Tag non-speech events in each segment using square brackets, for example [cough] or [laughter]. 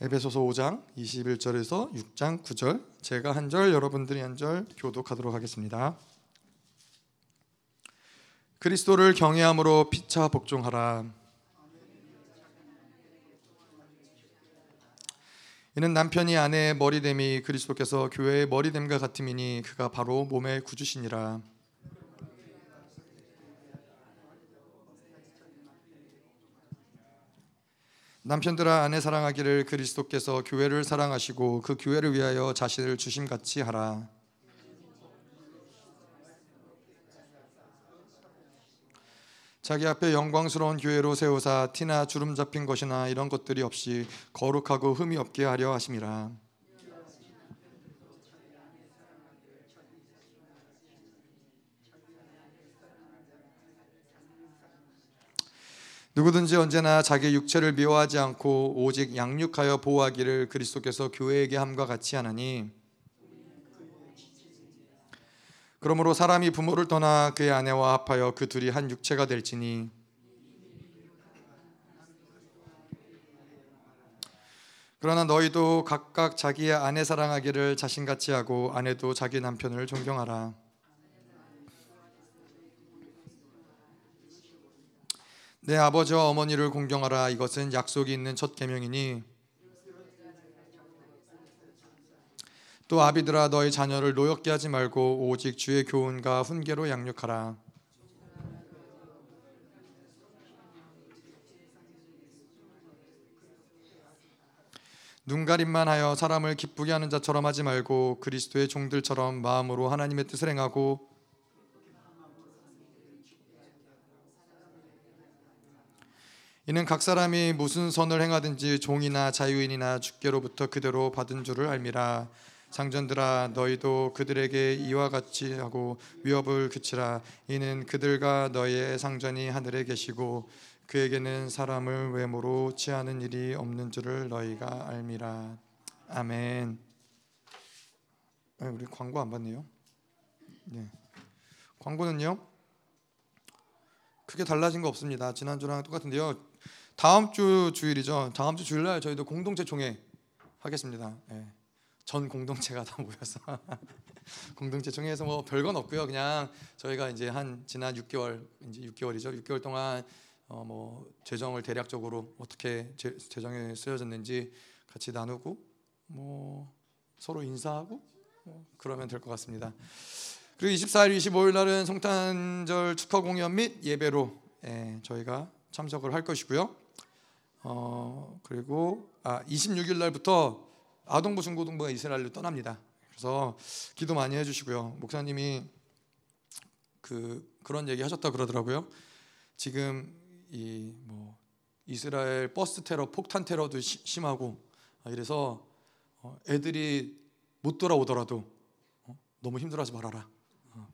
에베소서 5장 21절에서 6장 9절 제가 한 절 여러분들이 한 절 교독하도록 하겠습니다. 그리스도를 경외함으로 피차 복종하라. 이는 남편이 아내의 머리됨이 그리스도께서 교회의 머리됨과 같음이니 그가 바로 몸의 구주시니라. 남편들아 아내 사랑하기를 그리스도께서 교회를 사랑하시고 그 교회를 위하여 자신을 주심같이 하라. 자기 앞에 영광스러운 교회로 세우사 티나 주름 잡힌 것이나 이런 것들이 없이 거룩하고 흠이 없게 하려 하심이라. 누구든지 언제나 자기 육체를 미워하지 않고 오직 양육하여 보호하기를 그리스도께서 교회에게 함과 같이 하나니 그러므로 사람이 부모를 떠나 그의 아내와 합하여 그 둘이 한 육체가 될지니 그러나 너희도 각각 자기의 아내 사랑하기를 자신같이 하고 아내도 자기 남편을 존경하라. 내 아버지와 어머니를 공경하라. 이것은 약속이 있는 첫 계명이니 또 아비들아 너희 자녀를 노엽게 하지 말고 오직 주의 교훈과 훈계로 양육하라. 눈가림만 하여 사람을 기쁘게 하는 자처럼 하지 말고 그리스도의 종들처럼 마음으로 하나님의 뜻을 행하고 이는 각 사람이 무슨 선을 행하든지 종이나 자유인이나 주께로부터 그대로 받은 줄을 알미라. 상전들아 너희도 그들에게 이와 같이 하고 위협을 그치라. 이는 그들과 너희의 상전이 하늘에 계시고 그에게는 사람을 외모로 취하는 일이 없는 줄을 너희가 알미라. 아멘. 우리 광고 안 받네요. 네. 광고는요? 크게 달라진 거 없습니다. 지난주랑 똑같은데요 다음 주 주일이죠 다음 주 주일날 저희도 공동체 총회 하겠습니다 네. 전 공동체가 다 모여서 [laughs] 공동체 총회에서 뭐 별건 없고요. 그냥 저희가 이제 한 지난 6개월 이제 6개월이죠. 6개월 동안 어 뭐 재정을 대략적으로 어떻게 재, 재정에 쓰여졌는지 같이 나누고 뭐 서로 인사하고 뭐 그러면 될 것 같습니다. 그리고 24일, 25일 날은 성탄절 축하 공연 및 예배로 예, 저희가 참석을 할 것이고요. 어 그리고 아 26일 날부터 아동부 중고등부가 이스라엘로 떠납니다. 그래서 기도 많이 해주시고요. 목사님이 그 그런 얘기 하셨다 그러더라고요. 지금 이 뭐 이스라엘 버스 테러, 폭탄 테러도 시, 심하고 아, 이래서 어, 애들이 못 돌아오더라도 어, 너무 힘들어하지 말아라. 어,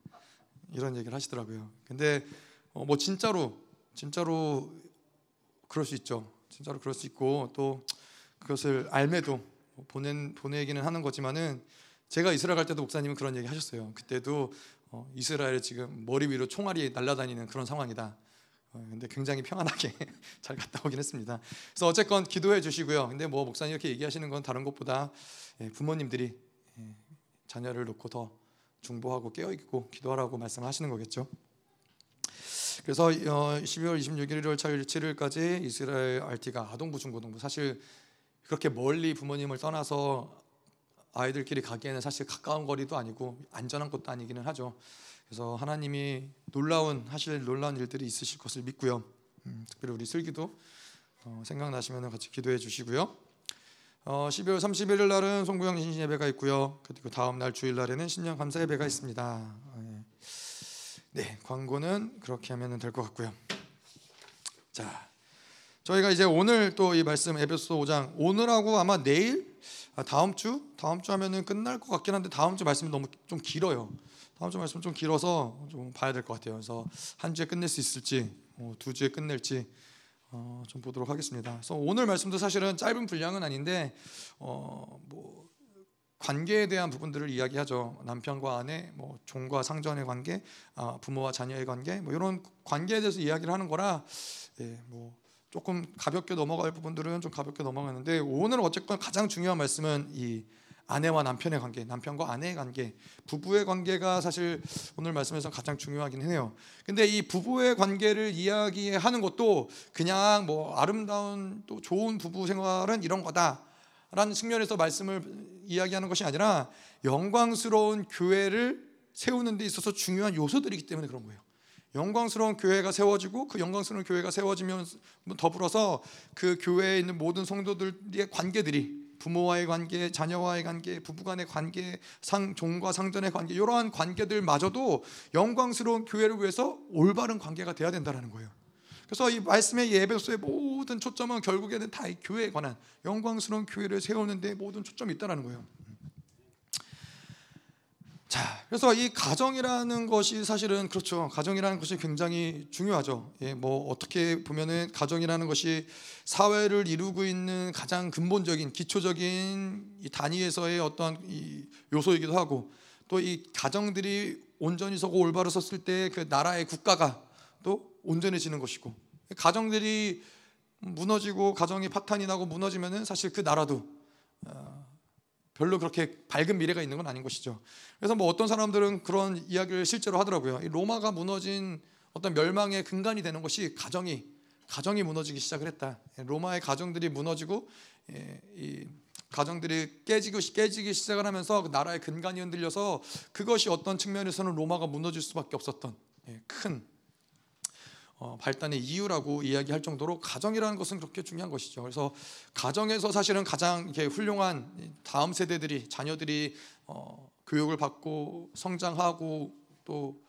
이런 얘기를 하시더라고요. 근데 뭐 진짜로 진짜로 그럴 수 있죠. 진짜로 그럴 수 있고 또 그것을 알매도 뭐 보낸 보내기는 하는 거지만은 제가 이스라엘 갈 때도 목사님은 그런 얘기 하셨어요. 그때도 어, 이스라엘 지금 머리 위로 총알이 날아다니는 그런 상황이다. 어, 근데 굉장히 평안하게 [laughs] 잘 갔다 오긴 했습니다. 그래서 어쨌건 기도해 주시고요. 근데 뭐 목사님 이렇게 얘기하시는 건 다른 것보다 예, 부모님들이 예, 자녀를 놓고 더 중보하고 깨어 있고 기도하라고 말씀하시는 거겠죠. 그래서 어, 12월 26일 1월 7일까지 이스라엘 RT가 아동부 중고등부 사실 그렇게 멀리 부모님을 떠나서 아이들끼리 가기에는 사실 가까운 거리도 아니고 안전한 곳도 아니기는 하죠. 그래서 하나님이 놀라운 하실 놀라운 일들이 있으실 것을 믿고요. 음, 특별히 우리 슬기도 어, 생각나시면 같이 기도해 주시고요. 어, 12월 31일 날은 송구영 신신 예배가 있고요. 그리고 다음 날 주일 날에는 신년 감사 예배가 있습니다. 네, 네 광고는 그렇게 하면 될 것 같고요. 자. 저희가 이제 오늘 또 이 말씀 에베소 5장 오늘하고 아마 내일 아, 다음 주 다음 주 하면은 끝날 것 같긴 한데 다음 주 말씀이 너무 좀 길어요. 다음 주 말씀 좀 길어서 좀 봐야 될 것 같아요. 그래서 한 주에 끝낼 수 있을지 어, 두 주에 끝낼지 어, 좀 보도록 하겠습니다. 그래서 오늘 말씀도 사실은 짧은 분량은 아닌데 어, 뭐 관계에 대한 부분들을 이야기하죠. 남편과 아내, 뭐 종과 상전의 관계, 아, 부모와 자녀의 관계, 뭐 이런 관계에 대해서 이야기를 하는 거라 예, 뭐 조금 가볍게 넘어갈 부분들은 좀 가볍게 넘어가는데 오늘 어쨌건 가장 중요한 말씀은 이 아내와 남편의 관계, 남편과 아내의 관계, 부부의 관계가 사실 오늘 말씀에서 가장 중요하긴 해요. 근데 이 부부의 관계를 이야기하는 것도 그냥 뭐 아름다운 또 좋은 부부 생활은 이런 거다 라는 측면에서 말씀을 이야기하는 것이 아니라 영광스러운 교회를 세우는 데 있어서 중요한 요소들이기 때문에 그런 거예요. 영광스러운 교회가 세워지고 그 영광스러운 교회가 세워지면 더불어서 그 교회에 있는 모든 성도들의 관계들이 부모와의 관계, 자녀와의 관계, 부부간의 관계, 상 종과 상전의 관계 이러한 관계들마저도 영광스러운 교회를 위해서 올바른 관계가 돼야 된다는 거예요. 그래서 이 말씀의 예배소의 모든 초점은 결국에는 다 교회에 관한 영광스러운 교회를 세우는데 모든 초점이 있다는 거예요. 자, 그래서 이 가정이라는 것이 사실은 그렇죠. 가정이라는 것이 굉장히 중요하죠. 예, 뭐 어떻게 보면은 가정이라는 것이 사회를 이루고 있는 가장 근본적인 기초적인 이 단위에서의 어떤 이 요소이기도 하고 또 이 가정들이 온전히 서고 올바로 섰을 때 그 나라의 국가가 또 온전해지는 것이고 가정들이 무너지고 가정이 파탄이 나고 무너지면은 사실 그 나라도 어, 별로 그렇게 밝은 미래가 있는 건 아닌 것이죠. 그래서 뭐 어떤 사람들은 그런 이야기를 실제로 하더라고요. 로마가 무너진 어떤 멸망의 근간이 되는 것이 가정이 가정이 무너지기 시작을 했다. 로마의 가정들이 무너지고 예, 이 가정들이 깨지고 깨지기 시작을 하면서 그 나라의 근간이 흔들려서 그것이 어떤 측면에서는 로마가 무너질 수밖에 없었던 예, 큰 어, 발단의 이유라고 이야기할 정도로 가정이라는 것은 그렇게 중요한 것이죠. 그래서 가정에서 사실은 가장 이렇게 훌륭한 다음 세대들이 자녀들이 어, 교육을 받고 성장하고 또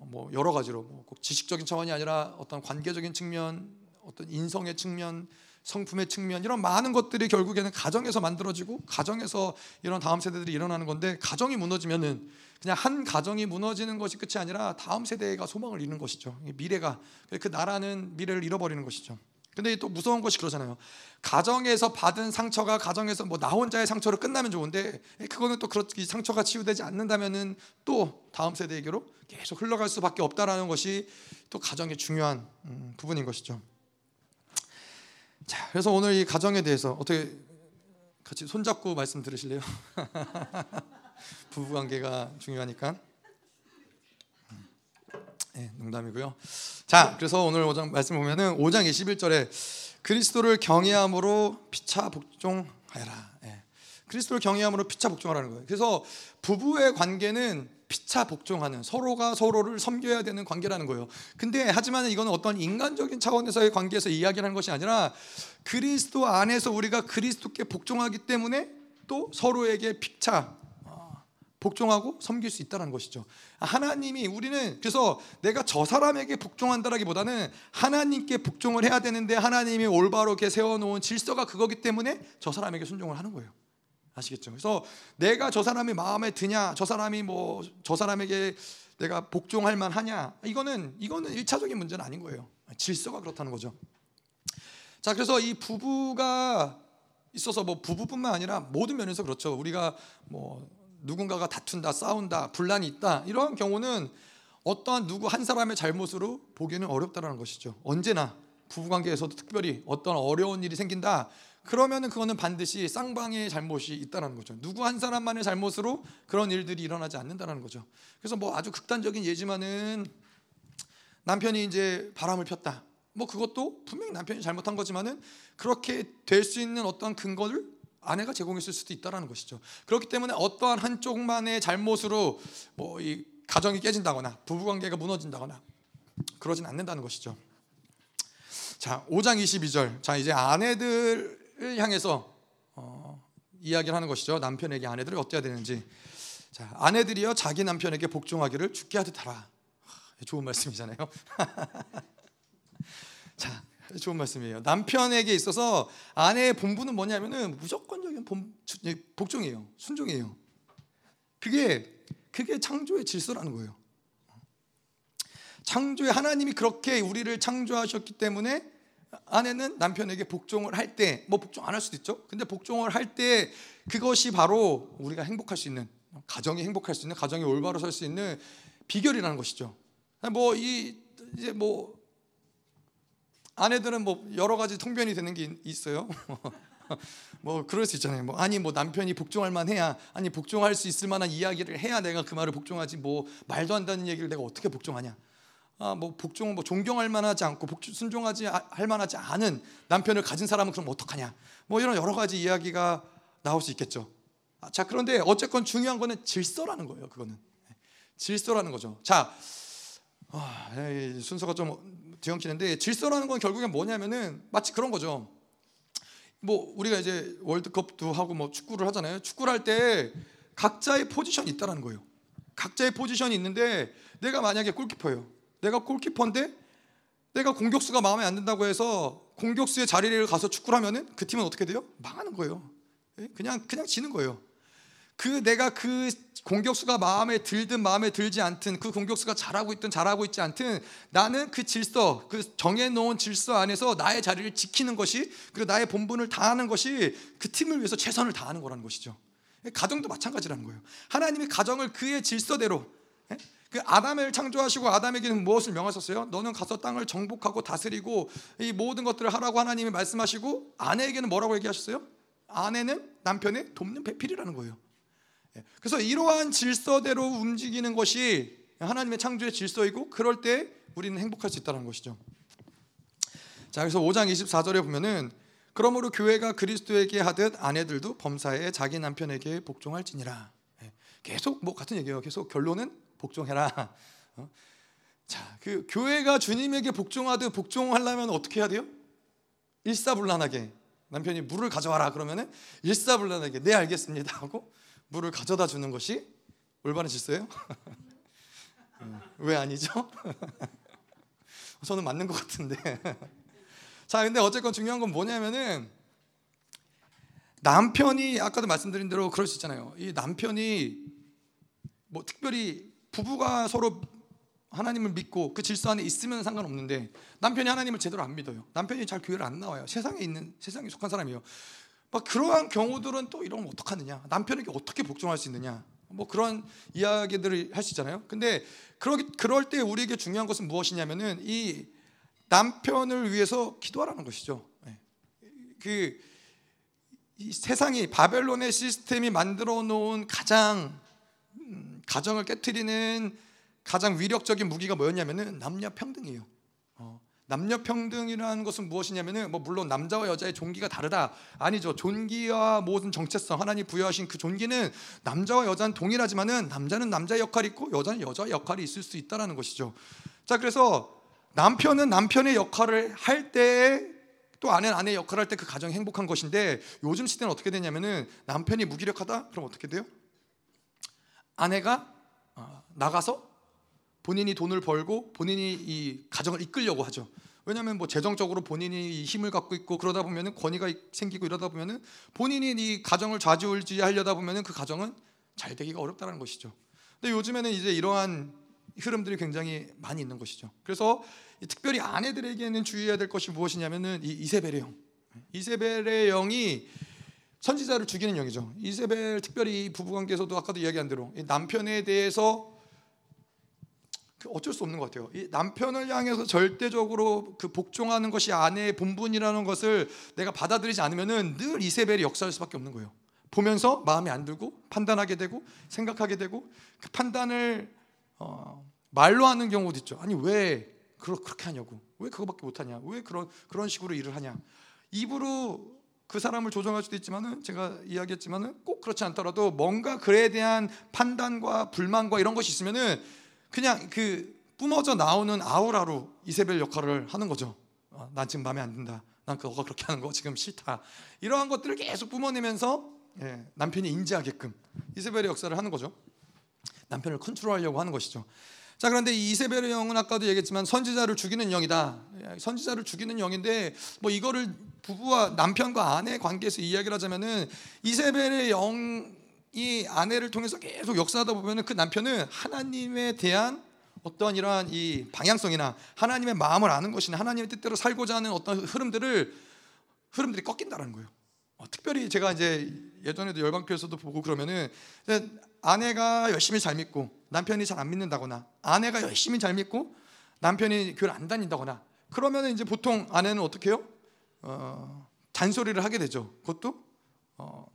뭐 여러 가지로 뭐 꼭 지식적인 차원이 아니라 어떤 관계적인 측면, 어떤 인성의 측면, 성품의 측면 이런 많은 것들이 결국에는 가정에서 만들어지고 가정에서 이런 다음 세대들이 일어나는 건데 가정이 무너지면은 그냥 한 가정이 무너지는 것이 끝이 아니라 다음 세대가 소망을 잃는 것이죠. 미래가 그 나라는 미래를 잃어버리는 것이죠. 근데 또 무서운 것이 그러잖아요. 가정에서 받은 상처가 가정에서 뭐 나 혼자의 상처로 끝나면 좋은데 그거는 또 그렇게 상처가 치유되지 않는다면은 또 다음 세대에게로 계속 흘러갈 수밖에 없다라는 것이 또 가정의 중요한 음, 부분인 것이죠. 자, 그래서 오늘 이 가정에 대해서 어떻게 같이 손잡고 말씀 들으실래요? [laughs] 부부 관계가 중요하니까. 네, 농담이고요. 자, 그래서 오늘 5장 말씀 보면은 5장 21절에 그리스도를 경외함으로 피차 복종하여라. 네. 그리스도를 경외함으로 피차 복종하라는 거예요. 그래서 부부의 관계는 피차 복종하는 서로가 서로를 섬겨야 되는 관계라는 거예요. 근데 하지만 이거는 어떤 인간적인 차원에서의 관계에서 이야기하는 것이 아니라 그리스도 안에서 우리가 그리스도께 복종하기 때문에 또 서로에게 피차 복종하고 섬길 수 있다는 것이죠. 하나님이 우리는 그래서 내가 저 사람에게 복종한다라기보다는 하나님께 복종을 해야 되는데 하나님이 올바르게 세워놓은 질서가 그거기 때문에 저 사람에게 순종을 하는 거예요. 아시겠죠? 그래서 내가 저 사람이 마음에 드냐, 저 사람이 뭐 저 사람에게 내가 복종할 만하냐, 이거는 이거는 일차적인 문제는 아닌 거예요. 질서가 그렇다는 거죠. 자, 그래서 이 부부가 있어서 뭐 부부뿐만 아니라 모든 면에서 그렇죠. 우리가 뭐 누군가가 다툰다, 싸운다, 분란이 있다 이러한 경우는 어떠한 누구 한 사람의 잘못으로 보기는 어렵다라는 것이죠. 언제나 부부관계에서도 특별히 어떤 어려운 일이 생긴다. 그러면은 그거는 반드시 쌍방의 잘못이 있다는 거죠. 누구 한 사람만의 잘못으로 그런 일들이 일어나지 않는다는 거죠. 그래서 뭐 아주 극단적인 예지만은 남편이 이제 바람을 폈다. 뭐 그것도 분명히 남편이 잘못한 거지만은 그렇게 될 수 있는 어떤 근거를 아내가 제공했을 수도 있다라는 것이죠. 그렇기 때문에 어떠한 한쪽만의 잘못으로 뭐 이 가정이 깨진다거나 부부 관계가 무너진다거나 그러진 않는다는 것이죠. 자, 5장 22절. 자, 이제 아내들을 향해서 어, 이야기를 하는 것이죠. 남편에게 아내들이 어때야 되는지. 자, 아내들이여 자기 남편에게 복종하기를 죽게 하듯 하라. 좋은 말씀이잖아요. [laughs] 자, 좋은 말씀이에요. 남편에게 있어서 아내의 본분은 뭐냐면은 무조건적인 복종이에요. 순종이에요. 그게 그게 창조의 질서라는 거예요. 창조의 하나님이 그렇게 우리를 창조하셨기 때문에 아내는 남편에게 복종을 할 때 뭐 복종 안 할 수도 있죠. 근데 복종을 할 때 그것이 바로 우리가 행복할 수 있는 가정이 행복할 수 있는 가정이 올바로 설 수 있는 비결이라는 것이죠. 뭐 이 이제 뭐 아내들은 뭐 여러 가지 통변이 되는 게 있어요. [laughs] 뭐 그럴 수 있잖아요. 뭐 아니 뭐 남편이 복종할 만해야 아니 복종할 수 있을 만한 이야기를 해야 내가 그 말을 복종하지 뭐 말도 안 되는 얘기를 내가 어떻게 복종하냐. 아 뭐 복종 뭐 존경할 만하지 않고 복 순종하지 아, 할 만하지 않은 남편을 가진 사람은 그럼 어떡하냐. 뭐 이런 여러 가지 이야기가 나올 수 있겠죠. 아, 자 그런데 어쨌건 중요한 거는 질서라는 거예요. 그거는 질서라는 거죠. 자 아, 순서가 좀 뒤엉키는데 질서라는 건 결국엔 뭐냐면은 마치 그런 거죠. 뭐 우리가 이제 월드컵도 하고 뭐 축구를 하잖아요. 축구를 할 때 각자의 포지션이 있다라는 거예요. 각자의 포지션이 있는데 내가 만약에 골키퍼예요. 내가 골키퍼인데 내가 공격수가 마음에 안 든다고 해서 공격수의 자리를 가서 축구를 하면은 그 팀은 어떻게 돼요? 망하는 거예요. 예? 그냥 그냥 지는 거예요. 그 내가 그 공격수가 마음에 들든 마음에 들지 않든 그 공격수가 잘하고 있든 잘하고 있지 않든 나는 그 질서 그 정해놓은 질서 안에서 나의 자리를 지키는 것이 그리고 나의 본분을 다하는 것이 그 팀을 위해서 최선을 다하는 거라는 것이죠. 가정도 마찬가지라는 거예요. 하나님이 가정을 그의 질서대로 예? 그 아담을 창조하시고 아담에게는 무엇을 명하셨어요? 너는 가서 땅을 정복하고 다스리고 이 모든 것들을 하라고 하나님이 말씀하시고 아내에게는 뭐라고 얘기하셨어요? 아내는 남편의 돕는 배필이라는 거예요. 예. 그래서 이러한 질서대로 움직이는 것이 하나님의 창조의 질서이고 그럴 때 우리는 행복할 수 있다는 것이죠. 자, 그래서 5장 24절에 보면은 그러므로 교회가 그리스도에게 하듯 아내들도 범사에 자기 남편에게 복종할지니라. 예. 계속 뭐 같은 얘기예요. 계속 결론은 복종해라. 어? 자, 그 교회가 주님에게 복종하듯 복종하려면 어떻게 해야 돼요? 일사불란하게 남편이 물을 가져와라 그러면은 일사불란하게 네 알겠습니다 하고 물을 가져다 주는 것이 올바른 질서예요? [laughs] 음, 왜 아니죠? [laughs] 저는 맞는 것 같은데. [laughs] 자, 근데 어쨌건 중요한 건 뭐냐면은 남편이 아까도 말씀드린 대로 그럴 수 있잖아요. 이 남편이 뭐 특별히 부부가 서로 하나님을 믿고 그 질서 안에 있으면 상관없는데 남편이 하나님을 제대로 안 믿어요. 남편이 잘 교회를 안 나와요. 세상에 있는 세상에 속한 사람이에요. 막 그러한 경우들은 또 이러면 어떡하느냐? 남편에게 어떻게 복종할 수 있느냐? 뭐 그런 이야기들을 할 수 있잖아요. 근데 그러, 그럴 때 우리에게 중요한 것은 무엇이냐면은 이 남편을 위해서 기도하라는 것이죠. 네. 그 세상이 바벨론의 시스템이 만들어 놓은 가장 음, 가정을 깨뜨리는 가장 위력적인 무기가 뭐였냐면은 남녀 평등이에요 남녀 평등이라는 것은 무엇이냐면은 뭐 물론 남자와 여자의 존귀가 다르다. 아니죠. 존귀와 모든 정체성 하나님 부여하신 그 존귀는 남자와 여자는 동일하지만은 남자는 남자의 역할이 있고 여자는 여자의 역할이 있을 수 있다라는 것이죠. 자 그래서 남편은 남편의 역할을 할때또 아내는 아내의 역할을 할 때 그 가정이 행복한 것인데 요즘 시대는 어떻게 되냐면은 남편이 무기력하다? 그럼 어떻게 돼요? 아내가 어, 나가서 본인이 돈을 벌고 본인이 이 가정을 이끌려고 하죠. 왜냐하면 뭐 재정적으로 본인이 힘을 갖고 있고 그러다 보면은 권위가 생기고 이러다 보면은 본인이 이 가정을 좌지우지하려다 보면은 그 가정은 잘 되기가 어렵다는 것이죠. 근데 요즘에는 이제 이러한 흐름들이 굉장히 많이 있는 것이죠. 그래서 특별히 아내들에게는 주의해야 될 것이 무엇이냐면은 이 이세벨의 영. 이세벨의 영이 선지자를 죽이는 영이죠. 이세벨 특별히 부부관계에서도 아까도 이야기한 대로 남편에 대해서 그 어쩔 수 없는 것 같아요. 이 남편을 향해서 절대적으로 그 복종하는 것이 아내의 본분이라는 것을 내가 받아들이지 않으면은 늘 이세벨이 역사할 수밖에 없는 거예요. 보면서 마음에 안 들고 판단하게 되고 생각하게 되고 그 판단을 어, 말로 하는 경우도 있죠. 아니 왜 그렇게 하냐고? 왜 그거밖에 못 하냐? 왜 그런 그런 식으로 일을 하냐? 입으로 그 사람을 조정할 수도 있지만은 제가 이야기했지만은 꼭 그렇지 않더라도 뭔가 그에 대한 판단과 불만과 이런 것이 있으면은 그냥 그 뿜어져 나오는 아우라로 이세벨 역할을 하는 거죠. 어, 난 지금 마음에 안 든다. 난 그거 그렇게 하는 거 지금 싫다. 이러한 것들을 계속 뿜어내면서 예, 남편이 인지하게끔 이세벨의 역사를 하는 거죠. 남편을 컨트롤하려고 하는 것이죠. 자 그런데 이 이세벨의 영은 아까도 얘기했지만 선지자를 죽이는 영이다. 예, 선지자를 죽이는 영인데 뭐 이거를 부부와 남편과 아내 관계에서 이야기를 하자면은 이세벨의 영 이 아내를 통해서 계속 역사하다 보면은 그 남편은 하나님에 대한 어떤 이러한 이 방향성이나 하나님의 마음을 아는 것이나 하나님의 뜻대로 살고자 하는 어떤 흐름들을 흐름들이 꺾인다는 거예요. 어, 특별히 제가 이제 예전에도 열방교에서도 보고 그러면은 아내가 열심히 잘 믿고 남편이 잘 안 믿는다거나 아내가 열심히 잘 믿고 남편이 교회를 안 다닌다거나 그러면 이제 보통 아내는 어떻게 해요? 어, 잔소리를 하게 되죠. 그것도 어,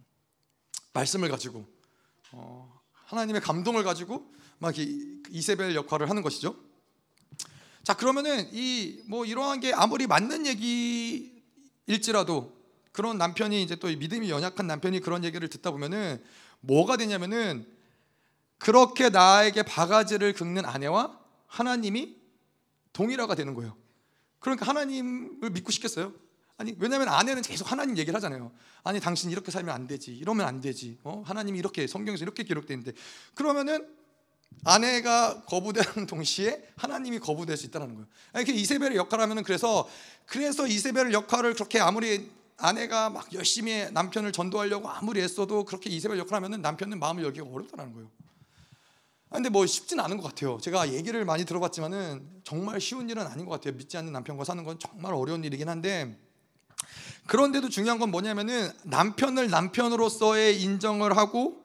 말씀을 가지고 어, 하나님의 감동을 가지고 막 이, 이세벨 역할을 하는 것이죠. 자 그러면은 이 뭐 이러한 게 아무리 맞는 얘기일지라도 그런 남편이 이제 또 믿음이 연약한 남편이 그런 얘기를 듣다 보면은 뭐가 되냐면은 그렇게 나에게 바가지를 긁는 아내와 하나님이 동일화가 되는 거예요. 그러니까 하나님을 믿고 싶겠어요? 아니 왜냐하면 아내는 계속 하나님 얘기를 하잖아요. 아니 당신 이렇게 살면 안 되지, 이러면 안 되지. 어? 하나님이 이렇게 성경에서 이렇게 기록돼 있는데 그러면은 아내가 거부되는 [laughs] 동시에 하나님이 거부될 수 있다는 거예요. 이렇게 이세벨의 역할을 하면은 그래서 그래서 이세벨의 역할을 그렇게 아무리 아내가 막 열심히 남편을 전도하려고 아무리 애써도 그렇게 이세벨 역할을 하면은 남편은 마음을 열기가 어렵다는 거예요. 아, 근데 뭐 쉽진 않은 것 같아요. 제가 얘기를 많이 들어봤지만은 정말 쉬운 일은 아닌 것 같아요. 믿지 않는 남편과 사는 건 정말 어려운 일이긴 한데 그런데도 중요한 건 뭐냐면은 남편을 남편으로서의 인정을 하고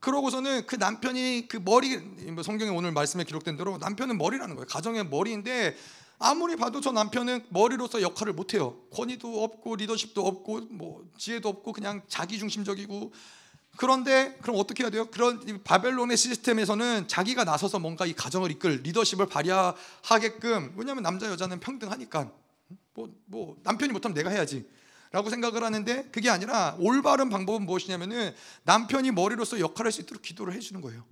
그러고서는 그 남편이 그 머리 뭐 성경에 오늘 말씀에 기록된 대로 남편은 머리라는 거예요. 가정의 머리인데 아무리 봐도 저 남편은 머리로서 역할을 못 해요. 권위도 없고 리더십도 없고 뭐 지혜도 없고 그냥 자기 중심적이고 그런데 그럼 어떻게 해야 돼요? 그런 바벨론의 시스템에서는 자기가 나서서 뭔가 이 가정을 이끌 리더십을 발휘하게끔 왜냐하면 남자 여자는 평등하니까 뭐, 뭐 남편이 못하면 내가 해야지 라고 생각을 하는데 그게 아니라 올바른 방법은 무엇이냐면은 남편이 머리로서 역할을 할 수 있도록 기도를 해주는 거예요.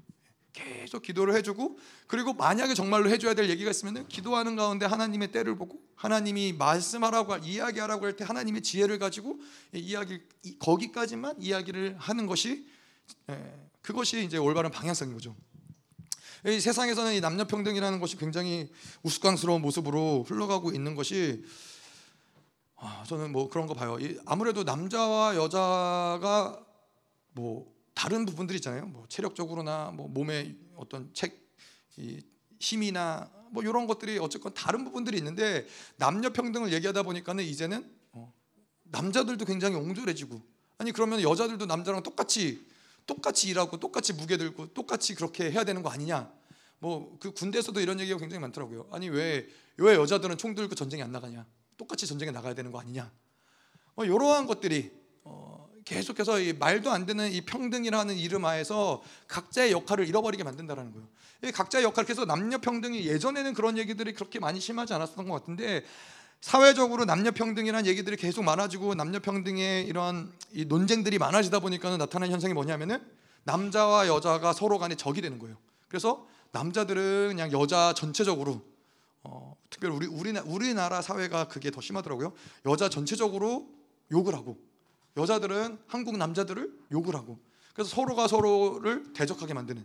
계속 기도를 해주고 그리고 만약에 정말로 해줘야 될 얘기가 있으면 기도하는 가운데 하나님의 때를 보고 하나님이 말씀하라고 이야기하라고 할 때 하나님의 지혜를 가지고 이야기 거기까지만 이야기를 하는 것이 그것이 이제 올바른 방향성인 거죠. 이 세상에서는 이 남녀 평등이라는 것이 굉장히 우스꽝스러운 모습으로 흘러가고 있는 것이 아, 저는 뭐 그런 거 봐요. 아무래도 남자와 여자가 뭐 다른 부분들이 있잖아요. 뭐 체력적으로나 뭐 몸의 어떤 책 힘이나 뭐 이런 것들이 어쨌건 다른 부분들이 있는데 남녀 평등을 얘기하다 보니까는 이제는 어, 남자들도 굉장히 옹졸해지고 아니 그러면 여자들도 남자랑 똑같이 똑같이 일하고 똑같이 무게 들고 똑같이 그렇게 해야 되는 거 아니냐? 뭐 그 군대에서도 이런 얘기가 굉장히 많더라고요. 아니 왜 왜 여자들은 총 들고 전쟁에 안 나가냐? 똑같이 전쟁에 나가야 되는 거 아니냐? 뭐 이러한 것들이 계속해서 이 말도 안 되는 이 평등이라는 이름 하에서 각자의 역할을 잃어버리게 만든다라는 거예요. 이 각자의 역할 그래서 남녀 평등이 예전에는 그런 얘기들이 그렇게 많이 심하지 않았던 것 같은데 사회적으로 남녀 평등이라는 얘기들이 계속 많아지고 남녀 평등의 이런 이 논쟁들이 많아지다 보니까는 나타나는 현상이 뭐냐면은 남자와 여자가 서로 간에 적이 되는 거예요. 그래서 남자들은 그냥 여자 전체적으로 어, 특별히 우리 우리나, 우리나라 사회가 그게 더 심하더라고요. 여자 전체적으로 욕을 하고 여자들은 한국 남자들을 욕을 하고 그래서 서로가 서로를 대적하게 만드는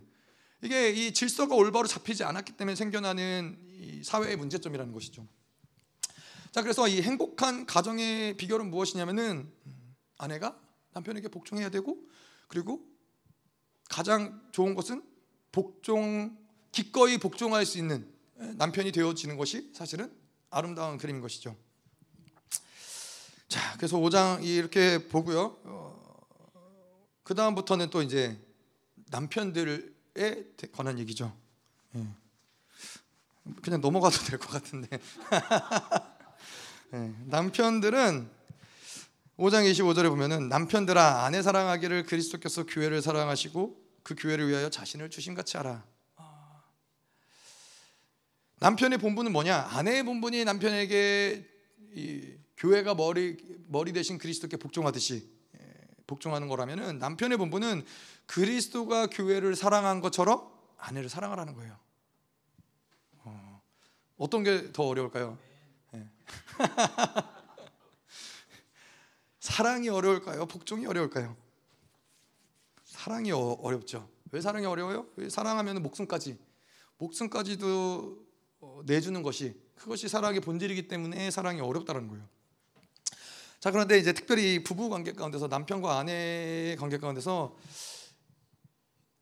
이게 이 질서가 올바로 잡히지 않았기 때문에 생겨나는 사회의 문제점이라는 것이죠. 자 그래서 이 행복한 가정의 비결은 무엇이냐면은 아내가 남편에게 복종해야 되고 그리고 가장 좋은 것은 복종 기꺼이 복종할 수 있는 남편이 되어지는 것이 사실은 아름다운 그림인 것이죠. 자, 그래서 5장 이렇게 보고요. 어, 그 다음부터는 또 이제 남편들에 관한 얘기죠. 예. 그냥 넘어가도 될 것 같은데. [laughs] 예. 남편들은 5장 25절에 보면은 남편들아 아내 사랑하기를 그리스도께서 교회를 사랑하시고 그 교회를 위하여 자신을 주심같이 하라. 아. 남편의 본분은 뭐냐? 아내의 본분이 남편에게 이 교회가 머리 머리 대신 그리스도께 복종하듯이 예, 복종하는 거라면은 남편의 본분은 그리스도가 교회를 사랑한 것처럼 아내를 사랑하라는 거예요. 어, 어떤 게 더 어려울까요? 네. [laughs] 사랑이 어려울까요? 복종이 어려울까요? 사랑이 어, 어렵죠. 왜 사랑이 어려워요? 사랑하면 목숨까지 목숨까지도 어, 내주는 것이 그것이 사랑의 본질이기 때문에 사랑이 어렵다는 거예요. 자 그런데 이제 특별히 부부 관계 가운데서 남편과 아내의 관계 가운데서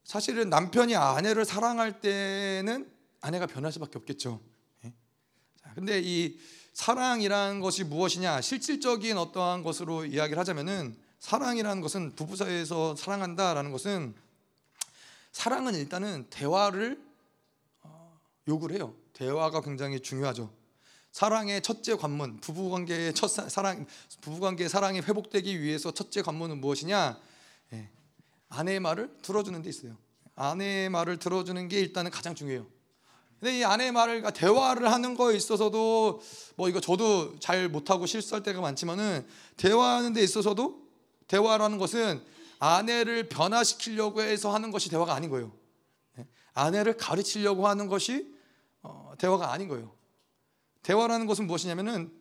사실은 남편이 아내를 사랑할 때는 아내가 변할 수밖에 없겠죠. 예? 자, 근데 이 사랑이라는 것이 무엇이냐 실질적인 어떠한 것으로 이야기를 하자면은 사랑이라는 것은 부부 사이에서 사랑한다라는 것은 사랑은 일단은 대화를 어, 요구를 해요. 대화가 굉장히 중요하죠. 사랑의 첫째 관문, 부부 관계의 첫 사랑, 부부 관계의 사랑이 회복되기 위해서 첫째 관문은 무엇이냐? 예, 아내의 말을 들어주는 데 있어요. 아내의 말을 들어주는 게 일단은 가장 중요해요. 근데 이 아내의 말을 대화를 하는 거에 있어서도 뭐 이거 저도 잘 못하고 실수할 때가 많지만은 대화하는 데 있어서도 대화라는 것은 아내를 변화시키려고 해서 하는 것이 대화가 아닌 거예요. 예, 아내를 가르치려고 하는 것이 어, 대화가 아닌 거예요. 대화라는 것은 무엇이냐면은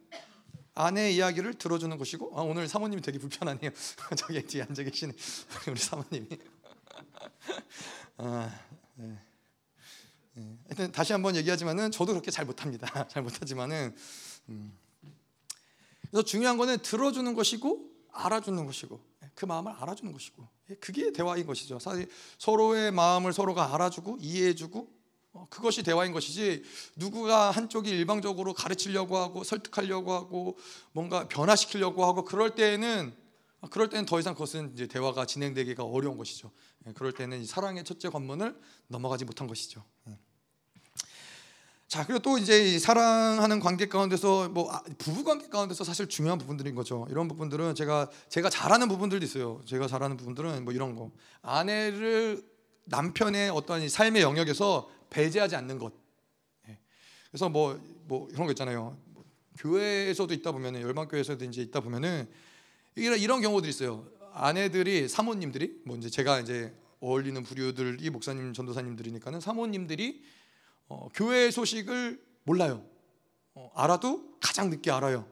아내의 이야기를 들어주는 것이고 아, 오늘 사모님이 되게 불편하네요. [laughs] 저기 뒤에 앉아 계시네 [laughs] 우리 사모님이. [laughs] 아, 네. 네. 다시 한번 얘기하지만은 저도 그렇게 잘 못합니다. 잘 못하지만은 음. 그래서 중요한 거는 들어주는 것이고 알아주는 것이고 그 마음을 알아주는 것이고 그게 대화인 것이죠. 사실 서로의 마음을 서로가 알아주고 이해해주고 어, 그것이 대화인 것이지 누구가 한쪽이 일방적으로 가르치려고 하고 설득하려고 하고 뭔가 변화시키려고 하고 그럴 때에는 그럴 때는 더 이상 그것은 이제 대화가 진행되기가 어려운 것이죠. 예, 그럴 때는 사랑의 첫째 관문을 넘어가지 못한 것이죠. 예. 자 그리고 또 이제 사랑하는 관계 가운데서 뭐 아, 부부 관계 가운데서 사실 중요한 부분들인 거죠. 이런 부분들은 제가 제가 잘하는 부분들도 있어요. 제가 잘하는 부분들은 뭐 이런 거 아내를 남편의 어떤 삶의 영역에서 배제하지 않는 것. 예. 그래서 뭐뭐 뭐 이런 거 있잖아요. 뭐 교회에서도 있다 보면은 열방 교회에서도 이제 있다 보면은 이런 이런 경우들이 있어요. 아내들이 사모님들이 뭐 이제 제가 이제 어울리는 부류들이 목사님 전도사님들이니까는 사모님들이 어, 교회 소식을 몰라요. 어, 알아도 가장 늦게 알아요.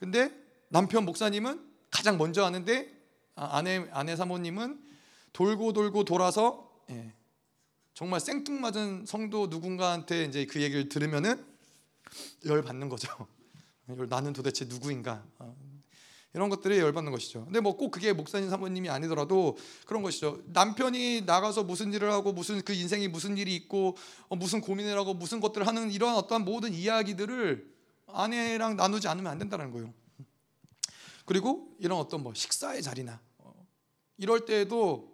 근데 남편 목사님은 가장 먼저 아는데 아, 아내 아내 사모님은 돌고 돌고 돌아서 예, 정말 생뚱맞은 성도 누군가한테 이제 그 얘기를 들으면은 열 받는 거죠. [laughs] 나는 도대체 누구인가? 어, 이런 것들이 열받는 것이죠. 근데 뭐 꼭 그게 목사님 사모님이 아니더라도 그런 것이죠. 남편이 나가서 무슨 일을 하고 무슨 그 인생이 무슨 일이 있고 어, 무슨 고민을 하고 무슨 것들을 하는 이러한 어떠한 모든 이야기들을 아내랑 나누지 않으면 안 된다는 거예요. 그리고 이런 어떤 뭐 식사의 자리나 어, 이럴 때에도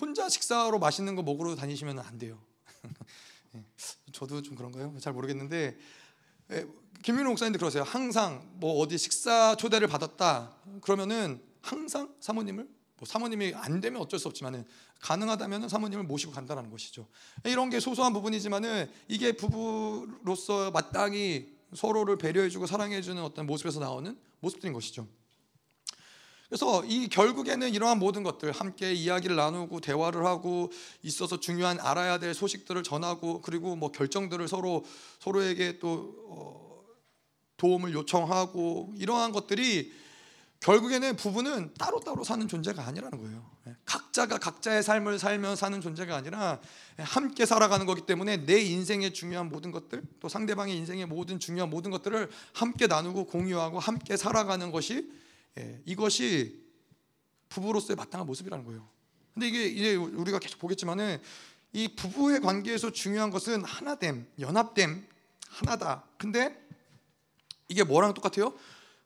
혼자 식사로 맛있는 거 먹으러 다니시면 안 돼요. [laughs] 예, 저도 좀 그런가요? 잘 모르겠는데 예, 김민호 목사님도 그러세요. 항상 뭐 어디 식사 초대를 받았다 그러면은 항상 사모님을 뭐 사모님이 안 되면 어쩔 수 없지만은 가능하다면 사모님을 모시고 간다는 것이죠. 이런 게 소소한 부분이지만은 이게 부부로서 마땅히 서로를 배려해주고 사랑해주는 어떤 모습에서 나오는 모습들인 것이죠. 그래서 이 결국에는 이러한 모든 것들 함께 이야기를 나누고 대화를 하고 있어서 중요한 알아야 될 소식들을 전하고 그리고 뭐 결정들을 서로 서로에게 또 어, 도움을 요청하고 이러한 것들이 결국에는 부부는 따로따로 사는 존재가 아니라는 거예요. 예, 각자가 각자의 삶을 살며 사는 존재가 아니라 함께 살아가는 거기 때문에 내 인생의 중요한 모든 것들 또 상대방의 인생의 모든 중요한 모든 것들을 함께 나누고 공유하고 함께 살아가는 것이 예, 이것이 부부로서의 마땅한 모습이라는 거예요. 근데 이게 이제 우리가 계속 보겠지만은 이 부부의 관계에서 중요한 것은 하나됨, 연합됨, 하나다. 근데 이게 뭐랑 똑같아요?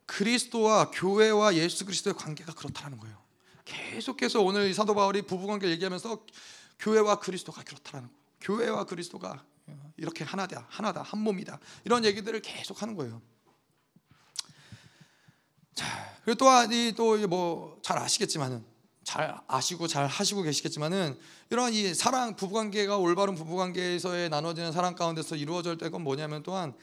그리스도와 교회와 예수 그리스도의 관계가 그렇다는 거예요. 계속해서 오늘 사도 바울이 부부 관계 얘기하면서 교회와 그리스도가 그렇다는 거. 교회와 그리스도가 이렇게 하나다, 하나다, 한 몸이다. 이런 얘기들을 계속 하는 거예요. 자, 그리고 또한 이또뭐 잘 아시겠지만은 잘 아시고 잘 하시고 계시겠지만은 이런 이 사랑 부부 관계가 올바른 부부 관계에서의 나눠지는 사랑 가운데서 이루어질 때건 뭐냐면 또한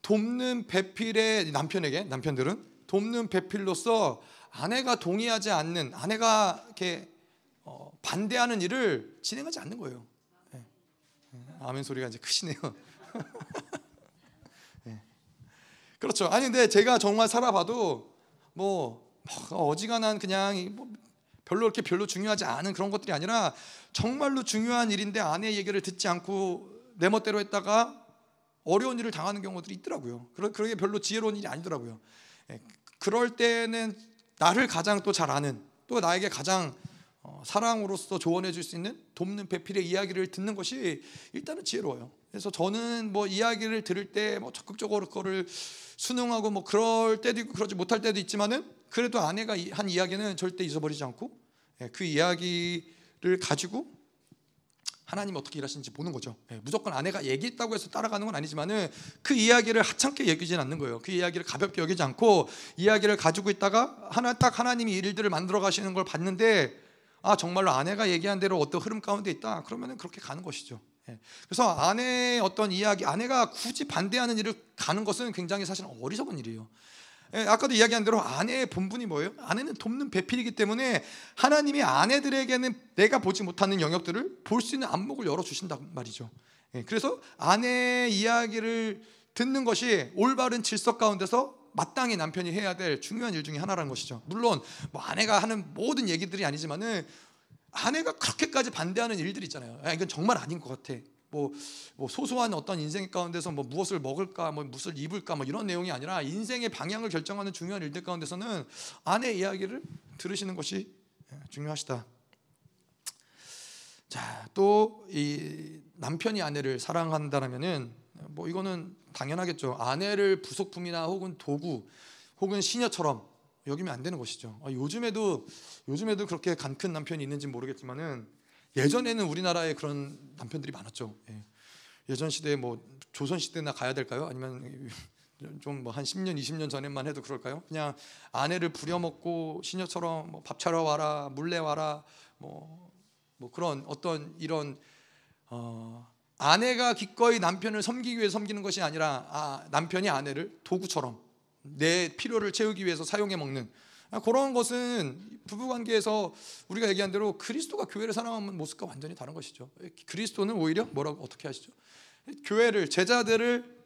돕는 배필의 남편에게 남편들은 돕는 배필로서 아내가 동의하지 않는 아내가 이렇게 어, 반대하는 일을 진행하지 않는 거예요. 네. 아멘 소리가 이제 크시네요. [laughs] 그렇죠. 아니 근데 제가 정말 살아봐도 뭐, 뭐 어지간한 그냥 뭐 별로 그렇게 별로 중요하지 않은 그런 것들이 아니라 정말로 중요한 일인데 아내의 얘기를 듣지 않고 내 멋대로 했다가 어려운 일을 당하는 경우들이 있더라고요. 그러, 그게 별로 지혜로운 일이 아니더라고요. 예, 그럴 때는 나를 가장 또 잘 아는 또 나에게 가장 어, 사랑으로서 조언해 줄 수 있는 돕는 배필의 이야기를 듣는 것이 일단은 지혜로워요. 그래서 저는 뭐 이야기를 들을 때 뭐 적극적으로 그거를 순응하고 뭐 그럴 때도 있고 그러지 못할 때도 있지만은 그래도 아내가 한 이야기는 절대 잊어버리지 않고 예, 그 이야기를 가지고 하나님 어떻게 일하시는지 보는 거죠. 예, 무조건 아내가 얘기했다고 해서 따라가는 건 아니지만은 그 이야기를 하찮게 여기진 않는 거예요. 그 이야기를 가볍게 여기지 않고 이야기를 가지고 있다가 하나 딱 하나님이 일들을 만들어 가시는 걸 봤는데 아 정말로 아내가 얘기한 대로 어떤 흐름 가운데 있다. 그러면은 그렇게 가는 것이죠. 예. 그래서 아내의 어떤 이야기, 아내가 굳이 반대하는 일을 가는 것은 굉장히 사실 어리석은 일이에요. 예, 아까도 이야기한 대로 아내의 본분이 뭐예요? 아내는 돕는 배필이기 때문에 하나님이 아내들에게는 내가 보지 못하는 영역들을 볼 수 있는 안목을 열어 주신단 말이죠. 예, 그래서 아내의 이야기를 듣는 것이 올바른 질서 가운데서 마땅히 남편이 해야 될 중요한 일 중에 하나라는 것이죠. 물론 뭐 아내가 하는 모든 얘기들이 아니지만은 아내가 그렇게까지 반대하는 일들이 있잖아요. 야, 이건 정말 아닌 것 같아. 뭐, 뭐 소소한 어떤 인생 가운데서 뭐 무엇을 먹을까, 뭐 무엇을 입을까, 뭐 이런 내용이 아니라 인생의 방향을 결정하는 중요한 일들 가운데서는 아내 이야기를 들으시는 것이 중요하시다. 자, 또 이 남편이 아내를 사랑한다라면은 뭐 이거는 당연하겠죠. 아내를 부속품이나 혹은 도구 혹은 시녀처럼 여기면 안 되는 것이죠. 아, 요즘에도 요즘에도 그렇게 간큰 남편이 있는지 모르겠지만은 예전에는 우리나라에 그런 남편들이 많았죠. 예. 전 시대에 뭐 조선 시대나 가야 될까요? 아니면 [laughs] 좀 뭐 한 10년, 20년 전에만 해도 그럴까요? 그냥 아내를 부려먹고 시녀처럼 뭐 밥 차려 와라, 물레 와라, 뭐, 뭐 그런 어떤 이런 어, 아내가 기꺼이 남편을 섬기기 위해 섬기는 것이 아니라 아, 남편이 아내를 도구처럼 내 필요를 채우기 위해서 사용해 먹는 아, 그런 것은 부부 관계에서 우리가 얘기한 대로 그리스도가 교회를 사랑하는 모습과 완전히 다른 것이죠. 그리스도는 오히려 뭐라고 어떻게 하시죠? 교회를 제자들을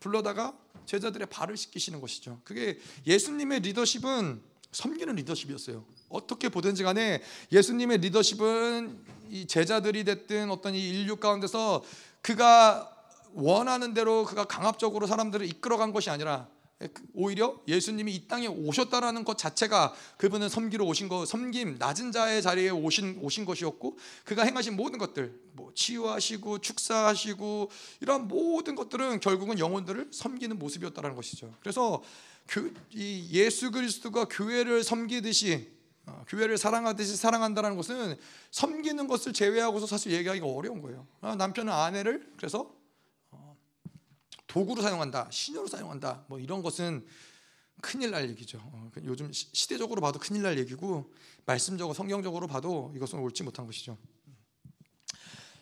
불러다가 제자들의 발을 씻기시는 것이죠. 그게 예수님의 리더십은 섬기는 리더십이었어요. 어떻게 보든지 간에 예수님의 리더십은 이 제자들이 됐든 어떤 이 인류 가운데서 그가 원하는 대로 그가 강압적으로 사람들을 이끌어간 것이 아니라 그 오히려 예수님이 이 땅에 오셨다라는 것 자체가 그분은 섬기러 오신 거 섬김 낮은 자의 자리에 오신 오신 것이었고 그가 행하신 모든 것들 뭐 치유하시고 축사하시고 이런 모든 것들은 결국은 영혼들을 섬기는 모습이었다라는 것이죠. 그래서 그, 이 예수 그리스도가 교회를 섬기듯이 어, 교회를 사랑하듯이 사랑한다는 것은 섬기는 것을 제외하고서 사실 얘기하기가 어려운 거예요. 아, 남편은 아내를 그래서 어, 도구로 사용한다, 신녀로 사용한다, 뭐 이런 것은 큰일 날 얘기죠. 어, 그 요즘 시대적으로 봐도 큰일 날 얘기고 말씀적으로 성경적으로 봐도 이것은 옳지 못한 것이죠.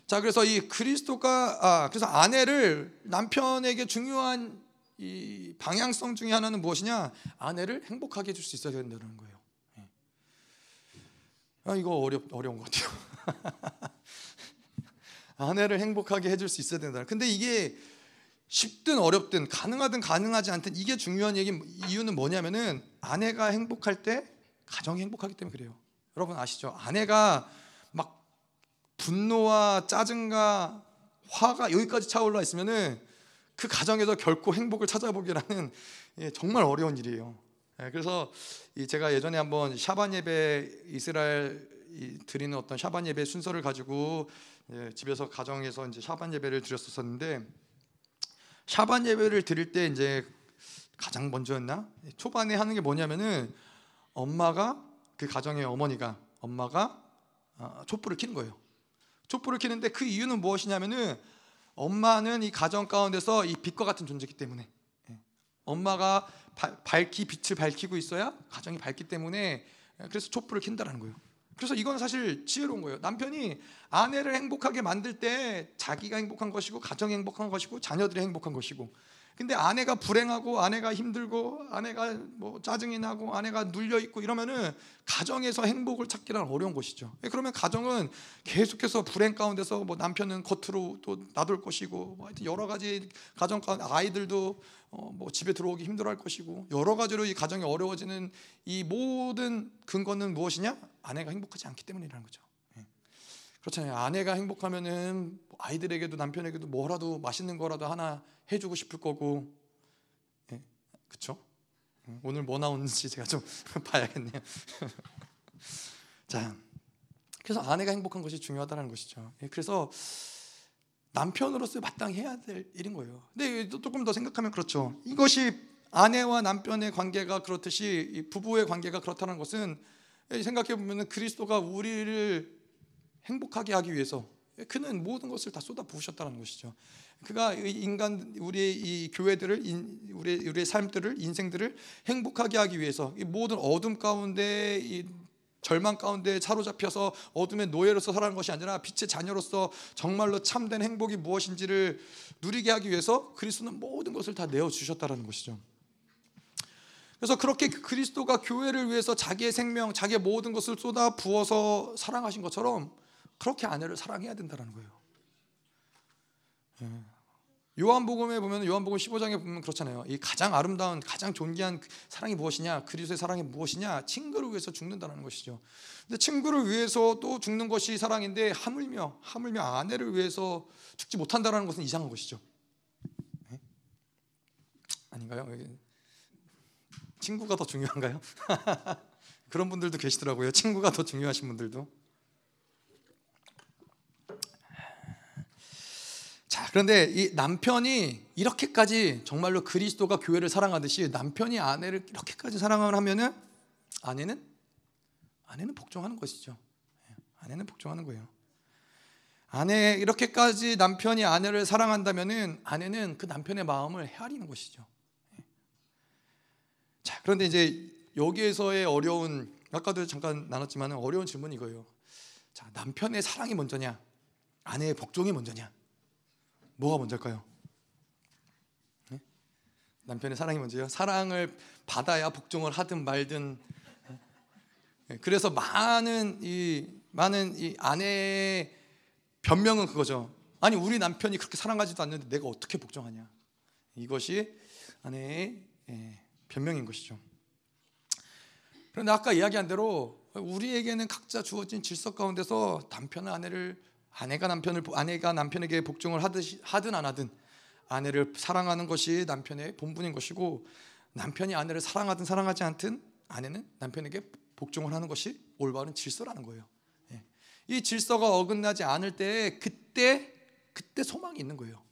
자, 그래서 이 그리스도가 아, 그래서 아내를 남편에게 중요한 이 방향성 중에 하나는 무엇이냐? 아내를 행복하게 해줄 수 있어야 된다는 거예요. 예. 아 이거 어렵 어려운 것 같아요. [laughs] 아내를 행복하게 해줄 수 있어야 된다. 근데 이게 쉽든 어렵든 가능하든 가능하지 않든 이게 중요한 얘기 이유는 뭐냐면은 아내가 행복할 때 가정이 행복하기 때문에 그래요. 여러분 아시죠? 아내가 막 분노와 짜증과 화가 여기까지 차올라 있으면은 그 가정에서 결코 행복을 찾아보기라는 예, 정말 어려운 일이에요. 예, 그래서 제가 예전에 한번 샤반 예배 이스라엘 드리는 어떤 샤반 예배 순서를 가지고 예, 집에서 가정에서 이제 샤반 예배를 드렸었는데 샤반 예배를 드릴 때 이제 가장 먼저였나 초반에 하는 게 뭐냐면은 엄마가 그 가정의 어머니가 엄마가 어, 촛불을 켜는 거예요. 촛불을 켜는데 그 이유는 무엇이냐면은 엄마는 이 가정 가운데서 이 빛과 같은 존재이기 때문에 예. 엄마가 밝히 빛을 밝히고 있어야 가정이 밝기 때문에 예, 그래서 촛불을 킨다라는 거예요. 그래서 이건 사실 지혜로운 거예요. 남편이 아내를 행복하게 만들 때 자기가 행복한 것이고 가정이 행복한 것이고 자녀들이 행복한 것이고 근데 아내가 불행하고 아내가 힘들고 아내가 뭐 짜증이 나고 아내가 눌려 있고 이러면은 가정에서 행복을 찾기란 어려운 것이죠. 예, 그러면 가정은 계속해서 불행 가운데서 뭐 남편은 겉으로 또 놔둘 것이고 뭐 하여튼 여러 가지 가정 가운데 아이들도 어 뭐 집에 들어오기 힘들어할 것이고 여러 가지로 이 가정이 어려워지는 이 모든 근거는 무엇이냐? 아내가 행복하지 않기 때문이라는 거죠. 예. 그렇잖아요. 아내가 행복하면은 아이들에게도 남편에게도 뭐라도 맛있는 거라도 하나 해주고 싶을 거고, 예, 그렇죠? 오늘 뭐 나오는지 제가 좀 [laughs] 봐야겠네요. [laughs] 자, 그래서 아내가 행복한 것이 중요하다는 것이죠. 예, 그래서 남편으로서 마땅히 해야 될 일인 거예요. 근데 조금 더 생각하면 그렇죠. 이것이 아내와 남편의 관계가 그렇듯이 부부의 관계가 그렇다는 것은 생각해 보면 그리스도가 우리를 행복하게 하기 위해서 그는 모든 것을 다 쏟아 부으셨다는 것이죠. 그가 인간 우리의 이 교회들을 우리 우리의 삶들을 인생들을 행복하게 하기 위해서 이 모든 어둠 가운데 이 절망 가운데 사로잡혀서 어둠의 노예로서 살아가는 것이 아니라 빛의 자녀로서 정말로 참된 행복이 무엇인지를 누리게 하기 위해서 그리스도는 모든 것을 다 내어 주셨다라는 것이죠. 그래서 그렇게 그리스도가 교회를 위해서 자기의 생명, 자기의 모든 것을 쏟아 부어서 사랑하신 것처럼 그렇게 아내를 사랑해야 된다는 거예요. 예. 요한복음에 보면 요한복음 15장에 보면 그렇잖아요. 이 가장 아름다운 가장 존귀한 사랑이 무엇이냐? 그리스도의 사랑이 무엇이냐? 친구를 위해서 죽는다는 것이죠. 근데 친구를 위해서 또 죽는 것이 사랑인데 하물며 하물며 아내를 위해서 죽지 못한다는 것은 이상한 것이죠. 네? 아닌가요? 친구가 더 중요한가요? [laughs] 그런 분들도 계시더라고요. 친구가 더 중요하신 분들도. 자, 그런데 이 남편이 이렇게까지 정말로 그리스도가 교회를 사랑하듯이 남편이 아내를 이렇게까지 사랑을 하면은 아내는 아내는 복종하는 것이죠. 예, 아내는 복종하는 거예요. 아내 이렇게까지 남편이 아내를 사랑한다면은 아내는 그 남편의 마음을 헤아리는 것이죠. 예. 자, 그런데 이제 여기에서의 어려운 아까도 잠깐 나눴지만 어려운 질문이 이거예요. 자, 남편의 사랑이 먼저냐? 아내의 복종이 먼저냐? 뭐가 먼저일까요? 네? 남편의 사랑이 먼저요. 사랑을 받아야 복종을 하든 말든. 네? 그래서 많은 이 많은 이 아내의 변명은 그거죠. 아니 우리 남편이 그렇게 사랑하지도 않는데 내가 어떻게 복종하냐. 이것이 아내의 예, 변명인 것이죠. 그런데 아까 이야기한 대로 우리에게는 각자 주어진 질서 가운데서 남편은 아내를 아내가 남편을 아내가 남편에게 복종을 하듯이 하든 안 하든 아내를 사랑하는 것이 남편의 본분인 것이고 남편이 아내를 사랑하든 사랑하지 않든 아내는 남편에게 복종을 하는 것이 올바른 질서라는 거예요. 예. 이 질서가 어긋나지 않을 때 그때 그때 소망이 있는 거예요.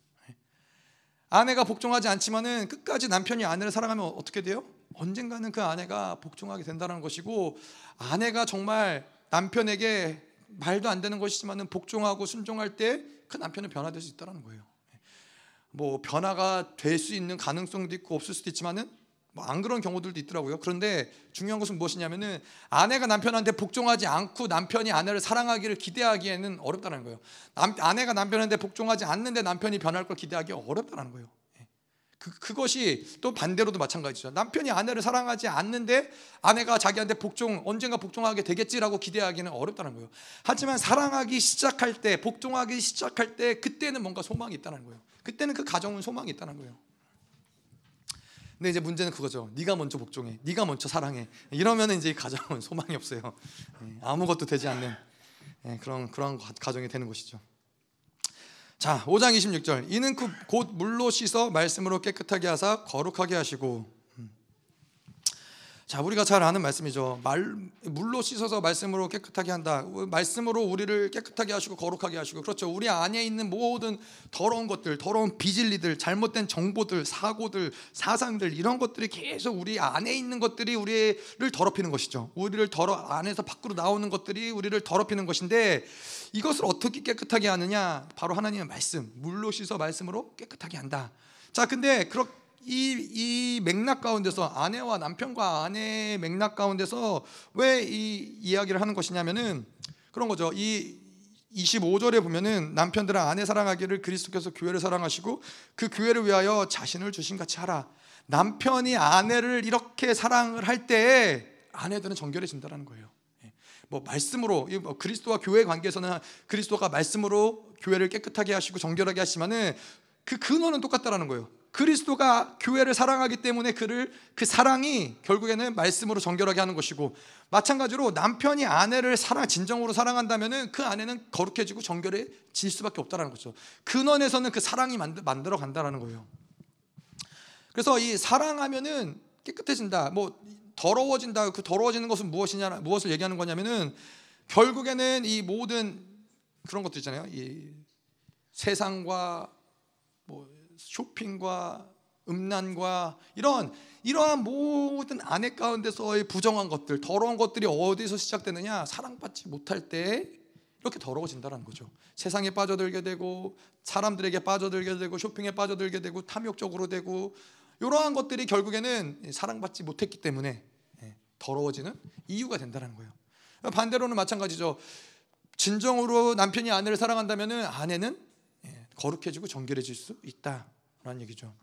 예. 아내가 복종하지 않지만은 끝까지 남편이 아내를 사랑하면 어떻게 돼요? 언젠가는 그 아내가 복종하게 된다는 것이고 아내가 정말 남편에게 말도 안 되는 것이지만은 복종하고 순종할 때 그 남편은 변화될 수 있다는 거예요. 뭐 변화가 될 수 있는 가능성도 있고 없을 수도 있지만은 뭐 안 그런 경우들도 있더라고요. 그런데 중요한 것은 무엇이냐면은 아내가 남편한테 복종하지 않고 남편이 아내를 사랑하기를 기대하기에는 어렵다는 거예요. 남, 아내가 남편한테 복종하지 않는데 남편이 변할 걸 기대하기 어렵다는 거예요. 그, 그것이 또 반대로도 마찬가지죠. 남편이 아내를 사랑하지 않는데 아내가 자기한테 복종 언젠가 복종하게 되겠지라고 기대하기는 어렵다는 거예요. 하지만 사랑하기 시작할 때 복종하기 시작할 때 그때는 뭔가 소망이 있다는 거예요. 그때는 그 가정은 소망이 있다는 거예요. 근데 이제 문제는 그거죠. 네가 먼저 복종해. 네가 먼저 사랑해. 이러면 이제 가정은 [laughs] 소망이 없어요. 예, 아무것도 되지 않는 예, 그런 그런 가정이 되는 것이죠. 자, 5장 26절. 이는 그곧 물로 씻어 말씀으로 깨끗하게 하사 거룩하게 하시고 자, 우리가 잘 아는 말씀이죠. 말, 물로 씻어서 말씀으로 깨끗하게 한다. 말씀으로 우리를 깨끗하게 하시고 거룩하게 하시고. 그렇죠. 우리 안에 있는 모든 더러운 것들, 더러운 비질리들, 잘못된 정보들, 사고들, 사상들 이런 것들이 계속 우리 안에 있는 것들이 우리를 더럽히는 것이죠. 우리를 더러 안에서 밖으로 나오는 것들이 우리를 더럽히는 것인데 이것을 어떻게 깨끗하게 하느냐? 바로 하나님의 말씀. 물로 씻어 말씀으로 깨끗하게 한다. 자, 근데 그렇게 이, 이 맥락 가운데서 아내와 남편과 아내의 맥락 가운데서 왜 이 이야기를 하는 것이냐면은 그런 거죠. 이 25절에 보면은 남편들은 아내 사랑하기를 그리스도께서 교회를 사랑하시고 그 교회를 위하여 자신을 주신 같이 하라. 남편이 아내를 이렇게 사랑을 할때 아내들은 정결해진다는 거예요. 예. 뭐 말씀으로 뭐 그리스도와 교회 관계에서는 그리스도가 말씀으로 교회를 깨끗하게 하시고 정결하게 하시면은 그 근원은 똑같다라는 거예요. 그리스도가 교회를 사랑하기 때문에 그를 그 사랑이 결국에는 말씀으로 정결하게 하는 것이고 마찬가지로 남편이 아내를 사랑 진정으로 사랑한다면은 그 아내는 거룩해지고 정결해질 수밖에 없다라는 거죠. 근원에서는 그 사랑이 만들, 만들어 간다라는 거예요. 그래서 이 사랑하면은 깨끗해진다. 뭐 더러워진다. 그 더러워지는 것은 무엇이냐 무엇을 얘기하는 거냐면은 결국에는 이 모든 그런 것도 있잖아요. 이 세상과 뭐 쇼핑과 음란과 이런 이러한 모든 안에 가운데서의 부정한 것들, 더러운 것들이 어디서 시작되느냐? 사랑받지 못할 때 이렇게 더러워진다는 거죠. 세상에 빠져들게 되고 사람들에게 빠져들게 되고 쇼핑에 빠져들게 되고 탐욕적으로 되고 이러한 것들이 결국에는 사랑받지 못했기 때문에 예, 더러워지는 이유가 된다는 거예요. 반대로는 마찬가지죠. 진정으로 남편이 아내를 사랑한다면 아내는 예, 거룩해지고 정결해질 수 있다라는 얘기죠.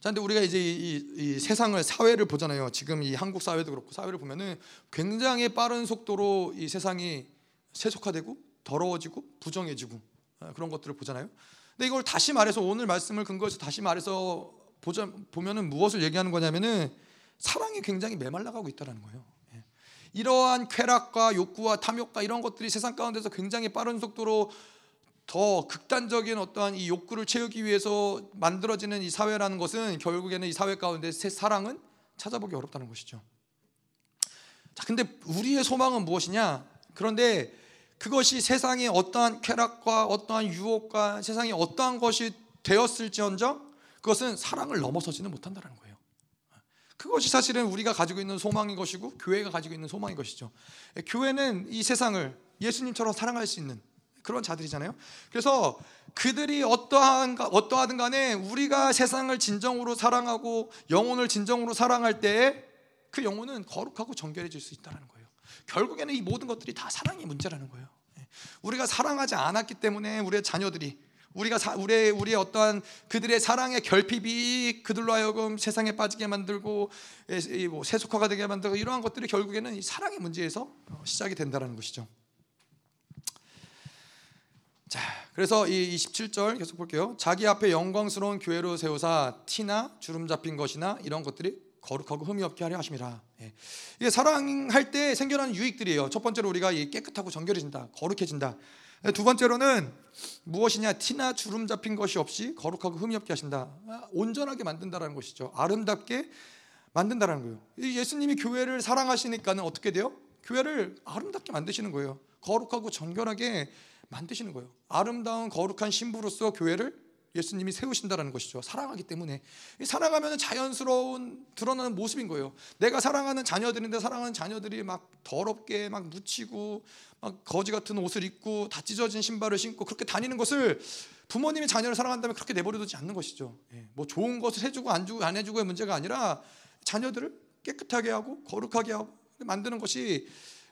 자, 근데 우리가 이제 이, 이, 세상을 사회를 보잖아요. 지금 이 한국 사회도 그렇고 사회를 보면은 굉장히 빠른 속도로 이 세상이 세속화되고 더러워지고 부정해지고 아, 그런 것들을 보잖아요. 근데 이걸 다시 말해서 오늘 말씀을 근거해서 다시 말해서 보자 보면은 무엇을 얘기하는 거냐면은 사랑이 굉장히 메말라가고 있다는 거예요. 예. 이러한 쾌락과 욕구와 탐욕과 이런 것들이 세상 가운데서 굉장히 빠른 속도로 더 극단적인 어떠한 이 욕구를 채우기 위해서 만들어지는 이 사회라는 것은 결국에는 이 사회 가운데 새 사랑은 찾아보기 어렵다는 것이죠. 자, 근데 우리의 소망은 무엇이냐? 그런데 그것이 세상의 어떠한 쾌락과 어떠한 유혹과 세상의 어떠한 것이 되었을지언정 그것은 사랑을 넘어서지는 못한다는 거예요. 그것이 사실은 우리가 가지고 있는 소망인 것이고 교회가 가지고 있는 소망인 것이죠. 교회는 이 세상을 예수님처럼 사랑할 수 있는 그런 자들이잖아요. 그래서 그들이 어떠한 어떠하든 간에 우리가 세상을 진정으로 사랑하고 영혼을 진정으로 사랑할 때그 영혼은 거룩하고 정결해질 수 있다는 거예요. 결국에는 이 모든 것들이 다 사랑의 문제라는 거예요. 예. 우리가 사랑하지 않았기 때문에 우리의 자녀들이 우리가 사, 우리의 우리의 어떠한 그들의 사랑의 결핍이 그들로 하여금 세상에 빠지게 만들고 예, 뭐 세속화가 되게 만들고 이러한 것들이 결국에는 이 사랑의 문제에서 시작이 된다는 것이죠. 자, 그래서 이 27절 계속 볼게요. 자기 앞에 영광스러운 교회로 세우사 티나 주름 잡힌 것이나 이런 것들이 거룩하고 흠이 없게 하려 하심이라. 예. 이게 사랑할 때 생겨나는 유익들이에요. 첫 번째로 우리가 깨끗하고 정결해진다, 거룩해진다. 두 번째로는 무엇이냐 티나 주름 잡힌 것이 없이 거룩하고 흠이 없게 하신다. 온전하게 만든다라는 것이죠. 아름답게 만든다라는 거예요. 예수님이 교회를 사랑하시니까는 어떻게 돼요? 교회를 아름답게 만드시는 거예요. 거룩하고 정결하게 만드시는 거예요. 아름다운 거룩한 신부로서 교회를 예수님이 세우신다라는 것이죠. 사랑하기 때문에 사랑하면 자연스러운 드러나는 모습인 거예요. 내가 사랑하는 자녀들인데 사랑하는 자녀들이 막 더럽게 막 묻히고 막 거지 같은 옷을 입고 다 찢어진 신발을 신고 그렇게 다니는 것을 부모님이 자녀를 사랑한다면 그렇게 내버려두지 않는 것이죠. 예, 뭐 좋은 것을 해주고 안 주고 안 해주고의 문제가 아니라 자녀들을 깨끗하게 하고 거룩하게 하고 만드는 것이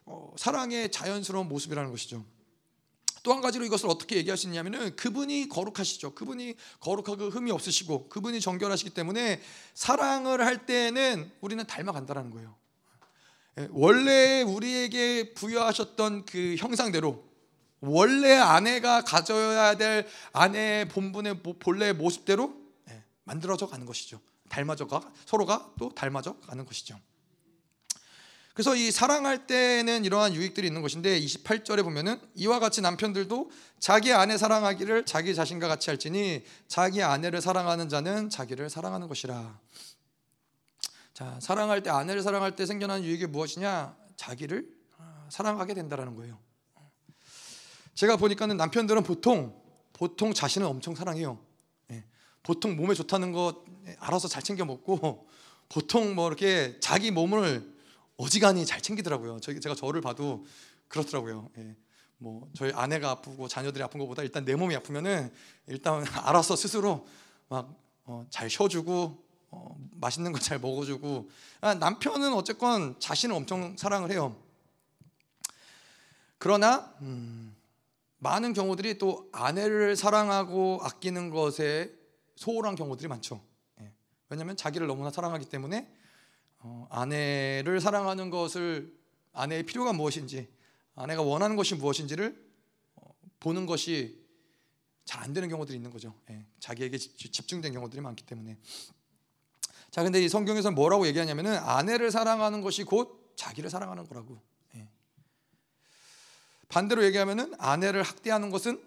어, 사랑의 자연스러운 모습이라는 것이죠. 또 한 가지로 이것을 어떻게 얘기하시냐면은 그분이 거룩하시죠. 그분이 거룩하고 흠이 없으시고 그분이 정결하시기 때문에 사랑을 할 때는 우리는 닮아간다라는 거예요. 예, 원래 우리에게 부여하셨던 그 형상대로 원래 아내가 가져야 될 아내의 본분의 본래의 모습대로 예, 만들어져 가는 것이죠. 닮아져 가 서로가 또 닮아져 가는 것이죠. 그래서 이 사랑할 때는 이러한 유익들이 있는 것인데 28절에 보면은 이와 같이 남편들도 자기 아내 사랑하기를 자기 자신과 같이 할지니 자기 아내를 사랑하는 자는 자기를 사랑하는 것이라. 자, 사랑할 때 아내를 사랑할 때 생겨나는 유익이 무엇이냐? 자기를 아, 사랑하게 된다라는 거예요. 제가 보니까는 남편들은 보통 보통 자신을 엄청 사랑해요. 예. 보통 몸에 좋다는 거 알아서 잘 챙겨 먹고 보통 뭐 이렇게 자기 몸을 어지간히 잘 챙기더라고요. 저, 제가 저를 봐도 그렇더라고요. 예. 뭐 저희 아내가 아프고 자녀들이 아픈 것보다 일단 내 몸이 아프면은 일단 [laughs] 알아서 스스로 막잘 어, 쉬어주고 어, 맛있는 거 잘 먹어주고 아, 남편은 어쨌건 자신을 엄청 사랑을 해요. 그러나 음, 많은 경우들이 또 아내를 사랑하고 아끼는 것에 소홀한 경우들이 많죠. 예. 왜냐하면 자기를 너무나 사랑하기 때문에 어, 아내를 사랑하는 것을 아내의 필요가 무엇인지 아내가 원하는 것이 무엇인지를 어, 보는 것이 잘 안 되는 경우들이 있는 거죠. 예, 자기에게 집중된 경우들이 많기 때문에. 자, 근데 이 성경에서는 뭐라고 얘기하냐면은 아내를 사랑하는 것이 곧 자기를 사랑하는 거라고. 예. 반대로 얘기하면은 아내를 학대하는 것은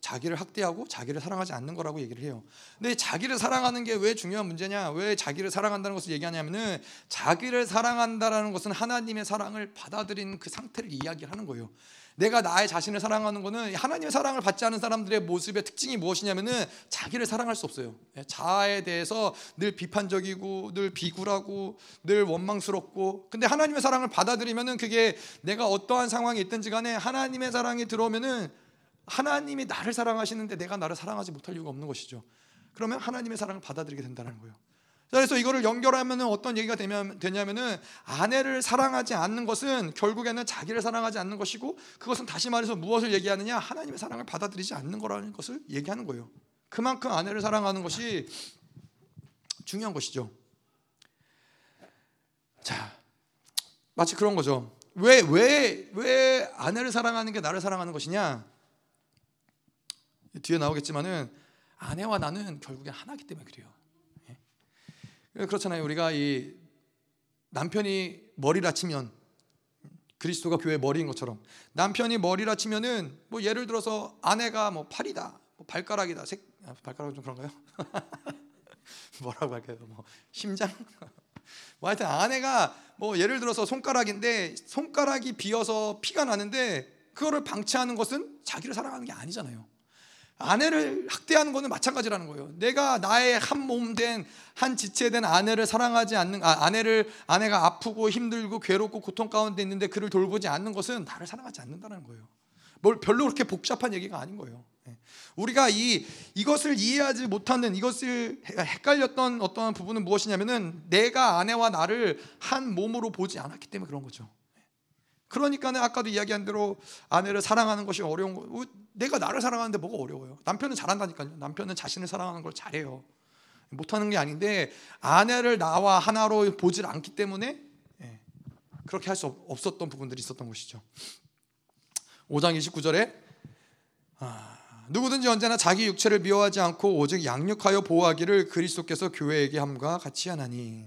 자기를 학대하고 자기를 사랑하지 않는 거라고 얘기를 해요. 근데 자기를 사랑하는 게 왜 중요한 문제냐? 왜 자기를 사랑한다는 것을 얘기하냐면은 자기를 사랑한다라는 것은 하나님의 사랑을 받아들이는 그 상태를 이야기하는 거예요. 내가 나의 자신을 사랑하는 것은 하나님의 사랑을 받지 않은 사람들의 모습의 특징이 무엇이냐면은 자기를 사랑할 수 없어요. 예, 자아에 대해서 늘 비판적이고 늘 비굴하고 늘 원망스럽고 근데 하나님의 사랑을 받아들이면은 그게 내가 어떠한 상황이 있든지 간에 하나님의 사랑이 들어오면은 하나님이 나를 사랑하시는데 내가 나를 사랑하지 못할 이유가 없는 것이죠. 그러면 하나님의 사랑을 받아들이게 된다는 거예요. 그래서 이거를 연결하면 어떤 얘기가 되면, 되냐면은 아내를 사랑하지 않는 것은 결국에는 자기를 사랑하지 않는 것이고 그것은 다시 말해서 무엇을 얘기하느냐 하나님의 사랑을 받아들이지 않는 거라는 것을 얘기하는 거예요. 그만큼 아내를 사랑하는 것이 중요한 것이죠. 자, 마치 그런 거죠. 왜 왜 왜 아내를 사랑하는 게 나를 사랑하는 것이냐? 뒤에 나오겠지만은 아내와 나는 결국에 하나기 때문에 그래요. 예. 그렇잖아요. 우리가 이 남편이 머리를 다치면 그리스도가 교회 머리인 것처럼 남편이 머리를 다치면은 뭐 예를 들어서 아내가 뭐 팔이다, 뭐 발가락이다, 색, 아, 발가락 좀 그런가요? [laughs] 뭐라고 할까요? 뭐 심장? [laughs] 뭐 하여튼 아내가 뭐 예를 들어서 손가락인데 손가락이 비어서 피가 나는데 그거를 방치하는 것은 자기를 사랑하는 게 아니잖아요. 아내를 학대하는 것은 마찬가지라는 거예요. 내가 나의 한 몸 된 한 지체된 아내를 사랑하지 않는 아, 아내를 아내가 아프고 힘들고 괴롭고 고통 가운데 있는데 그를 돌보지 않는 것은 나를 사랑하지 않는다는 거예요. 뭘 별로 그렇게 복잡한 얘기가 아닌 거예요. 예. 우리가 이 이것을 이해하지 못하는 이것을 헷갈렸던 어떠한 부분은 무엇이냐면은 내가 아내와 나를 한 몸으로 보지 않았기 때문에 그런 거죠. 그러니까는 아까도 이야기한 대로 아내를 사랑하는 것이 어려운 거. 내가 나를 사랑하는데 뭐가 어려워요? 남편은 잘한다니까요. 남편은 자신을 사랑하는 걸 잘해요. 못하는 게 아닌데 아내를 나와 하나로 보질 않기 때문에 예, 그렇게 할 수 없었던 부분들이 있었던 것이죠. 5장 29절에 아, 누구든지 언제나 자기 육체를 미워하지 않고 오직 양육하여 보호하기를 그리스도께서 교회에게 함과 같이 하나니.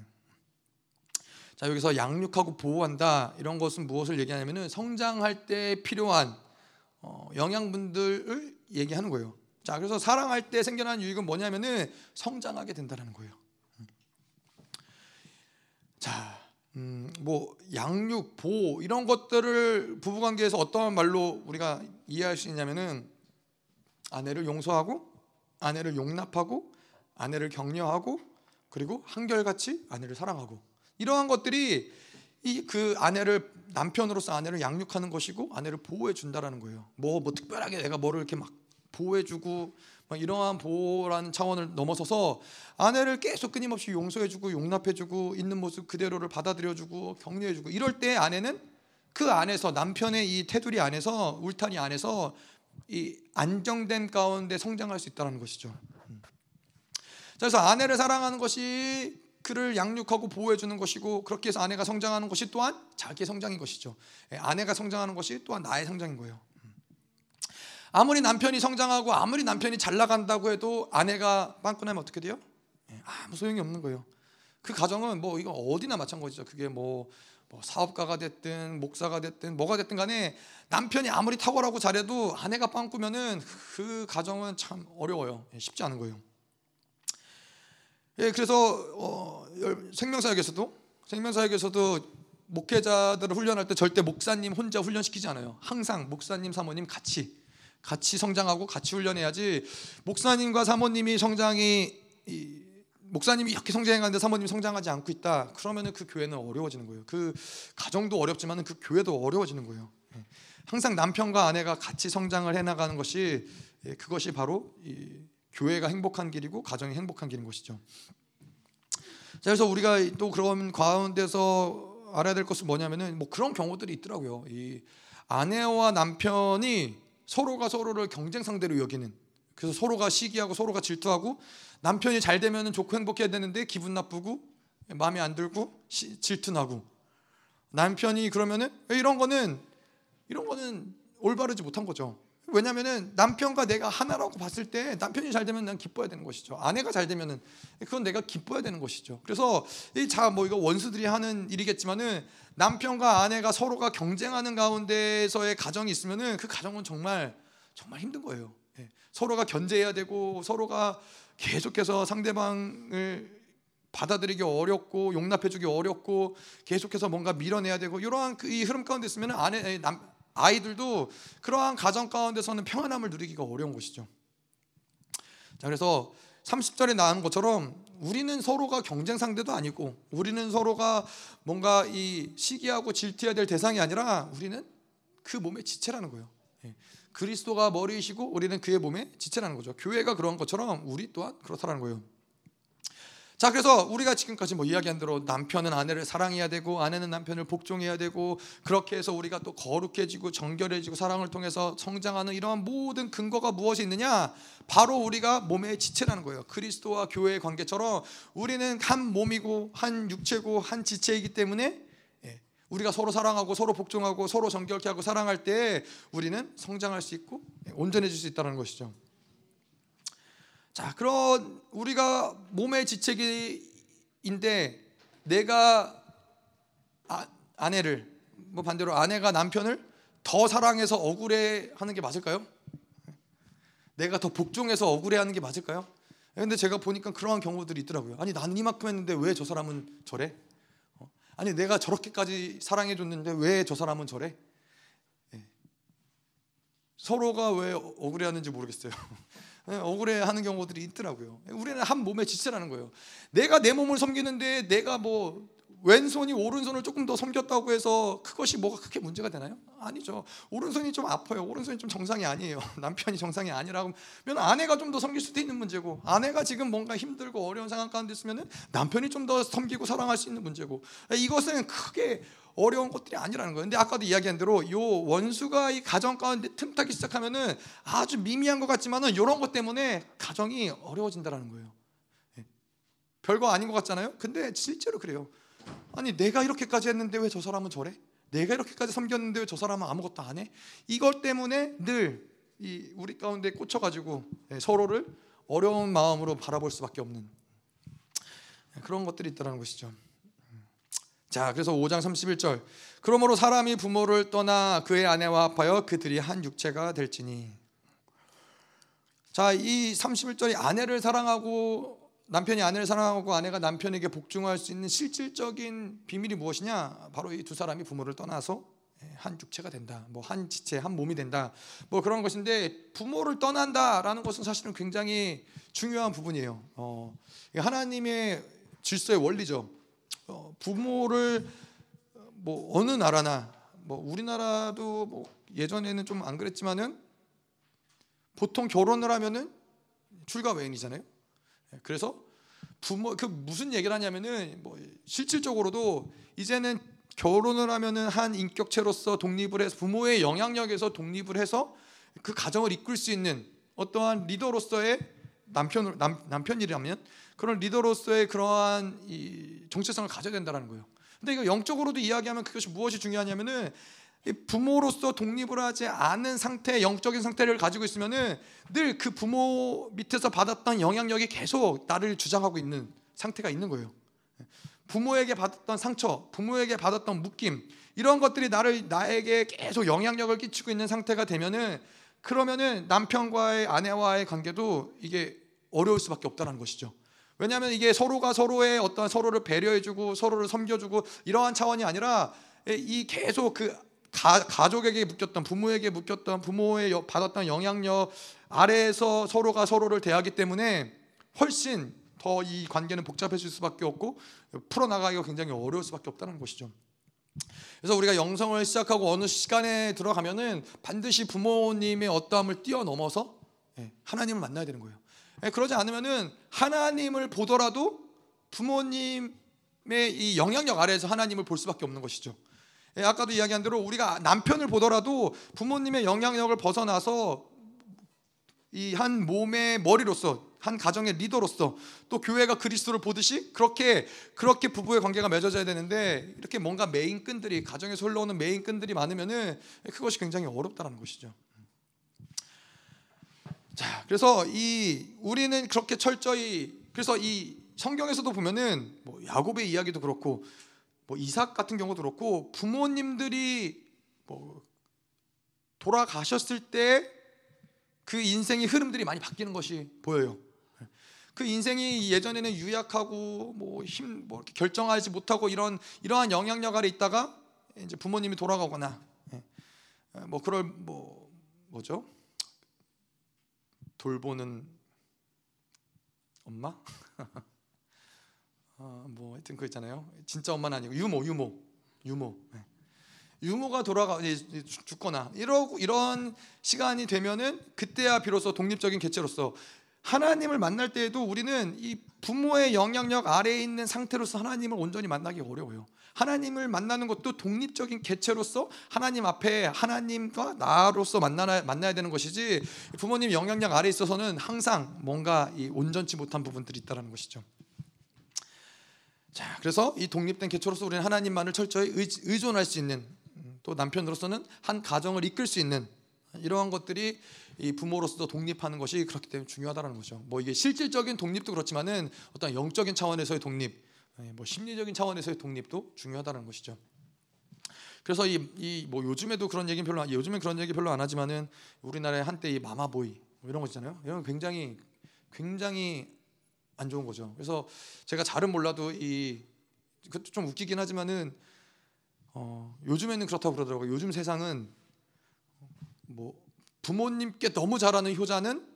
자 여기서 양육하고 보호한다 이런 것은 무엇을 얘기하냐면은 성장할 때 필요한 어, 영양분들을 얘기하는 거예요. 자 그래서 사랑할 때 생겨난 유익은 뭐냐면은 성장하게 된다는 거예요. 자, 음, 뭐 양육, 보호 이런 것들을 부부관계에서 어떠한 말로 우리가 이해할 수 있냐면은 아내를 용서하고 아내를 용납하고 아내를 격려하고 그리고 한결같이 아내를 사랑하고 이러한 것들이 이 그 아내를 남편으로서 아내를 양육하는 것이고 아내를 보호해 준다라는 거예요. 뭐뭐 특별하게 내가 뭐를 이렇게 막 보호해 주고 막 이러한 보호라는 차원을 넘어서서 아내를 계속 끊임없이 용서해 주고 용납해 주고 있는 모습 그대로를 받아들여 주고 격려해 주고 이럴 때 아내는 그 안에서 남편의 이 테두리 안에서 울타리 안에서 이 안정된 가운데 성장할 수 있다는 것이죠. 음. 그래서 아내를 사랑하는 것이 그를 양육하고 보호해 주는 것이고 그렇게 해서 아내가 성장하는 것이 또한 자기의 성장인 것이죠. 예, 아내가 성장하는 것이 또한 나의 성장인 거예요. 음. 아무리 남편이 성장하고 아무리 남편이 잘 나간다고 해도 아내가 빵꾸나면 어떻게 돼요? 예, 아무 소용이 없는 거예요. 그 가정은 뭐 이거 어디나 마찬가지죠. 그게 뭐, 뭐 사업가가 됐든 목사가 됐든 뭐가 됐든 간에 남편이 아무리 탁월하고 잘해도 아내가 빵꾸면은 그 가정은 참 어려워요. 예, 쉽지 않은 거예요. 예, 그래서 어, 생명사역에서도 생명사역에서도 목회자들을 훈련할 때 절대 목사님 혼자 훈련시키지 않아요. 항상 목사님, 사모님 같이 같이 성장하고 같이 훈련해야지 목사님과 사모님이 성장이 이, 목사님이 이렇게 성장해가는데 사모님이 성장하지 않고 있다. 그러면은 그 교회는 어려워지는 거예요. 그 가정도 어렵지만은 그 교회도 어려워지는 거예요. 예. 항상 남편과 아내가 같이 성장을 해나가는 것이 예, 그것이 바로 이 교회가 행복한 길이고 가정이 행복한 길인 것이죠. 자, 그래서 우리가 또 그런 가운데서 알아야 될 것은 뭐냐면은 뭐 그런 경우들이 있더라고요. 이 아내와 남편이 서로가 서로를 경쟁 상대로 여기는 그래서 서로가 시기하고 서로가 질투하고 남편이 잘 되면 좋고 행복해야 되는데 기분 나쁘고 마음에 안 들고 시, 질투나고 남편이 그러면은 이런 거는 이런 거는 올바르지 못한 거죠. 왜냐하면 남편과 내가 하나라고 봤을 때 남편이 잘 되면 난 기뻐야 되는 것이죠. 아내가 잘 되면은 그건 내가 기뻐야 되는 것이죠. 그래서 이 자 뭐 이거 원수들이 하는 일이겠지만은 남편과 아내가 서로가 경쟁하는 가운데서의 가정이 있으면은 그 가정은 정말 정말 힘든 거예요. 예, 서로가 견제해야 되고 서로가 계속해서 상대방을 받아들이기 어렵고 용납해주기 어렵고 계속해서 뭔가 밀어내야 되고 이러한 그 이 흐름 가운데 있으면 아내 남, 아이들도 그러한 가정 가운데서는 평안함을 누리기가 어려운 것이죠. 자 그래서 30절에 나온 것처럼 우리는 서로가 경쟁 상대도 아니고 우리는 서로가 뭔가 이 시기하고 질투해야 될 대상이 아니라 우리는 그 몸의 지체라는 거예요. 예. 그리스도가 머리이시고 우리는 그의 몸의 지체라는 거죠. 교회가 그런 것처럼 우리 또한 그렇다라는 거예요. 자, 그래서 우리가 지금까지 뭐 이야기한 대로 남편은 아내를 사랑해야 되고 아내는 남편을 복종해야 되고 그렇게 해서 우리가 또 거룩해지고 정결해지고 사랑을 통해서 성장하는 이러한 모든 근거가 무엇이 있느냐? 바로 우리가 몸의 지체라는 거예요. 그리스도와 교회의 관계처럼 우리는 한 몸이고 한 육체고 한 지체이기 때문에 예, 우리가 서로 사랑하고 서로 복종하고 서로 정결케 하고 사랑할 때 우리는 성장할 수 있고 예, 온전해질 수 있다는 것이죠. 자, 그런 우리가 몸의 지체기인데 내가 아, 아내를 뭐 반대로 아내가 남편을 더 사랑해서 억울해 하는 게 맞을까요? 내가 더 복종해서 억울해 하는 게 맞을까요? 근데 제가 보니까 그러한 경우들이 있더라고요. 아니 나는 이만큼 했는데 왜 저 사람은 저래? 어? 아니 내가 저렇게까지 사랑해 줬는데 왜 저 사람은 저래? 예. 서로가 왜 억울해하는지 모르겠어요. [laughs] 예, 억울해하는 경우들이 있더라고요. 우리는 한 몸의 지체라는 거예요. 내가 내 몸을 섬기는데 내가 뭐 왼손이 오른손을 조금 더 섬겼다고 해서 그것이 뭐가 크게 문제가 되나요? 아니죠. 오른손이 좀 아파요. 오른손이 좀 정상이 아니에요. [laughs] 남편이 정상이 아니라면 아내가 좀 더 섬길 수도 있는 문제고 아내가 지금 뭔가 힘들고 어려운 상황 가운데 있으면 남편이 좀 더 섬기고 사랑할 수 있는 문제고 이것은 크게 어려운 것들이 아니라는 거예요. 근데 아까도 이야기한 대로 요 원수가 이 가정 가운데 틈타기 시작하면은 아주 미미한 것 같지만은 이런 것 때문에 가정이 어려워진다라는 거예요. 예. 별거 아닌 것 같잖아요. 근데 실제로 그래요. 아니 내가 이렇게까지 했는데 왜 저 사람은 저래? 내가 이렇게까지 섬겼는데 왜 저 사람은 아무것도 안 해? 이것 때문에 늘 이 우리 가운데 꽂혀가지고 예, 서로를 어려운 마음으로 바라볼 수밖에 없는 예, 그런 것들이 있다는 것이죠. 자, 그래서 5장 31절. 그러므로 사람이 부모를 떠나 그의 아내와 합하여 그들이 한 육체가 될지니. 자, 이 31절이 아내를 사랑하고 남편이 아내를 사랑하고 아내가 남편에게 복종할 수 있는 실질적인 비밀이 무엇이냐? 바로 이 두 사람이 부모를 떠나서 한 육체가 된다. 뭐 한 지체, 한 몸이 된다. 뭐 그런 것인데 부모를 떠난다라는 것은 사실은 굉장히 중요한 부분이에요. 어, 하나님의 질서의 원리죠. 어, 부모를 뭐 어느 나라나 뭐 우리나라도 뭐 예전에는 좀 안 그랬지만은 보통 결혼을 하면은 출가 외인이잖아요. 예, 그래서 부모 그 무슨 얘기를 하냐면은 뭐 실질적으로도 이제는 결혼을 하면은 한 인격체로서 독립을 해서 부모의 영향력에서 독립을 해서 그 가정을 이끌 수 있는 어떠한 리더로서의 남편 남, 남편이라면 그런 리더로서의 그러한 이 정체성을 가져야 된다는 거예요. 근데 이거 영적으로도 이야기하면 그것이 무엇이 중요하냐면은 부모로서 독립을 하지 않은 상태, 영적인 상태를 가지고 있으면은 늘 그 부모 밑에서 받았던 영향력이 계속 나를 주장하고 있는 상태가 있는 거예요. 부모에게 받았던 상처, 부모에게 받았던 묶임 이런 것들이 나를 나에게 계속 영향력을 끼치고 있는 상태가 되면은 그러면은 남편과의 아내와의 관계도 이게 어려울 수밖에 없다는 것이죠. 왜냐하면 이게 서로가 서로의 어떤 서로를 배려해주고 서로를 섬겨주고 이러한 차원이 아니라 이 계속 그 가, 가족에게 묶였던 부모에게 묶였던 부모의 받았던 영향력 아래에서 서로가 서로를 대하기 때문에 훨씬 더 이 관계는 복잡해질 수밖에 없고 풀어나가기가 굉장히 어려울 수밖에 없다는 것이죠. 그래서 우리가 영성을 시작하고 어느 시간에 들어가면은 반드시 부모님의 어떠함을 뛰어넘어서 예, 하나님을 만나야 되는 거예요. 예, 그러지 않으면은 하나님을 보더라도 부모님의 이 영향력 아래에서 하나님을 볼 수밖에 없는 것이죠. 예, 아까도 이야기한 대로 우리가 남편을 보더라도 부모님의 영향력을 벗어나서 이 한 몸의 머리로서 한 가정의 리더로서 또 교회가 그리스도를 보듯이 그렇게 그렇게 부부의 관계가 맺어져야 되는데 이렇게 뭔가 매인 끈들이 가정에서 흘러오는 매인 끈들이 많으면은 그것이 굉장히 어렵다는 것이죠. 자, 그래서 이 우리는 그렇게 철저히 그래서 이 성경에서도 보면은 뭐 야곱의 이야기도 그렇고 뭐 이삭 같은 경우도 그렇고 부모님들이 뭐 돌아가셨을 때 그 인생의 흐름들이 많이 바뀌는 것이 보여요. 그 인생이 예전에는 유약하고 뭐힘뭐 이렇게 결정하지 못하고 이런 이러한 영향력 아래 있다가 이제 부모님이 돌아가거나 예. 뭐 그럴 뭐 뭐죠? 돌보는 엄마? [laughs] 아, 뭐 하여튼 그 있잖아요. 진짜 엄마는 아니고 유모, 유모, 유모. 네. 유모가 돌아가 죽거나 이러고 이런 시간이 되면은 그때야 비로소 독립적인 개체로서 하나님을 만날 때에도 우리는 이 부모의 영향력 아래에 있는 상태로서 하나님을 온전히 만나기 어려워요. 하나님을 만나는 것도 독립적인 개체로서 하나님 앞에 하나님과 나로서 만나야, 만나야 되는 것이지 부모님 영향력 아래에 있어서는 항상 뭔가 이 온전치 못한 부분들이 있다는 것이죠. 자, 그래서 이 독립된 개체로서 우리는 하나님만을 철저히 의존할 수 있는 또 남편으로서는 한 가정을 이끌 수 있는 이러한 것들이 이 부모로서도 독립하는 것이 그렇기 때문에 중요하다는 거죠. 뭐 이게 실질적인 독립도 그렇지만은 어떤 영적인 차원에서의 독립, 예, 뭐 심리적인 차원에서의 독립도 중요하다는 것이죠. 그래서 이 이 뭐 요즘에도 그런 얘기는 별로 요즘엔 그런 얘기 별로 안 하지만은 우리나라에 한때 이 마마보이 뭐 이런 거 있잖아요. 이런 굉장히 굉장히 안 좋은 거죠. 그래서 제가 잘은 몰라도 이 그것도 좀 웃기긴 하지만은 어, 요즘에는 그렇다고 그러더라고요. 요즘 세상은 뭐 부모님께 너무 잘하는 효자는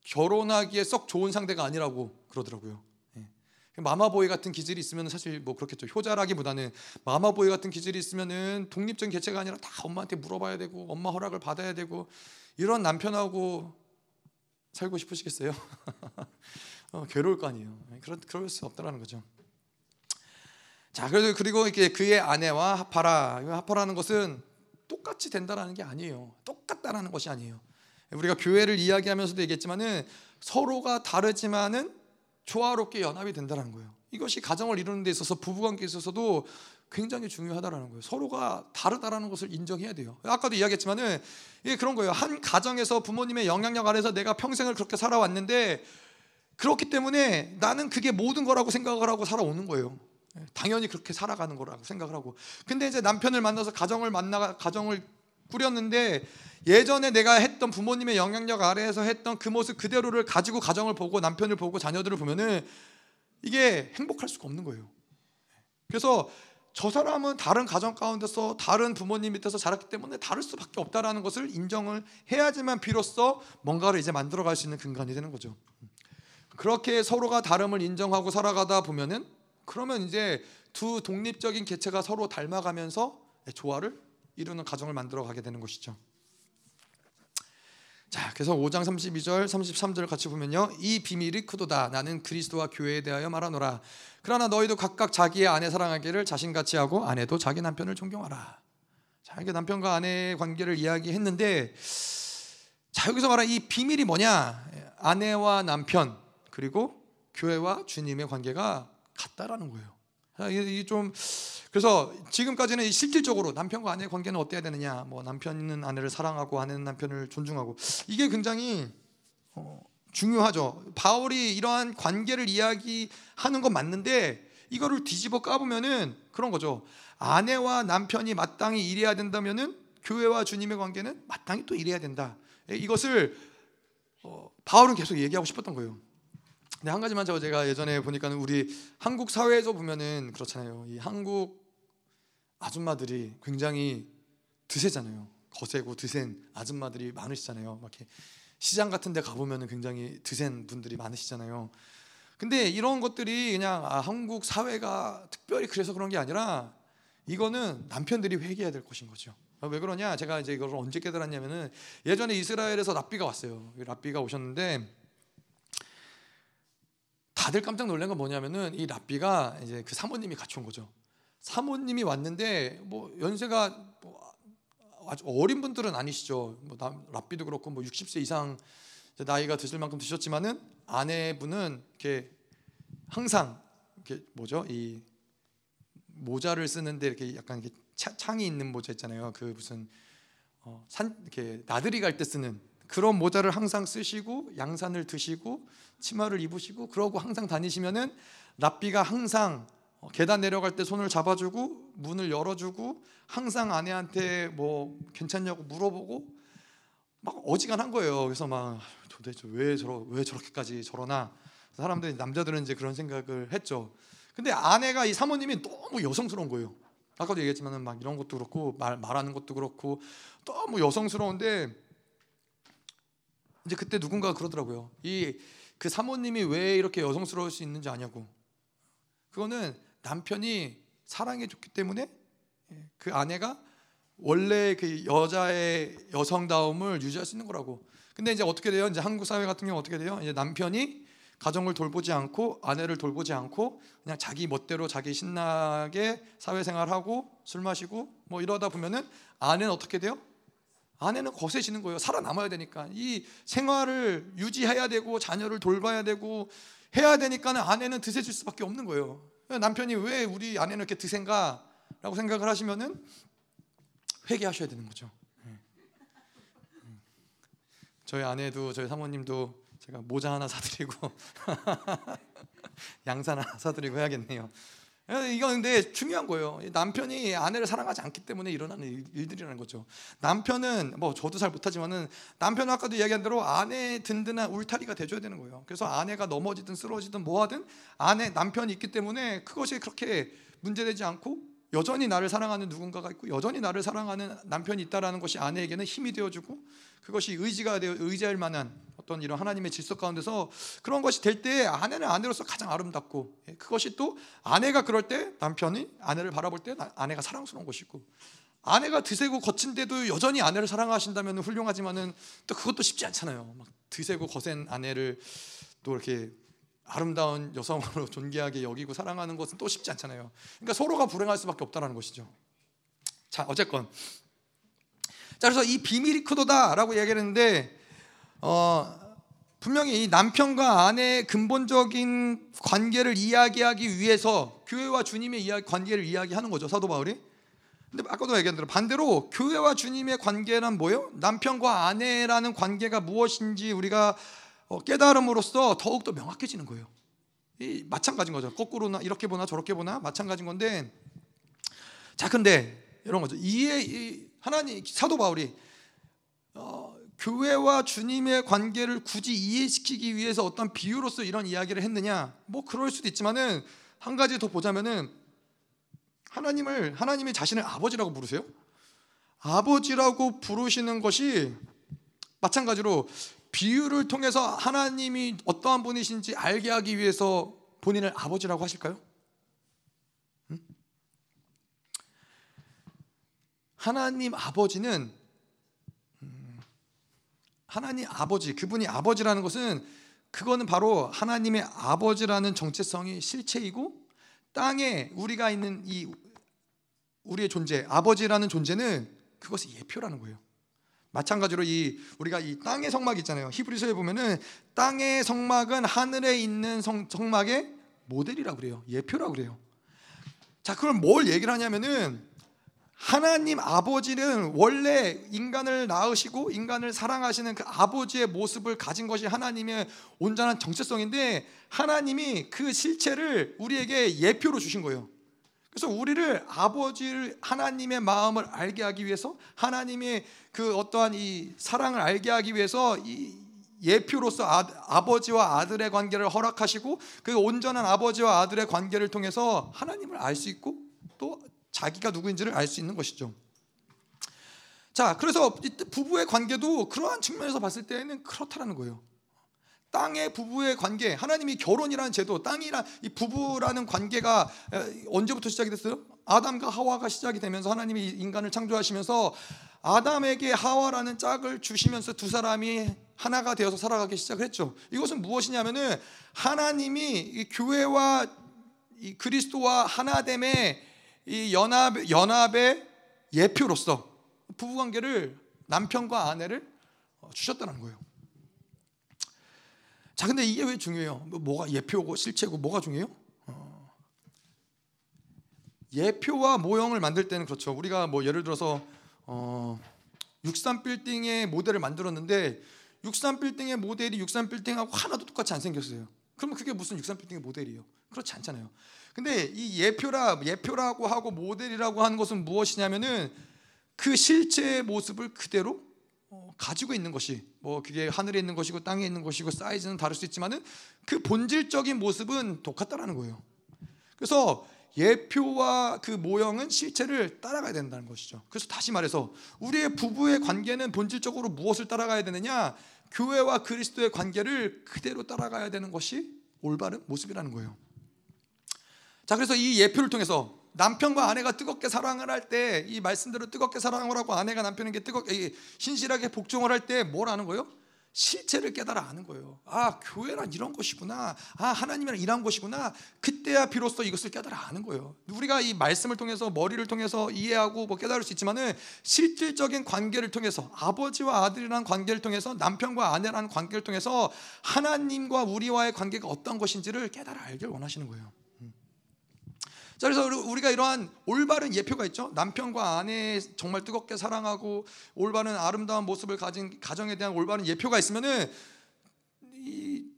결혼하기에 썩 좋은 상대가 아니라고 그러더라고요. 예. 마마보이 같은 기질이 있으면 사실 뭐 그렇겠죠. 효자라기보다는 마마보이 같은 기질이 있으면은 독립적인 개체가 아니라 다 엄마한테 물어봐야 되고 엄마 허락을 받아야 되고 이런 남편하고 살고 싶으시겠어요? [laughs] 어, 괴로울 거 아니에요. 그럴, 그럴 수 없다라는 거죠. 자, 그래서 그리고 이렇게 그의 아내와 하파라. 하파라는 것은 똑같이 된다라는 게 아니에요. 똑같다라는 것이 아니에요. 우리가 교회를 이야기하면서도 얘기했지만은 서로가 다르지만은 조화롭게 연합이 된다는 거예요. 이것이 가정을 이루는 데 있어서 부부관계에 있어서도 굉장히 중요하다라는 거예요. 서로가 다르다라는 것을 인정해야 돼요. 아까도 이야기했지만은 이게 그런 거예요. 한 가정에서 부모님의 영향력 아래서 내가 평생을 그렇게 살아왔는데 그렇기 때문에 나는 그게 모든 거라고 생각을 하고 살아오는 거예요. 당연히 그렇게 살아가는 거라고 생각을 하고. 근데 이제 남편을 만나서 가정을 만나 가정을 꾸렸는데 예전에 내가 했던 부모님의 영향력 아래에서 했던 그 모습 그대로를 가지고 가정을 보고 남편을 보고 자녀들을 보면은 이게 행복할 수가 없는 거예요. 그래서 저 사람은 다른 가정 가운데서 다른 부모님 밑에서 자랐기 때문에 다를 수밖에 없다라는 것을 인정을 해야지만 비로소 뭔가를 이제 만들어갈 수 있는 근간이 되는 거죠. 그렇게 서로가 다름을 인정하고 살아가다 보면은 그러면 이제 두 독립적인 개체가 서로 닮아가면서 조화를 이루는 가정을 만들어 가게 되는 것이죠. 자, 그래서 5장 32절, 33절 같이 보면요. 이 비밀이 크도다. 나는 그리스도와 교회에 대하여 말하노라. 그러나 너희도 각각 자기의 아내 사랑하기를 자신같이 하고 아내도 자기 남편을 존경하라. 자, 이게 남편과 아내의 관계를 이야기했는데 자, 여기서 말하는 이 비밀이 뭐냐? 아내와 남편 그리고 교회와 주님의 관계가 같다라는 거예요. 이게 좀 그래서 지금까지는 실질적으로 남편과 아내의 관계는 어때야 되느냐? 뭐 남편은 아내를 사랑하고 아내는 남편을 존중하고 이게 굉장히 어, 중요하죠. 바울이 이러한 관계를 이야기하는 건 맞는데 이거를 뒤집어 까보면은 그런 거죠. 아내와 남편이 마땅히 일해야 된다면은 교회와 주님의 관계는 마땅히 또 일해야 된다. 이것을 어, 바울은 계속 얘기하고 싶었던 거예요. 근데 한 가지만 제가 예전에 보니까는 우리 한국 사회에서 보면은 그렇잖아요. 이 한국 아줌마들이 굉장히 드세잖아요. 거세고 드센 아줌마들이 많으시잖아요. 막 이렇게 시장 같은 데 가보면은 굉장히 드센 분들이 많으시잖아요. 근데 이런 것들이 그냥 아, 한국 사회가 특별히 그래서 그런 게 아니라 이거는 남편들이 회개해야 될 것인 거죠. 아, 왜 그러냐? 제가 이제 이걸 언제 깨달았냐면은 예전에 이스라엘에서 랍비가 왔어요. 랍비가 오셨는데 다들 깜짝 놀란 건 뭐냐면은 이 랍비가 이제 그 사모님이 같이 온 거죠. 사모님이 왔는데 뭐 연세가 뭐 아주 어린 분들은 아니시죠. 뭐 랍비도 그렇고 뭐 60세 이상 나이가 드실 만큼 드셨지만은 아내분은 이렇게 항상 이렇게 뭐죠? 이 모자를 쓰는데 이렇게 약간 이렇게 창이 있는 모자 있잖아요. 그 무슨 어, 산 이렇게 나들이 갈 때 쓰는 그런 모자를 항상 쓰시고 양산을 드시고 치마를 입으시고 그러고 항상 다니시면은 랍비가 항상 어, 계단 내려갈 때 손을 잡아주고 문을 열어주고 항상 아내한테 뭐 괜찮냐고 물어보고 막 어지간한 거예요. 그래서 막 도대체 왜 저러 왜 저렇게까지 저러나 사람들이 남자들은 이제 그런 생각을 했죠. 근데 아내가 이 사모님이 너무 여성스러운 거예요. 아까도 얘기했지만은 막 이런 것도 그렇고 말 말하는 것도 그렇고 너무 여성스러운데 이제 그때 누군가 그러더라고요. 이 그 사모님이 왜 이렇게 여성스러울 수 있는지 아냐고. 그거는 남편이 사랑해 줬기 때문에 그 아내가 원래 그 여자의 여성다움을 유지할 수 있는 거라고. 근데 이제 어떻게 돼요? 이제 한국 사회 같은 경우 어떻게 돼요? 이제 남편이 가정을 돌보지 않고 아내를 돌보지 않고 그냥 자기 멋대로 자기 신나게 사회생활하고 술 마시고 뭐 이러다 보면은 아내는 어떻게 돼요? 아내는 거세지는 거예요. 살아남아야 되니까 이 생활을 유지해야 되고 자녀를 돌봐야 되고 해야 되니까 는 아내는 드세질 수밖에 없는 거예요. 남편이 왜 우리 아내는 이렇게 드센가라고 생각을 하시면은 회개하셔야 되는 거죠. 네. 음. 저희 아내도 저희 사모님도 제가 모자 하나 사드리고 [laughs] 양산 하나 사드리고 해야겠네요. 이건 근데 중요한 거예요. 남편이 아내를 사랑하지 않기 때문에 일어나는 일들이라는 거죠. 남편은 뭐 저도 잘 못하지만은 남편은 아까도 이야기한 대로 아내 든든한 울타리가 돼줘야 되는 거예요. 그래서 아내가 넘어지든 쓰러지든 뭐하든 아내 남편이 있기 때문에 그것이 그렇게 문제되지 않고 여전히 나를 사랑하는 누군가가 있고 여전히 나를 사랑하는 남편이 있다라는 것이 아내에게는 힘이 되어주고 그것이 의지가 되어 의지할 만한 어떤 이런 하나님의 질서 가운데서 그런 것이 될 때 아내는 아내로서 가장 아름답고 예, 그것이 또 아내가 그럴 때 남편이 아내를 바라볼 때 아내가 사랑스러운 것이고 아내가 드세고 거친데도 여전히 아내를 사랑하신다면 훌륭하지만은 또 그것도 쉽지 않잖아요. 막 드세고 거센 아내를 또 이렇게 아름다운 여성으로 [laughs] 존귀하게 여기고 사랑하는 것은 또 쉽지 않잖아요. 그러니까 서로가 불행할 수밖에 없다라는 것이죠. 자, 어쨌건 자 그래서 이 비밀이 크도다라고 얘기했는데 어, 분명히 이 남편과 아내의 근본적인 관계를 이야기하기 위해서 교회와 주님의 관계를 이야기하는 거죠 사도 바울이. 근데 아까도 얘기한 대로 반대로 교회와 주님의 관계란 뭐예요? 남편과 아내라는 관계가 무엇인지 우리가 어, 깨달음으로써 더욱 더 명확해지는 거예요. 이 마찬가지인 거죠. 거꾸로나 이렇게 보나 저렇게 보나 마찬가지인 건데 자 근데 이런 거죠. 이해 하나님 사도 바울이 어, 교회와 주님의 관계를 굳이 이해시키기 위해서 어떤 비유로서 이런 이야기를 했느냐? 뭐 그럴 수도 있지만은 한 가지 더 보자면은 하나님을 하나님이 자신을 아버지라고 부르세요. 아버지라고 부르시는 것이 마찬가지로 비유를 통해서 하나님이 어떠한 분이신지 알게 하기 위해서 본인을 아버지라고 하실까요? 하나님 아버지는 하나님 아버지 그분이 아버지라는 것은 그거는 바로 하나님의 아버지라는 정체성이 실체이고 땅에 우리가 있는 이 우리의 존재 아버지라는 존재는 그것이 예표라는 거예요. 마찬가지로 이 우리가 이 땅의 성막 있잖아요. 히브리서에 보면은 땅의 성막은 하늘에 있는 성, 성막의 모델이라고 그래요. 예표라고 그래요. 자, 그럼 뭘 얘기를 하냐면은 하나님 아버지는 원래 인간을 낳으시고 인간을 사랑하시는 그 아버지의 모습을 가진 것이 하나님의 온전한 정체성인데 하나님이 그 실체를 우리에게 예표로 주신 거예요. 그래서 우리를 아버지를 하나님의 마음을 알게 하기 위해서 하나님의 그 어떠한 이 사랑을 알게 하기 위해서 이 예표로서 아, 버지와 아들의 관계를 허락하시고 그 온전한 아버지와 아들의 관계를 통해서 하나님을 알 수 있고 또 자기가 누구인지를 알 수 있는 것이죠. 자, 그래서 부부의 관계도 그러한 측면에서 봤을 때는 그렇다라는 거예요. 땅의 부부의 관계, 하나님이 결혼이라는 제도, 땅이란 이 부부라는 관계가 언제부터 시작이 됐어요? 아담과 하와가 시작이 되면서 하나님이 인간을 창조하시면서 아담에게 하와라는 짝을 주시면서 두 사람이 하나가 되어서 살아가기 시작을 했죠. 이것은 무엇이냐면은 하나님이 교회와 그리스도와 하나됨의 이 연합 연합의 예표로서 부부 관계를 남편과 아내를 어, 주셨다는 거예요. 자, 근데 이게 왜 중요해요? 뭐, 뭐가 예표고 실체고 뭐가 중요해요? 어. 예표와 모형을 만들 때는 그렇죠. 우리가 뭐 예를 들어서 어, 63 빌딩의 모델을 만들었는데 63 빌딩의 모델이 63 빌딩하고 하나도 똑같이 안 생겼어요. 그러면 그게 무슨 63 빌딩의 모델이에요? 그렇지 않잖아요. 근데 이 예표라 예표라고 하고 모델이라고 하는 것은 무엇이냐면은 그 실체의 모습을 그대로 어, 가지고 있는 것이 뭐 그게 하늘에 있는 것이고 땅에 있는 것이고 사이즈는 다를 수 있지만은 그 본질적인 모습은 똑같다라는 거예요. 그래서 예표와 그 모형은 실체를 따라가야 된다는 것이죠. 그래서 다시 말해서 우리의 부부의 관계는 본질적으로 무엇을 따라가야 되느냐? 교회와 그리스도의 관계를 그대로 따라가야 되는 것이 올바른 모습이라는 거예요. 자, 그래서 이 예표를 통해서 남편과 아내가 뜨겁게 사랑을 할 때 이 말씀대로 뜨겁게 사랑을 하고 아내가 남편에게 뜨겁게 신실하게 복종을 할 때 뭘 하는 거예요? 실체를 깨달아 아는 거예요. 아, 교회란 이런 것이구나. 아, 하나님이란 이런 것이구나. 그때야 비로소 이것을 깨달아 아는 거예요. 우리가 이 말씀을 통해서 머리를 통해서 이해하고 뭐 깨달을 수 있지만은 실질적인 관계를 통해서 아버지와 아들이라는 관계를 통해서 남편과 아내라는 관계를 통해서 하나님과 우리와의 관계가 어떤 것인지를 깨달아 알길 원하시는 거예요. 자, 그래서 우리가 이러한 올바른 예표가 있죠. 남편과 아내 정말 뜨겁게 사랑하고 올바른 아름다운 모습을 가진 가정에 대한 올바른 예표가 있으면은 이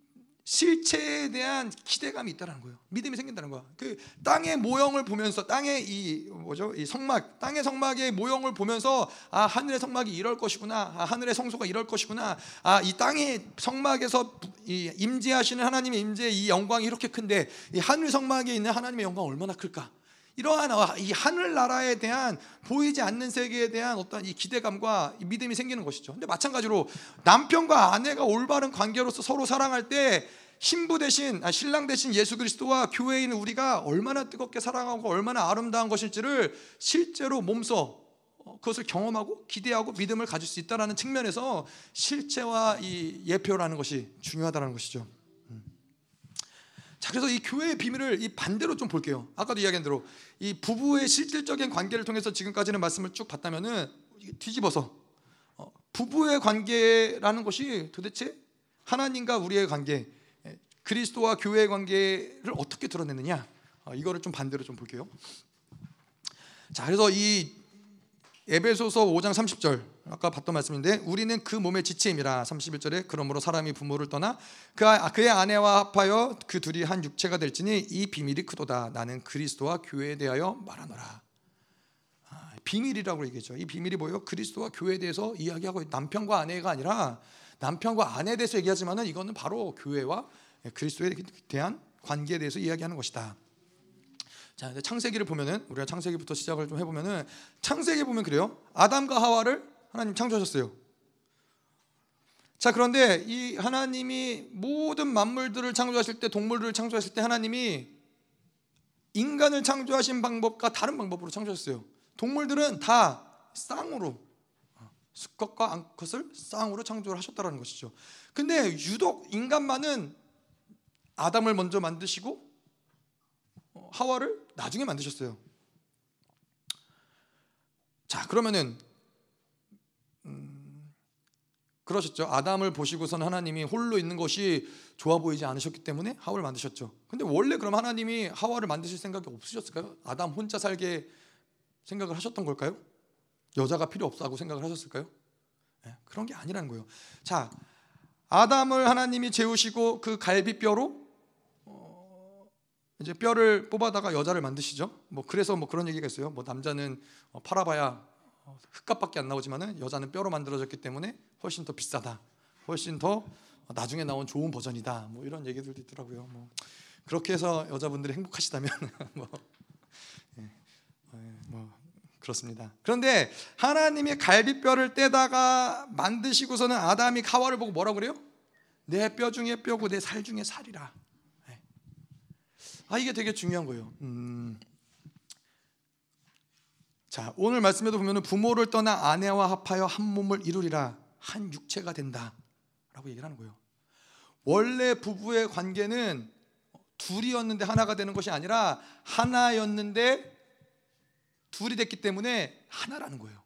실체에 대한 기대감이 있다는 거예요. 믿음이 생긴다는 거야. 그 땅의 모형을 보면서 땅의 이 뭐죠? 이 성막, 땅의 성막의 모형을 보면서 아 하늘의 성막이 이럴 것이구나. 아 하늘의 성소가 이럴 것이구나. 아 이 땅의 성막에서 이 임재하시는 하나님의 임재의 이 영광이 이렇게 큰데 이 하늘 성막에 있는 하나님의 영광 얼마나 클까? 이러한 아, 이 하늘 나라에 대한 보이지 않는 세계에 대한 어떤 이 기대감과 이 믿음이 생기는 것이죠. 근데 마찬가지로 남편과 아내가 올바른 관계로서 서로 사랑할 때 신부 대신 아, 신랑 대신 예수 그리스도와 있는 우리가 얼마나 뜨겁게 사랑하고 얼마나 아름다운 것일지를 실제로 몸소 어, 그것을 경험하고 기대하고 믿음을 가질 수 있다라는 측면에서 실체와 이 예표라는 것이 중요하다는 것이죠. 자, 그래서 이 교회의 비밀을 이 반대로 좀 볼게요. 아까도 이야기한 대로 이 부부의 실질적인 관계를 통해서 지금까지는 말씀을 쭉 봤다면은 뒤집어서 어, 부부의 관계라는 것이 도대체 하나님과 우리의 관계, 그리스도와 교회의 관계를 어떻게 드러내느냐? 어, 이거를 좀 반대로 좀 볼게요. 자, 그래서 이 에베소서 5장 30절 아까 봤던 말씀인데 우리는 그 몸의 지체임이라 31절에 그러므로 사람이 부모를 떠나 그 아, 그의 아내와 합하여 그 둘이 한 육체가 될지니 이 비밀이 크도다 나는 그리스도와 교회에 대하여 말하노라 아, 비밀이라고 얘기했죠 이 비밀이 뭐예요 그리스도와 교회에 대해서 이야기하고 남편과 아내가 아니라 남편과 아내에 대해서 얘기하지만은 이거는 바로 교회와 그리스도에 대한 관계에 대해서 이야기하는 것이다 자, 창세기를 보면은 우리가 창세기부터 시작을 좀 해보면은 창세기 보면 그래요. 아담과 하와를 하나님 창조하셨어요. 자, 그런데 이 하나님이 모든 만물들을 창조하실 때 동물들을 창조하실 때 하나님이 인간을 창조하신 방법과 다른 방법으로 창조하셨어요. 동물들은 다 쌍으로 수컷과 암컷을 쌍으로 창조를 하셨다는 것이죠. 근데 유독 인간만은 아담을 먼저 만드시고 하와를 나중에 만드셨어요. 자, 그러면은 음, 그러셨죠. 아담을 보시고선 하나님이 홀로 있는 것이 좋아 보이지 않으셨기 때문에 하와를 만드셨죠. 근데 원래 그럼 하나님이 하와를 만드실 생각이 없으셨을까요? 아담 혼자 살게 생각을 하셨던 걸까요? 여자가 필요 없다고 생각을 하셨을까요? 네, 그런 게 아니라는 거예요. 자, 아담을 하나님이 재우시고 그 갈비뼈로 이제 뼈를 뽑아다가 여자를 만드시죠. 뭐 그래서 뭐 그런 얘기가 있어요. 뭐 남자는 어, 팔아봐야 어, 흙값밖에 안 나오지만은 여자는 뼈로 만들어졌기 때문에 훨씬 더 비싸다. 훨씬 더 나중에 나온 좋은 버전이다. 뭐 이런 얘기들도 있더라고요. 뭐 그렇게 해서 여자분들이 행복하시다면 [laughs] 뭐, 예, 예, 뭐 그렇습니다. 그런데 하나님이 갈비뼈를 떼다가 만드시고서는 아담이 가와를 보고 뭐라 그래요? 내 뼈 중에 뼈고 내 살 중에 살이라. 아 이게 되게 중요한 거예요. 음. 자 오늘 말씀에도 보면 부모를 떠나 아내와 합하여 한 몸을 이루리라 한 육체가 된다라고 얘기를 하는 거예요. 원래 부부의 관계는 둘이었는데 하나가 되는 것이 아니라 하나였는데 둘이 됐기 때문에 하나라는 거예요.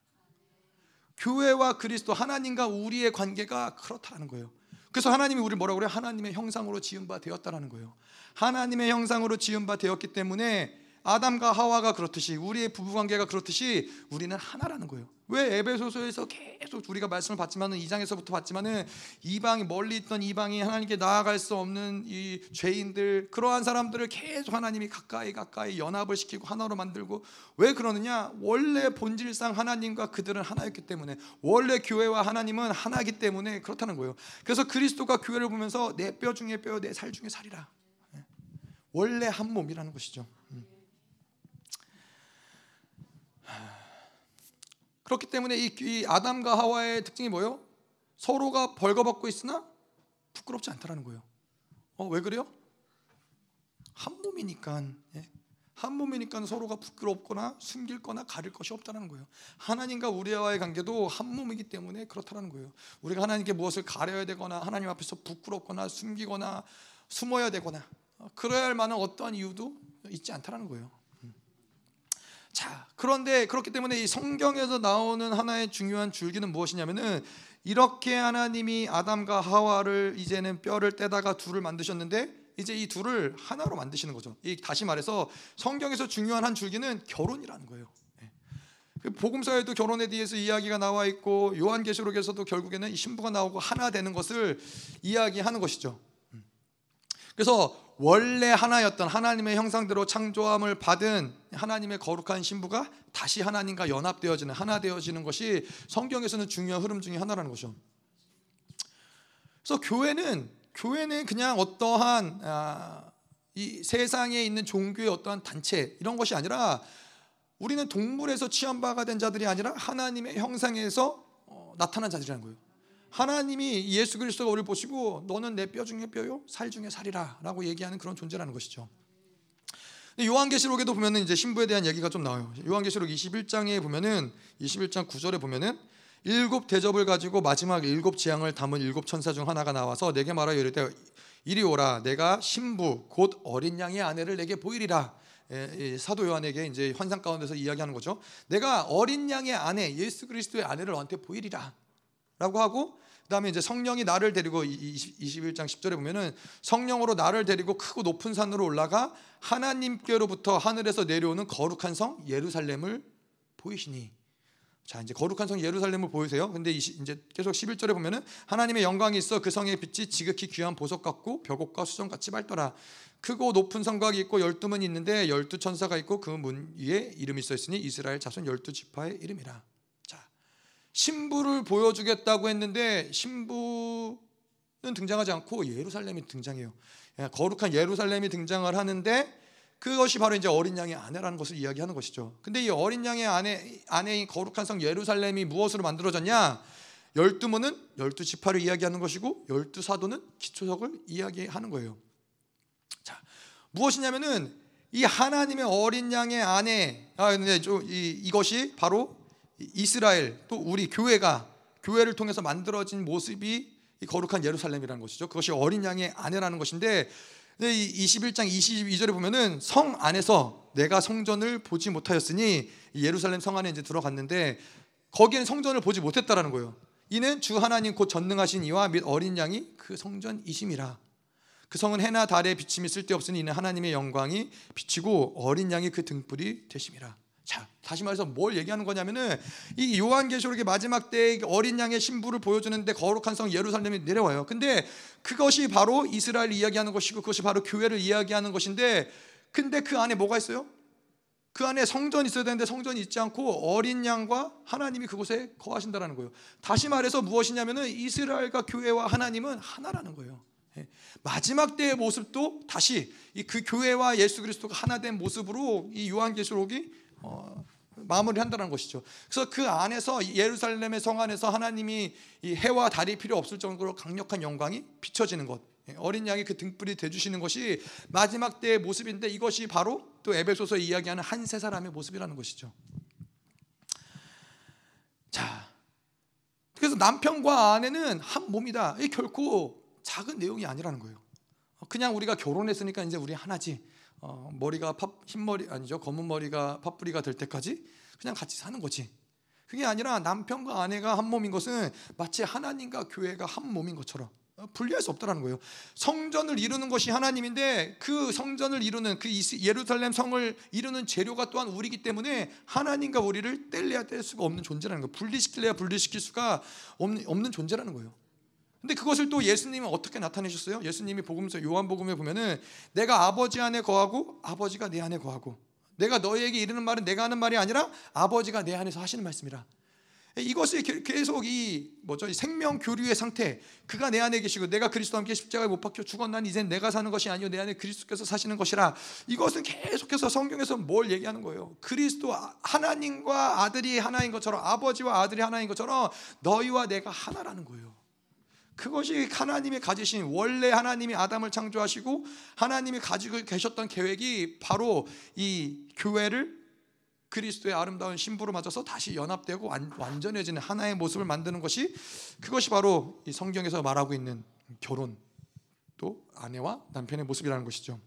교회와 그리스도 하나님과 우리의 관계가 그렇다는 거예요. 그래서 하나님이 우리 뭐라고 그래요? 하나님의 형상으로 지은 바 되었다라는 거예요. 하나님의 형상으로 지은 바 되었기 때문에 아담과 하와가 그렇듯이 우리의 부부 관계가 그렇듯이 우리는 하나라는 거예요. 왜 에베소서에서 계속 우리가 말씀을 받지만은 2장에서부터 받지만은 이방이 멀리 있던 이방이 하나님께 나아갈 수 없는 이 죄인들 그러한 사람들을 계속 하나님이 가까이 가까이 연합을 시키고 하나로 만들고 왜 그러느냐? 원래 본질상 하나님과 그들은 하나였기 때문에 원래 교회와 하나님은 하나이기 때문에 그렇다는 거예요. 그래서 그리스도가 교회를 보면서 내 뼈 중에 뼈, 내 살 중에 살이라. 예. 원래 한 몸이라는 것이죠. 음. 그렇기 때문에 이, 이 아담과 하와의 특징이 뭐예요? 서로가 벌거벗고 있으나 부끄럽지 않다라는 거예요. 어, 왜 그래요? 한 몸이니까 예. 한 몸이니까 서로가 부끄럽거나 숨길거나 가릴 것이 없다는 거예요. 하나님과 우리와의 관계도 한 몸이기 때문에 그렇다는 거예요. 우리가 하나님께 무엇을 가려야 되거나 하나님 앞에서 부끄럽거나 숨기거나 숨어야 되거나 그래야 할 만한 어떠한 이유도 있지 않다는 거예요. 자, 그런데 그렇기 때문에 이 성경에서 나오는 하나의 중요한 줄기는 무엇이냐면은 이렇게 하나님이 아담과 하와를 이제는 뼈를 떼다가 둘을 만드셨는데 이제 이 둘을 하나로 만드시는 거죠. 이 다시 말해서 성경에서 중요한 한 줄기는 결혼이라는 거예요. 예. 그 복음서에도 결혼에 대해서 이야기가 나와 있고 요한계시록에서도 결국에는 이 신부가 나오고 하나 되는 것을 이야기하는 것이죠. 음. 그래서 원래 하나였던 하나님의 형상대로 창조함을 받은 하나님의 거룩한 신부가 다시 하나님과 연합되어지는 하나 되어지는 것이 성경에서는 중요한 흐름 중에 하나라는 것이죠. 그래서 교회는 교회는 그냥 어떠한 아, 이 세상에 있는 종교의 어떠한 단체 이런 것이 아니라 우리는 동물에서 취한 바가 된 자들이 아니라 하나님의 형상에서 어, 나타난 자들이라는 거예요. 하나님이 예수 그리스도가 우리를 보시고 너는 내 뼈 중에 뼈요 살 중에 살이라라고 얘기하는 그런 존재라는 것이죠. 요한계시록에도 보면은 이제 신부에 대한 얘기가 좀 나와요. 요한계시록 21장에 보면은 21장 9절에 보면은 일곱 대접을 가지고 마지막 일곱 재앙을 담은 일곱 천사 중 하나가 나와서 내게 말하여 이르되 이리 오라 내가 신부 곧 어린 양의 아내를 내게 보이리라. 사도 요한에게 이제 환상 가운데서 이야기하는 거죠. 내가 어린 양의 아내 예수 그리스도의 아내를 너한테 보이리라. 라고 하고 그다음에 이제 성령이 나를 데리고 21장 10절에 보면은 성령으로 나를 데리고 크고 높은 산으로 올라가 하나님께로부터 하늘에서 내려오는 거룩한 성 예루살렘을 보이시니 자 이제 거룩한 성 예루살렘을 보이세요. 근데 이제 계속 11절에 보면은 하나님의 영광이 있어 그 성의 빛이 지극히 귀한 보석 같고 벽옥과 수정 같이 밝더라. 크고 높은 성곽이 있고 열두 문이 있는데 열두 천사가 있고 그 문 위에 이름이 써 있으니 이스라엘 자손 열두 지파의 이름이라. 신부를 보여주겠다고 했는데 신부는 등장하지 않고 예루살렘이 등장해요. 예, 거룩한 예루살렘이 등장을 하는데 그것이 바로 이제 어린 양의 아내라는 것을 이야기하는 것이죠. 근데 이 어린 양의 아내 아내인 거룩한 성 예루살렘이 무엇으로 만들어졌냐? 열두 문은 열두 지파를 이야기하는 것이고 열두 사도는 기초석을 이야기하는 거예요. 자, 무엇이냐면은 이 하나님의 어린 양의 아내 아 근데 이 이것이 바로 이스라엘 또 우리 교회가 교회를 통해서 만들어진 모습이 이 거룩한 예루살렘이라는 것이죠. 그것이 어린 양의 아내라는 것인데 21장 22절에 보면은 성 안에서 내가 성전을 보지 못하였으니 예루살렘 성 안에 이제 들어갔는데 거기에는 성전을 보지 못했다라는 거예요. 이는 주 하나님 곧 전능하신 이와 및 어린 양이 그 성전이심이라. 그 성은 해나 달의 비침이 쓸데없으니 이는 하나님의 영광이 비치고 어린 양이 그 등불이 되심이라. 자, 다시 말해서 뭘 얘기하는 거냐면은 이 요한계시록의 마지막 때 어린 양의 신부를 보여주는데 거룩한 성 예루살렘이 내려와요. 근데 그것이 바로 이스라엘 이야기하는 것이고 그것이 바로 교회를 이야기하는 것인데 근데 그 안에 뭐가 있어요? 그 안에 성전이 있어야 되는데 성전이 있지 않고 어린 양과 하나님이 그곳에 거하신다라는 거예요. 다시 말해서 무엇이냐면은 이스라엘과 교회와 하나님은 하나라는 거예요. 예. 마지막 때의 모습도 다시 그 교회와 예수 그리스도가 하나 된 모습으로 이 요한계시록이 어, 마무리한다는 것이죠. 그래서 그 안에서 예루살렘의 성 안에서 하나님이 이 해와 달이 필요 없을 정도로 강력한 영광이 비춰지는 것. 예, 어린 양이 그 등불이 되주시는 것이 마지막 때의 모습인데 이것이 바로 또 에베소서 이야기하는 한 세 사람의 모습이라는 것이죠. 자, 그래서 남편과 아내는 한 몸이다. 이 결코 작은 내용이 아니라는 거예요. 그냥 우리가 결혼했으니까 이제 우리 하나지. 어, 머리가 파, 흰머리 아니죠 검은 머리가 팥뿌리가 될 때까지 그냥 같이 사는 거지. 그게 아니라 남편과 아내가 한 몸인 것은 마치 하나님과 교회가 한 몸인 것처럼 어, 분리할 수 없다라는 거예요. 성전을 이루는 것이 하나님인데 그 성전을 이루는 그 예루살렘 성을 이루는 재료가 또한 우리기 때문에 하나님과 우리를 뗄래야 뗄 수가 없는 존재라는 거예요. 분리시킬래야 분리시킬 수가 없는, 없는 존재라는 거예요. 근데 그것을 또 예수님은 어떻게 나타내셨어요? 예수님이 복음서 요한복음에 보면은 내가 아버지 안에 거하고 아버지가 내 안에 거하고 내가 너희에게 이르는 말은 내가 하는 말이 아니라 아버지가 내 안에서 하시는 말씀이라. 이것이 계속 이 뭐죠? 생명 교류의 상태. 그가 내 안에 계시고 내가 그리스도와 함께 십자가에 못 박혀 죽었난 이젠 내가 사는 것이 아니요 내 안에 그리스도께서 사시는 것이라. 이것은 계속해서 성경에서 뭘 얘기하는 거예요? 그리스도 하나님과 아들이 하나인 것처럼 아버지와 아들이 하나인 것처럼 너희와 내가 하나라는 거예요. 그것이 하나님이 가지신 원래 하나님이 아담을 창조하시고 하나님이 가지고 계셨던 계획이 바로 이 교회를 그리스도의 아름다운 신부로 맞아서 다시 연합되고 완전해지는 하나의 모습을 만드는 것이 그것이 바로 이 성경에서 말하고 있는 결혼 또 아내와 남편의 모습이라는 것이죠.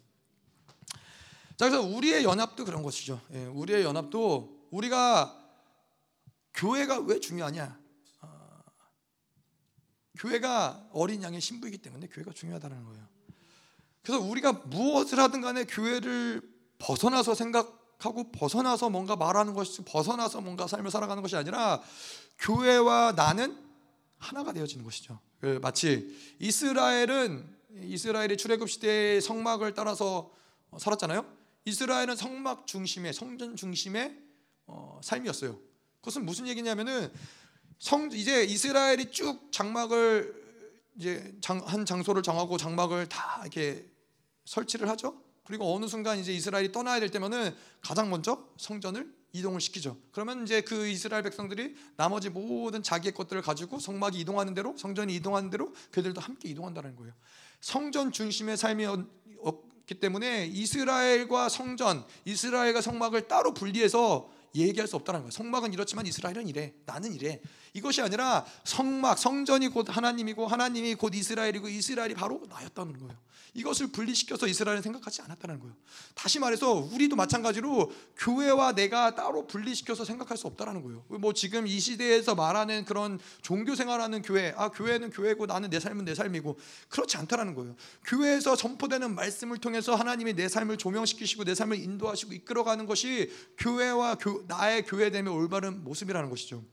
자 그래서 우리의 연합도 그런 것이죠. 예, 우리의 연합도 우리가 교회가 왜 중요하냐? 어, 교회가 어린 양의 신부이기 때문에 교회가 중요하다는 거예요. 그래서 우리가 무엇을 하든 간에 교회를 벗어나서 생각 하고 벗어나서 뭔가 말하는 것이 벗어나서 뭔가 삶을 살아가는 것이 아니라 교회와 나는 하나가 되어지는 것이죠. 그 마치 이스라엘은 이스라엘의 출애굽 시대의 성막을 따라서 살았잖아요. 이스라엘은 성막 중심의 성전 중심의 어, 삶이었어요. 그것은 무슨 얘기냐면은 성 이제 이스라엘이 쭉 장막을 이제 장, 한 장소를 정하고 장막을 다 이렇게 설치를 하죠. 그리고 어느 순간 이제 이스라엘이 떠나야 될 때면은 가장 먼저 성전을 이동을 시키죠. 그러면 이제 그 이스라엘 백성들이 나머지 모든 자기의 것들을 가지고 성막이 이동하는 대로 성전이 이동하는 대로 그들도 함께 이동한다는 거예요. 성전 중심의 삶이었기 때문에 이스라엘과 성전, 이스라엘과 성막을 따로 분리해서 얘기할 수 없다는 거예요. 성막은 이렇지만 이스라엘은 이래. 나는 이래. 이것이 아니라 성막, 성전이 곧 하나님이고 하나님이 곧 이스라엘이고 이스라엘이 바로 나였다는 거예요. 이것을 분리시켜서 이스라엘은 생각하지 않았다는 거예요. 다시 말해서 우리도 마찬가지로 교회와 내가 따로 분리시켜서 생각할 수 없다는 거예요. 뭐 지금 이 시대에서 말하는 그런 종교 생활하는 교회, 아 교회는 교회고 나는 내 삶은 내 삶이고 그렇지 않다라는 거예요. 교회에서 전포되는 말씀을 통해서 하나님이 내 삶을 조명시키시고 내 삶을 인도하시고 이끌어가는 것이 교회와 교, 나의 교회됨의 올바른 모습이라는 것이죠.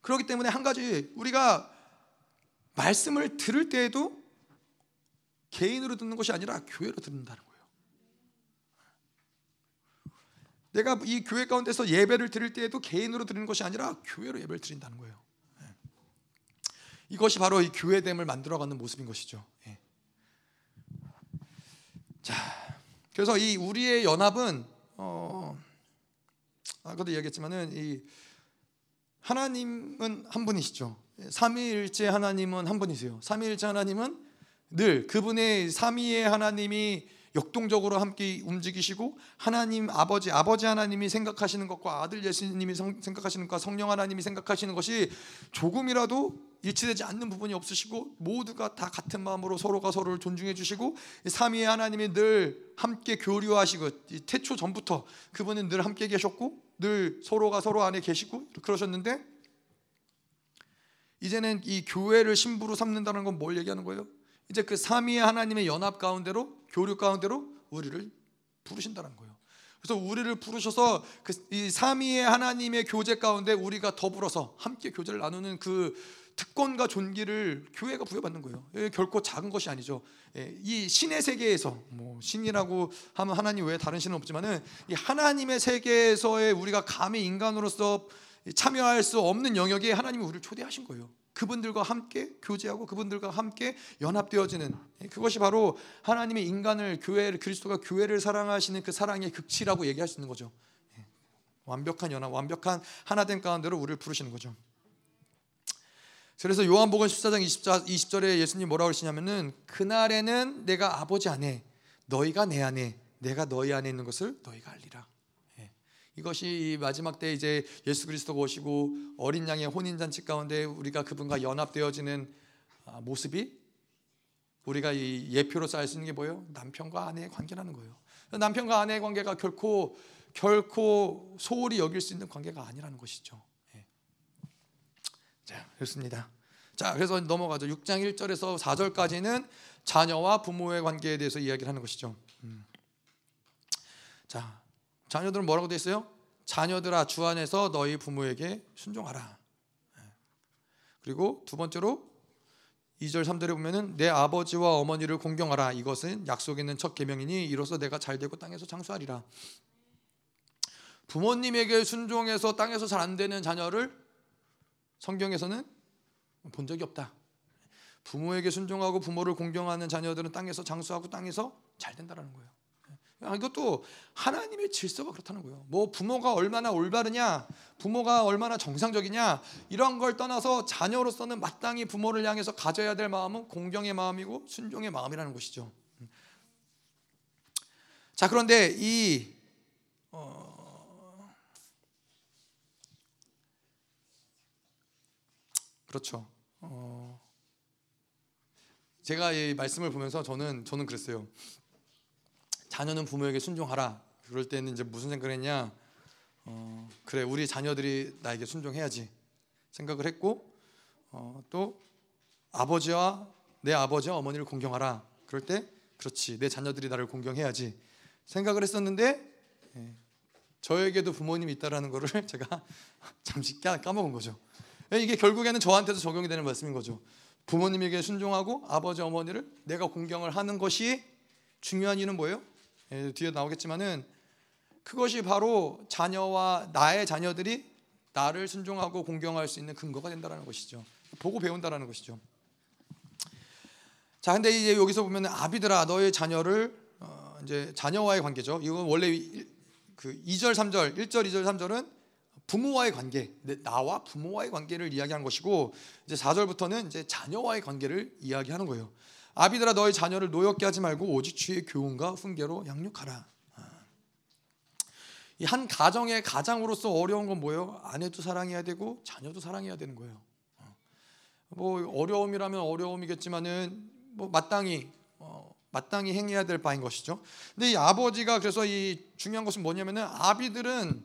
그렇기 때문에 한 가지 우리가 말씀을 들을 때에도 개인으로 듣는 것이 아니라 교회로 듣는다는 거예요. 내가 이 교회 가운데서 예배를 드릴 때에도 개인으로 드리는 것이 아니라 교회로 예배를 드린다는 거예요. 예. 이것이 바로 이 교회됨을 만들어가는 모습인 것이죠. 예. 자, 그래서 이 우리의 연합은 어, 아까도 얘기했지만은 이 하나님은 한 분이시죠. 삼위일체 하나님은 한 분이세요. 삼위일체 하나님은 늘 그분의 삼위의 하나님이 역동적으로 함께 움직이시고 하나님 아버지 아버지 하나님이 생각하시는 것과 아들 예수님이 생각하시는 것과 성령 하나님이 생각하시는 것이 조금이라도 일치되지 않는 부분이 없으시고 모두가 다 같은 마음으로 서로가 서로를 존중해 주시고 삼위의 하나님이 늘 함께 교류하시고 태초 전부터 그분은 늘 함께 계셨고 늘 서로가 서로 안에 계시고 그러셨는데 이제는 이 교회를 신부로 삼는다는 건 뭘 얘기하는 거예요? 이제 그 삼위의 하나님의 연합 가운데로 교류 가운데로 우리를 부르신다는 거예요. 그래서 우리를 부르셔서 그 이 삼위의 하나님의 교제 가운데 우리가 더불어서 함께 교제를 나누는 그 특권과 존귀를 교회가 부여받는 거예요. 결코 작은 것이 아니죠. 예, 이 신의 세계에서 뭐 신이라고 하면 하나님 외에 다른 신은 없지만은 이 하나님의 세계에서의 우리가 감히 인간으로서 참여할 수 없는 영역에 하나님이 우리를 초대하신 거예요. 그분들과 함께 교제하고 그분들과 함께 연합되어지는 그것이 바로 하나님의 인간을 교회를 그리스도가 교회를 사랑하시는 그 사랑의 극치라고 얘기할 수 있는 거죠. 예. 완벽한 연합, 완벽한 하나된 가운데로 우리를 부르시는 거죠. 그래서 요한복음 14장 20절, 20절에 예수님 뭐라고 그러시냐면은 그날에는 내가 아버지 안에 너희가 내 안에 내가 너희 안에 있는 것을 너희가 알리라. 이것이 마지막 때 이제 예수 그리스도가 오시고 어린 양의 혼인 잔치 가운데 우리가 그분과 연합되어지는 아, 모습이 우리가 이 예표로 쌓을 수 있는 게 뭐예요? 남편과 아내의 관계라는 거예요. 남편과 아내의 관계가 결코 결코 소홀히 여길 수 있는 관계가 아니라는 것이죠. 예. 자, 그렇습니다. 자, 그래서 넘어가죠. 6장 1절에서 4절까지는 자녀와 부모의 관계에 대해서 이야기를 하는 것이죠. 음. 자, 자녀들은 뭐라고 돼 있어요? 자녀들아 주 안에서 너희 부모에게 순종하라. 예. 그리고 두 번째로 2절 3절에 보면은 내 아버지와 어머니를 공경하라. 이것은 약속 있는 첫 계명이니 이로써 내가 잘 되고 땅에서 장수하리라. 부모님에게 순종해서 땅에서 잘 안 되는 자녀를 성경에서는 본 적이 없다. 부모에게 순종하고 부모를 공경하는 자녀들은 땅에서 장수하고 땅에서 잘 된다라는 거예요. 아, 이것도 하나님의 질서가 그렇다는 거예요. 뭐 부모가 얼마나 올바르냐, 부모가 얼마나 정상적이냐 이런 걸 떠나서 자녀로서는 마땅히 부모를 향해서 가져야 될 마음은 공경의 마음이고 순종의 마음이라는 것이죠. 자 그런데 이 어... 그렇죠. 어... 제가 이 말씀을 보면서 저는 저는 그랬어요. 자녀는 부모에게 순종하라. 그럴 때는 이제 무슨 생각을 했냐? 어, 그래 우리 자녀들이 나에게 순종해야지 생각을 했고 어, 또 아버지와 내 아버지와 어머니를 공경하라. 그럴 때 그렇지 내 자녀들이 나를 공경해야지 생각을 했었는데 예, 저에게도 부모님이 있다라는 것을 [laughs] 제가 잠시 까먹은 거죠. 예, 이게 결국에는 저한테도 적용이 되는 말씀인 거죠. 부모님에게 순종하고 아버지 어머니를 내가 공경을 하는 것이 중요한 이유는 뭐예요? 예, 뒤에 나오겠지만은 그것이 바로 자녀와 나의 자녀들이 나를 순종하고 공경할 수 있는 근거가 된다라는 것이죠. 보고 배운다라는 것이죠. 자, 근데 이제 여기서 보면 아비들아 너의 자녀를 어, 이제 자녀와의 관계죠. 이건 원래 그 2절, 3절, 1절, 2절, 3절은 부모와의 관계, 나와 부모와의 관계를 이야기하는 것이고 이제 4절부터는 이제 자녀와의 관계를 이야기하는 거예요. 아비들아 너희 자녀를 노엽게 하지 말고 오직 주의 교훈과 훈계로 양육하라. 아. 이한 가정의 가장으로서 어려운 건 뭐예요? 아내도 사랑해야 되고 자녀도 사랑해야 되는 거예요. 어. 뭐 어려움이라면 어려움이겠지만은 뭐 마땅히 어, 마땅히 행해야 될 바인 것이죠. 근데 이 아버지가 그래서 이 중요한 것은 뭐냐면은 아비들은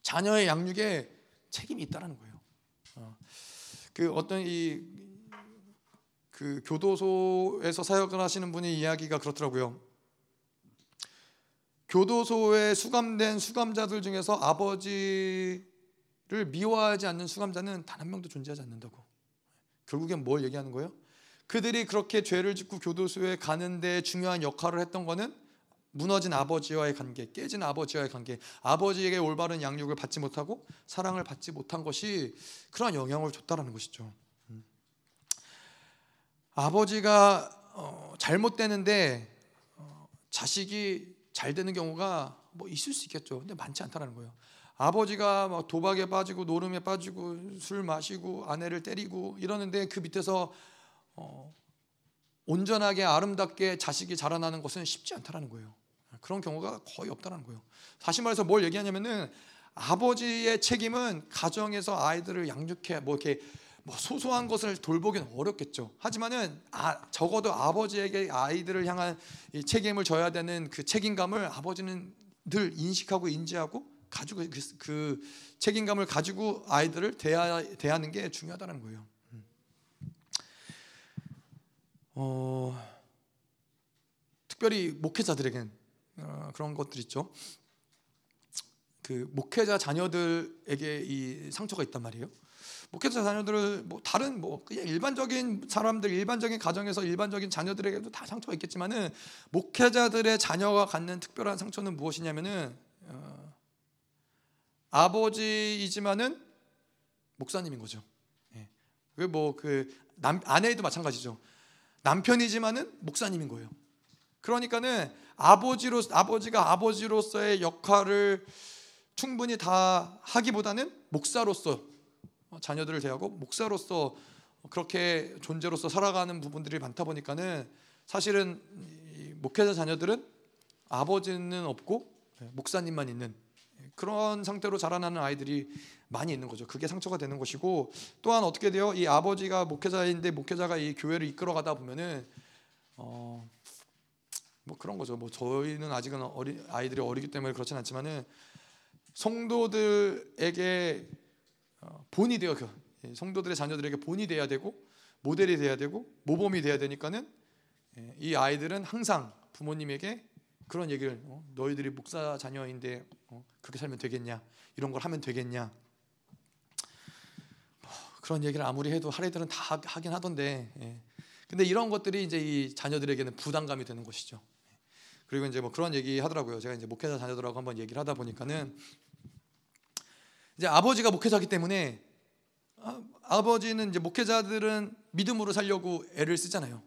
자녀의 양육에 책임이 있다라는 거예요. 어. 그 어떤 이 그 교도소에서 사역을 하시는 분이 이야기가 그렇더라고요. 교도소에 수감된 수감자들 중에서 아버지를 미워하지 않는 수감자는 단 한 명도 존재하지 않는다고. 결국엔 뭘 얘기하는 거예요? 그들이 그렇게 죄를 짓고 교도소에 가는데 중요한 역할을 했던 거는 무너진 아버지와의 관계, 깨진 아버지와의 관계, 아버지에게 올바른 양육을 받지 못하고 사랑을 받지 못한 것이 그러한 영향을 줬다라는 것이죠. 아버지가 어, 잘못되는데 어, 자식이 잘 되는 경우가 뭐 있을 수 있겠죠. 근데 많지 않다는 거예요. 아버지가 막 도박에 빠지고 노름에 빠지고 술 마시고 아내를 때리고 이러는데 그 밑에서 어, 온전하게 아름답게 자식이 자라나는 것은 쉽지 않다는 거예요. 그런 경우가 거의 없다는 거예요. 다시 말해서 뭘 얘기하냐면은 아버지의 책임은 가정에서 아이들을 양육해 뭐 이렇게 뭐 소소한 것을 돌보기는 어렵겠죠. 하지만은 아, 적어도 아버지에게 아이들을 향한 책임을 져야 되는 그 책임감을 아버지는 늘 인식하고 인지하고 가지고 그, 그 책임감을 가지고 아이들을 대하, 대하는 게 중요하다는 거예요. 음. 어, 특별히 목회자들에겐 어, 그런 것들 있죠. 그 목회자 자녀들에게 이 상처가 있단 말이에요. 목회자 자녀들을 뭐 다른 뭐 그냥 일반적인 사람들 일반적인 가정에서 일반적인 자녀들에게도 다 상처가 있겠지만은 목회자들의 자녀가 갖는 특별한 상처는 무엇이냐면은 어, 아버지이지만은 목사님인 거죠. 예. 그뭐그 아내도 마찬가지죠. 남편이지만은 목사님인 거예요. 그러니까는 아버지로 아버지가 아버지로서의 역할을 충분히 다 하기보다는 목사로서 어, 자녀들을 대하고 목사로서 그렇게 존재로서 살아가는 부분들이 많다 보니까는 사실은 목회자 자녀들은 아버지는 없고 예, 목사님만 있는 그런 상태로 자라나는 아이들이 많이 있는 거죠. 그게 상처가 되는 것이고 또한 어떻게 돼요? 이 아버지가 목회자인데 목회자가 이 교회를 이끌어 가다 보면은 어, 뭐 그런 거죠. 뭐 저희는 아직은 어리 아이들이 어리기 때문에 그렇진 않지만은 성도들에게 어, 본이 되어 예, 성도들의 자녀들에게 본이 돼야 되고 모델이 돼야 되고 모범이 돼야 되니까는 예, 이 아이들은 항상 부모님에게 그런 얘기를 어, 너희들이 목사 자녀인데 어, 그렇게 살면 되겠냐? 이런 걸 하면 되겠냐? 뭐 그런 얘기를 아무리 해도 할애들은 다 하긴 하던데 예. 근데 이런 것들이 이제 이 자녀들에게는 부담감이 되는 것이죠. 그리고 이제 뭐 그런 얘기 하더라고요. 제가 이제 목회자 자녀들하고 한번 얘기를 하다 보니까는 이제 아버지가 목회자기 때문에 아, 버지는 이제 목회자들은 믿음으로 살려고 애를 쓰잖아요.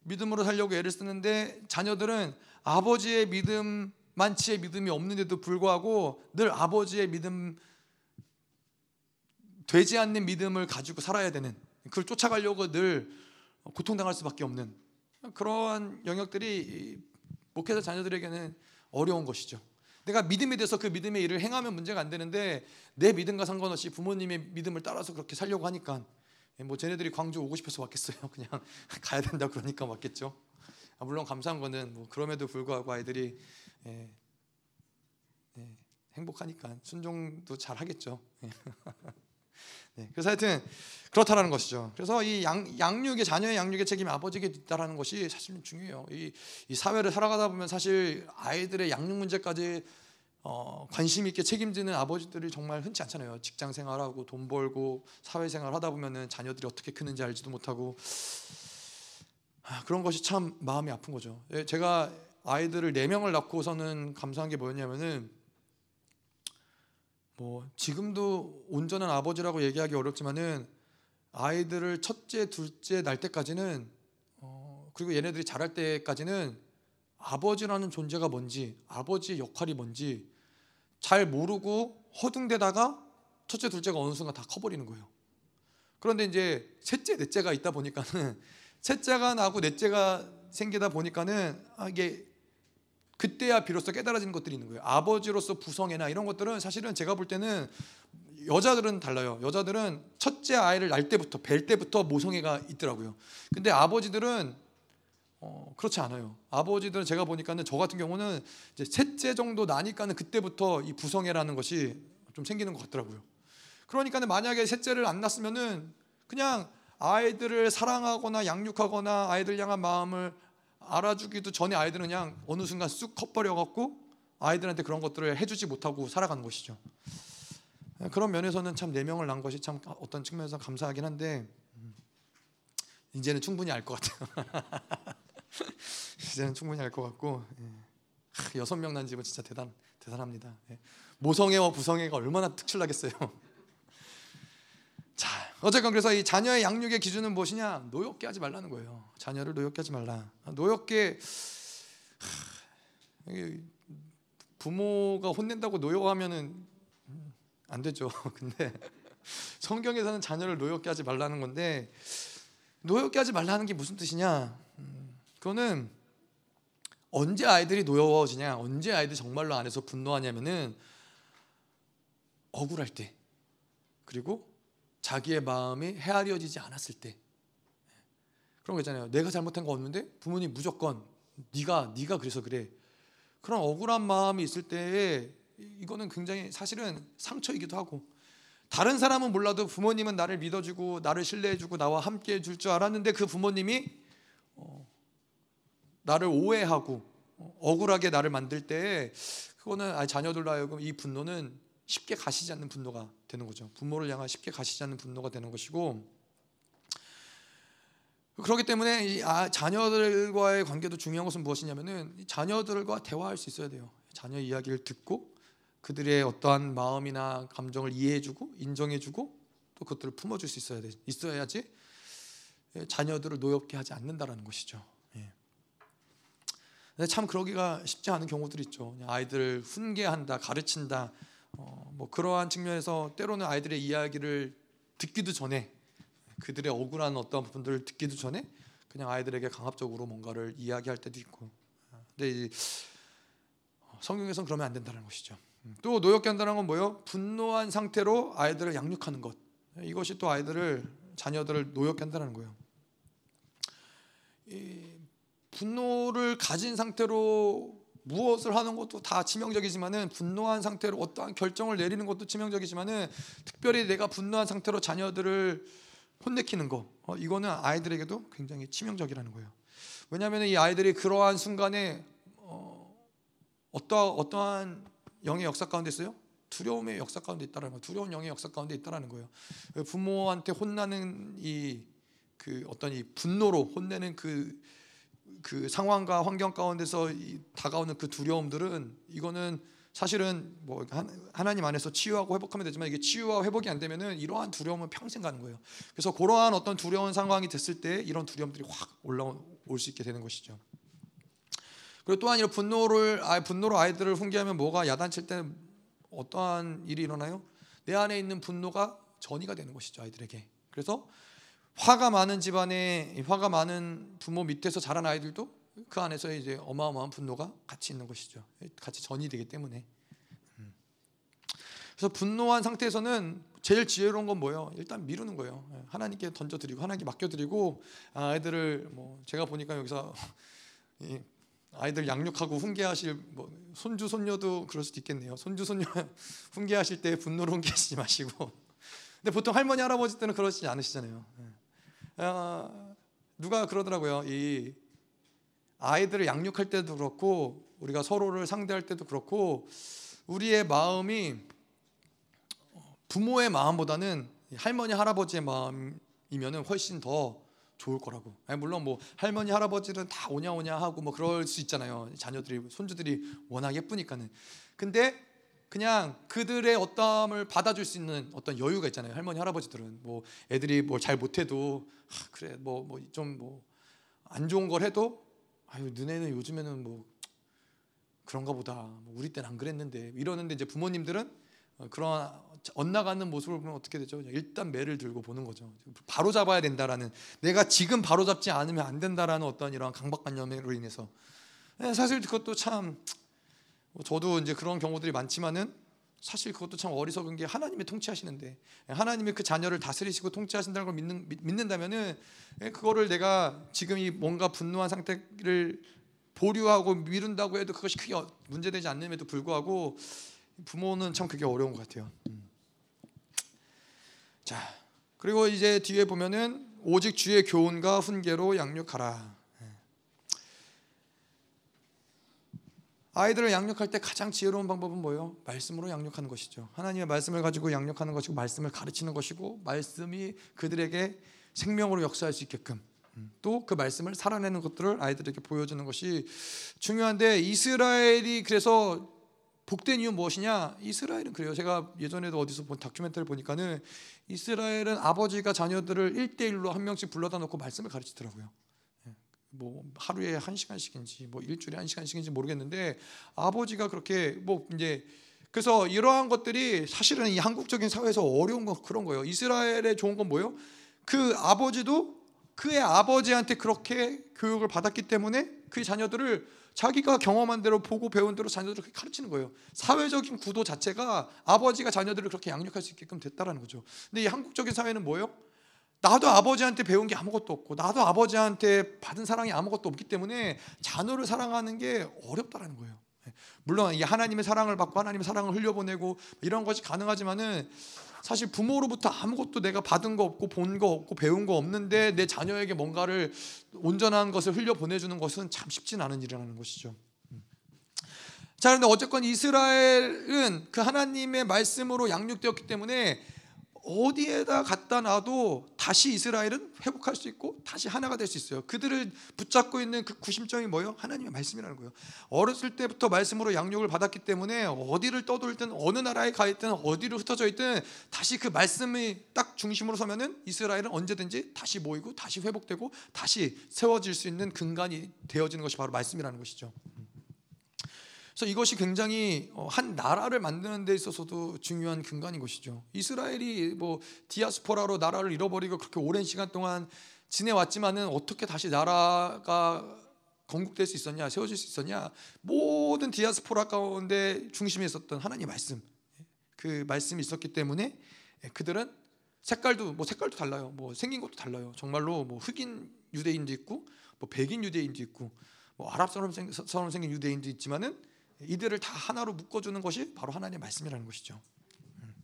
믿음으로 살려고 애를 쓰는데 자녀들은 아버지의 믿음 만치의 믿음이 없는데도 불구하고 늘 아버지의 믿음 되지 않는 믿음을 가지고 살아야 되는 그걸 쫓아가려고 늘 고통당할 수밖에 없는 그러한 영역들이 목회자 자녀들에게는 어려운 것이죠. 내가 믿음에 대해서 그 믿음의 일을 행하면 문제가 안 되는데 내 믿음과 상관없이 부모님의 믿음을 따라서 그렇게 살려고 하니까 예, 뭐 쟤네들이 광주 오고 싶어서 왔겠어요. [laughs] 그냥 가야 된다 그러니까 왔겠죠. 아, 물론 감사한 거는 뭐 그럼에도 불구하고 아이들이 예, 예, 행복하니까 순종도 잘 하겠죠. [laughs] 예. 네, 그래서 하여튼 그렇다라는 것이죠. 그래서 이 양, 양육의 자녀의 양육의 책임이 아버지에게 있다라는 것이 사실은 중요해요. 이, 이 사회를 살아가다 보면 사실 아이들의 양육 문제까지 어, 관심 있게 책임지는 아버지들이 정말 흔치 않잖아요. 직장 생활하고 돈 벌고 사회 생활 하다 보면은 자녀들이 어떻게 크는지 알지도 못하고 아, 그런 것이 참 마음이 아픈 거죠. 예, 제가 아이들을 네 명을 낳고서는 감사한 게 뭐였냐면은 뭐 지금도 온전한 아버지라고 얘기하기 어렵지만은 아이들을 첫째, 둘째 날 때까지는 어, 그리고 얘네들이 자랄 때까지는 아버지라는 존재가 뭔지 아버지의 역할이 뭔지 잘 모르고 허둥대다가 첫째, 둘째가 어느 순간 다 커버리는 거예요. 그런데 이제 셋째, 넷째가 있다 보니까는 [laughs] 셋째가 나고 넷째가 생기다 보니까는 아, 이게 그때야 비로소 깨달아지는 것들이 있는 거예요. 아버지로서 부성애나 이런 것들은 사실은 제가 볼 때는 여자들은 달라요. 여자들은 첫째 아이를 낳을 때부터 뵐 때부터 모성애가 있더라고요. 근데 아버지들은 어, 그렇지 않아요. 아버지들은 제가 보니까는 저 같은 경우는 이제 셋째 정도 나니까는 그때부터 이 부성애라는 것이 좀 생기는 것 같더라고요. 그러니까는 만약에 셋째를 안 낳았으면은 그냥 아이들을 사랑하거나 양육하거나 아이들 향한 마음을 알아주기도 전에 아이들은 그냥 어느 순간 쑥 커버려 갖고 아이들한테 그런 것들을 해주지 못하고 살아가는 것이죠. 그런 면에서는 참 네 명을 낳은 것이 참 어떤 측면에서 감사하긴 한데 음, 이제는 충분히 알 것 같아요. [laughs] 이제는 충분히 알 것 같고 예. 여섯 명 난 집은 진짜 대단 대단합니다. 예. 모성애와 부성애가 얼마나 특출나겠어요. 자, 어쨌건 그래서 이 자녀의 양육의 기준은 무엇이냐? 노엽게 하지 말라는 거예요. 자녀를 노엽게 하지 말라. 노엽게 부모가 혼낸다고 노여하면은 안 되죠. [laughs] 근데 성경에서는 자녀를 노엽게 하지 말라는 건데 노엽게 하지 말라는 게 무슨 뜻이냐? 음, 그거는 언제 아이들이 노여워지냐? 언제 아이들 정말로 안에서 분노하냐면은 억울할 때 그리고 자기의 마음이 헤아려지지 않았을 때 그런 거 있잖아요. 내가 잘못한 거 없는데 부모님 무조건 네가 네가 그래서 그래. 그런 억울한 마음이 있을 때에 이거는 굉장히 사실은 상처이기도 하고 다른 사람은 몰라도 부모님은 나를 믿어주고 나를 신뢰해주고 나와 함께해 줄 줄 알았는데 그 부모님이 어, 나를 오해하고 어, 억울하게 나를 만들 때 그거는 자녀들로 하여금 이 분노는 쉽게 가시지 않는 분노가 되는 거죠. 부모를 향한 쉽게 가시지 않는 분노가 되는 것이고 그렇기 때문에 이 아, 자녀들과의 관계도 중요한 것은 무엇이냐면은 자녀들과 대화할 수 있어야 돼요. 자녀 이야기를 듣고 그들의 어떠한 마음이나 감정을 이해해주고 인정해주고 또 그것들을 품어줄 수 있어야 돼. 있어야지 자녀들을 노엽게 하지 않는다라는 것이죠. 예. 참 그러기가 쉽지 않은 경우들이 있죠. 아이들을 훈계한다, 가르친다, 어, 뭐 그러한 측면에서 때로는 아이들의 이야기를 듣기도 전에 그들의 억울한 어떤 부분들을 듣기도 전에 그냥 아이들에게 강압적으로 뭔가를 이야기할 때도 있고. 근데 성경에서는 그러면 안 된다는 것이죠. 음, 또 노엽게 한다는 건 뭐예요? 분노한 상태로 아이들을 양육하는 것. 이것이 또 아이들을 자녀들을 노엽게 한다는 거예요. 분노를 가진 상태로 무엇을 하는 것도 다 치명적이지만은 분노한 상태로 어떠한 결정을 내리는 것도 치명적이지만은 특별히 내가 분노한 상태로 자녀들을 혼내키는 거 어, 이거는 아이들에게도 굉장히 치명적이라는 거예요. 왜냐하면 이 아이들이 그러한 순간에 어, 어떠 어떠한 영의 역사 가운데 있어요? 두려움의 역사 가운데 있다라는 거예요. 두려운 영의 역사 가운데 있다라는 거예요. 부모한테 혼나는 이 그 어떤 이 분노로 혼내는 그 그 상황과 환경 가운데서 다가오는 그 두려움들은 이거는 사실은 뭐 하나님 안에서 치유하고 회복하면 되지만 이게 치유와 회복이 안 되면은 이러한 두려움은 평생 가는 거예요. 그래서 그러한 어떤 두려운 상황이 됐을 때 이런 두려움들이 확 올라올 수 있게 되는 것이죠. 그리고 또한 이런 분노를 아 분노로 아이들을 훈계하면 뭐가 야단칠 때 어떠한 일이 일어나요? 내 안에 있는 분노가 전이가 되는 것이죠 아이들에게. 그래서 화가 많은 집안에 화가 많은 부모 밑에서 자란 아이들도 그 안에서 이제 어마어마한 분노가 같이 있는 것이죠. 같이 전이 되기 때문에. 음. 그래서 분노한 상태에서는 제일 지혜로운 건 뭐예요? 일단 미루는 거예요. 예, 하나님께 던져드리고 하나님께 맡겨드리고 아이들을 뭐 제가 보니까 여기서 아이들 양육하고 훈계하실 뭐 손주 손녀도 그럴 수도 있겠네요. 손주 손녀 [laughs] 훈계하실 때 분노로 [laughs] 훈계하시지 마시고. 근데 보통 할머니 할아버지 때는 그러지 않으시잖아요. 예. 어, 누가 그러더라고요. 이 아이들을 양육할 때도 그렇고 우리가 서로를 상대할 때도 그렇고 우리의 마음이 부모의 마음보다는 할머니 할아버지의 마음이면은 훨씬 더 좋을 거라고. 아니, 물론 뭐 할머니 할아버지는 다 오냐 오냐 하고 뭐 그럴 수 있잖아요. 자녀들이 손주들이 워낙 예쁘니까는. 근데 그냥 그들의 어떠함을 받아줄 수 있는 어떤 여유가 있잖아요. 할머니 할아버지들은 뭐 애들이 뭘 잘 못해도 아, 그래 뭐 뭐 좀 뭐 안 좋은 걸 해도 아유 너네는 요즘에는 뭐 그런가 보다. 뭐 우리 때는 안 그랬는데 이러는데 이제 부모님들은 어, 그런 엇나가는 모습을 보면 어떻게 되죠? 일단 매를 들고 보는 거죠. 바로 잡아야 된다라는 내가 지금 바로 잡지 않으면 안 된다라는 어떤 이런 강박관념으로 인해서 예, 사실 그것도 참뭐 저도 이제 그런 경우들이 많지만은 사실 그것도 참 어리석은 게 하나님이 통치하시는데 하나님이 그 자녀를 다스리시고 통치하신다는 걸 믿는 믿는다면은 예, 그거를 내가 지금 이 뭔가 분노한 상태를 보류하고 미룬다고 해도 그것이 크게 문제되지 않음에도 불구하고 부모는 참 그게 어려운 것 같아요. 음. 자 그리고 이제 뒤에 보면은 오직 주의 교훈과 훈계로 양육하라. 아이들을 양육할 때 가장 지혜로운 방법은 뭐예요? 말씀으로 양육하는 것이죠. 하나님의 말씀을 가지고 양육하는 것이고 말씀을 가르치는 것이고 말씀이 그들에게 생명으로 역사할 수 있게끔 음, 또그 말씀을 살아내는 것들을 아이들에게 보여주는 것이 중요한데 이스라엘이 그래서 복된 이유 무엇이냐? 이스라엘은 그래요. 제가 예전에도 어디서 본 다큐멘터리를 보니까는 이스라엘은 아버지가 자녀들을 1대1로 한 명씩 불러다 놓고 말씀을 가르치더라고요. 뭐 하루에 한 시간씩인지 뭐 일주일에 한 시간씩인지 모르겠는데 아버지가 그렇게 뭐 이제 그래서 이러한 것들이 사실은 이 한국적인 사회에서 어려운 건 그런 거예요. 이스라엘의 좋은 건 뭐예요? 그 아버지도 그의 아버지한테 그렇게 교육을 받았기 때문에 그 자녀들을 자기가 경험한 대로 보고 배운 대로 자녀들을 가르치는 거예요. 사회적인 구도 자체가 아버지가 자녀들을 그렇게 양육할 수 있게끔 됐다라는 거죠. 근데 이 한국적인 사회는 뭐예요? 나도 아버지한테 배운 게 아무것도 없고 나도 아버지한테 받은 사랑이 아무것도 없기 때문에 자녀를 사랑하는 게 어렵다라는 거예요. 물론 이 하나님의 사랑을 받고 하나님의 사랑을 흘려보내고 이런 것이 가능하지만은 사실 부모로부터 아무것도 내가 받은 거 없고 본 거 없고 배운 거 없는데 내 자녀에게 뭔가를 온전한 것을 흘려보내주는 것은 참 쉽진 않은 일이라는 것이죠. 자, 그런데 어쨌건 이스라엘은 그 하나님의 말씀으로 양육되었기 때문에 어디에다 갖다 놔도 다시 이스라엘은 회복할 수 있고 다시 하나가 될 수 있어요. 그들을 붙잡고 있는 그 구심점이 뭐예요? 하나님의 말씀이라는 거예요. 어렸을 때부터 말씀으로 양육을 받았기 때문에 어디를 떠돌든 어느 나라에 가 있든 어디로 흩어져 있든 다시 그 말씀이 딱 중심으로 서면은 이스라엘은 언제든지 다시 모이고 다시 회복되고 다시 세워질 수 있는 근간이 되어지는 것이 바로 말씀이라는 것이죠. 그래서 이것이 굉장히 어, 한 나라를 만드는 데 있어서도 중요한 근간인 것이죠. 이스라엘이 뭐 디아스포라로 나라를 잃어버리고 그렇게 오랜 시간 동안 지내왔지만은 어떻게 다시 나라가 건국될 수 있었냐, 세워질 수 있었냐? 모든 디아스포라 가운데 중심에 있었던 하나님 말씀, 그 말씀이 있었기 때문에 그들은 색깔도 뭐 색깔도 달라요. 뭐 생긴 것도 달라요. 정말로 뭐 흑인 유대인도 있고, 뭐 백인 유대인도 있고, 뭐 아랍처럼 생긴 유대인도 있지만은 이들을 다 하나로 묶어주는 것이 바로 하나님의 말씀이라는 것이죠. 음.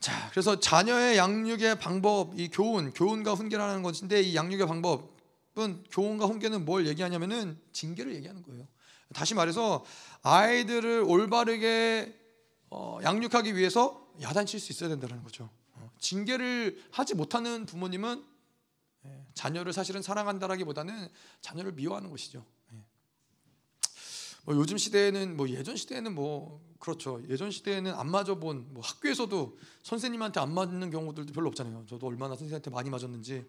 자, 그래서 자녀의 양육의 방법, 이 교훈, 교훈과 훈계라는 것인데 이 양육의 방법은 교훈과 훈계는 뭘 얘기하냐면은 징계를 얘기하는 거예요. 다시 말해서 아이들을 올바르게 어, 양육하기 위해서 야단칠 수 있어야 된다는 거죠. 어, 징계를 하지 못하는 부모님은 예, 자녀를 사실은 사랑한다라기보다는 자녀를 미워하는 것이죠. 예. 뭐 요즘 시대에는 뭐 예전 시대에는 뭐 그렇죠. 예전 시대에는 안 맞아 본 뭐 학교에서도 선생님한테 안 맞는 경우들도 별로 없잖아요. 저도 얼마나 선생님한테 많이 맞았는지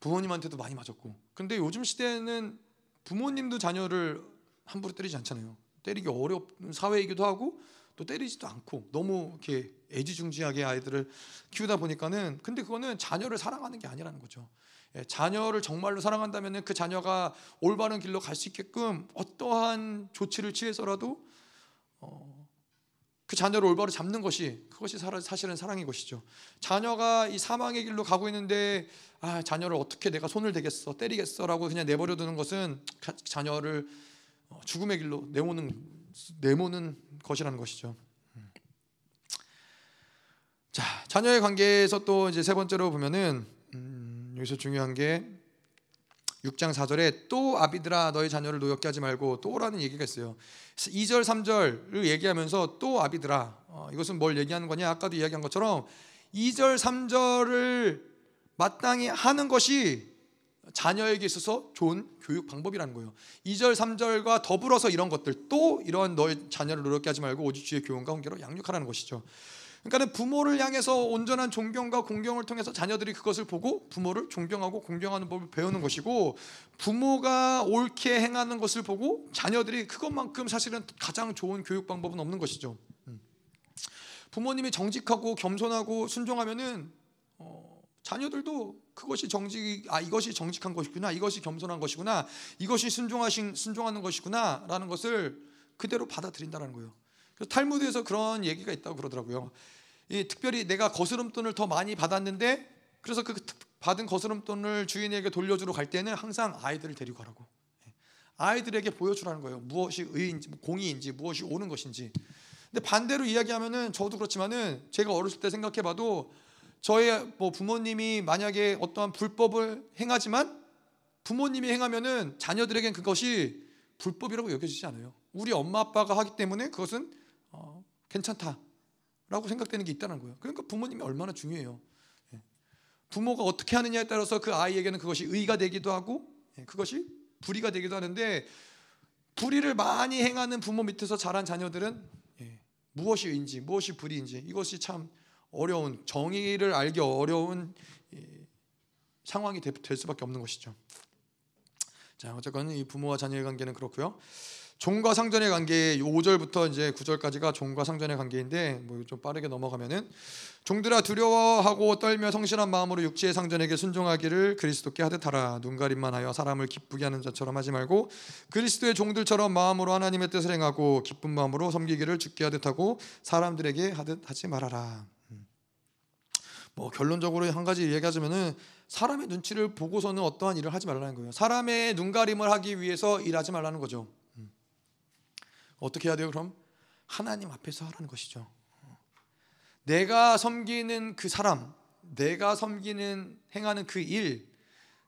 부모님한테도 많이 맞았고. 근데 요즘 시대에는 부모님도 자녀를 함부로 때리지 않잖아요. 때리기 어려운 사회이기도 하고 또 때리지도 않고 너무 이렇게 애지중지하게 아이들을 키우다 보니까는 근데 그거는 자녀를 사랑하는 게 아니라는 거죠. 예, 자녀를 정말로 사랑한다면 그 자녀가 올바른 길로 갈 수 있게끔 어떠한 조치를 취해서라도 어, 그 자녀를 올바로 잡는 것이 그것이 사실은 사랑의 것이죠. 자녀가 이 사망의 길로 가고 있는데 아 자녀를 어떻게 내가 손을 대겠어 때리겠어라고 그냥 내버려 두는 것은 자녀를 어, 죽음의 길로 내모는 내모는 것이라는 것이죠. 음. 자 자녀의 관계에서 또 이제 세 번째로 보면은 음, 여기서 중요한 게 6장 4절에 또 아비들아 너희 자녀를 노엽게 하지 말고 또라는 얘기가 있어요. 2절 3절을 얘기하면서 또 아비들아 어, 이것은 뭘 얘기하는 거냐? 아까도 이야기한 것처럼 2절 3절을 마땅히 하는 것이 자녀에게 있어서 좋은 교육 방법이라는 거예요. 2절 3절과 더불어서 이런 것들 또 이런 너의 자녀를 노력게 하지 말고 오직 주의 교훈과 훈계로 양육하라는 것이죠. 그러니까 부모를 향해서 온전한 존경과 공경을 통해서 자녀들이 그것을 보고 부모를 존경하고 공경하는 법을 배우는 것이고 부모가 옳게 행하는 것을 보고 자녀들이 그것만큼 사실은 가장 좋은 교육 방법은 없는 것이죠. 음. 부모님이 정직하고 겸손하고 순종하면은 어, 자녀들도 그것이 정직 아 이것이 정직한 것이구나 이것이 겸손한 것이구나 이것이 순종하신 순종하는 것이구나라는 것을 그대로 받아들인다는 거예요. 탈무드에서 그런 얘기가 있다고 그러더라고요. 이 특별히 내가 거스름돈을 더 많이 받았는데 그래서 그 받은 거스름돈을 주인에게 돌려주러 갈 때는 항상 아이들을 데리고 가라고. 예. 아이들에게 보여주라는 거예요. 무엇이 의인지, 공의인지, 무엇이 옳은 것인지. 근데 반대로 이야기하면은 저도 그렇지만은 제가 어렸을 때 생각해봐도 저의 뭐 부모님이 만약에 어떠한 불법을 행하지만 부모님이 행하면은 자녀들에겐 그것이 불법이라고 여겨지지 않아요. 우리 엄마 아빠가 하기 때문에 그것은 어, 괜찮다라고 생각되는 게 있다는 거예요. 그러니까 부모님이 얼마나 중요해요. 예. 부모가 어떻게 하느냐에 따라서 그 아이에게는 그것이 의가 되기도 하고 예, 그것이 불의가 되기도 하는데 불의를 많이 행하는 부모 밑에서 자란 자녀들은 예, 무엇이 의인지 무엇이 불의인지 이것이 참 어려운 정의를 알기 어려운 상황이 될 수밖에 없는 것이죠. 자, 어쨌건 이 부모와 자녀의 관계는 그렇고요. 종과 상전의 관계 5절부터 이제 9절까지가 종과 상전의 관계인데 뭐 좀 빠르게 넘어가면은 종들아 두려워하고 떨며 성실한 마음으로 육체의 상전에게 순종하기를 그리스도께 하듯 하라 눈 가림만 하여 사람을 기쁘게 하는 자처럼 하지 말고 그리스도의 종들처럼 마음으로 하나님의 뜻을 행하고 기쁜 마음으로 섬기기를 죽게 하듯 하고 사람들에게 하듯 하지 말아라. 뭐 결론적으로 한 가지 얘기하자면은 사람의 눈치를 보고서는 어떠한 일을 하지 말라는 거예요. 사람의 눈가림을 하기 위해서 일하지 말라는 거죠. 음. 어떻게 해야 돼요? 그럼 하나님 앞에서 하라는 것이죠. 내가 섬기는 그 사람, 내가 섬기는 행하는 그 일,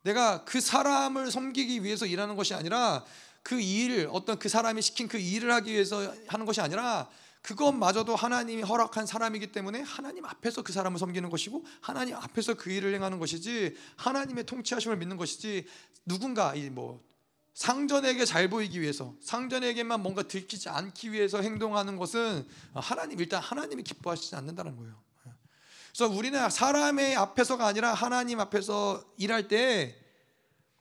내가 그 사람을 섬기기 위해서 일하는 것이 아니라 그 일, 어떤 그 사람이 시킨 그 일을 하기 위해서 하는 것이 아니라 그것마저도 하나님이 허락한 사람이기 때문에 하나님 앞에서 그 사람을 섬기는 것이고 하나님 앞에서 그 일을 행하는 것이지 하나님의 통치하심을 믿는 것이지 누군가 이뭐 상전에게 잘 보이기 위해서 상전에게만 뭔가 들키지 않기 위해서 행동하는 것은 하나님 일단 하나님이 기뻐하시지 않는다는 거예요. 그래서 우리는 사람의 앞에서가 아니라 하나님 앞에서 일할 때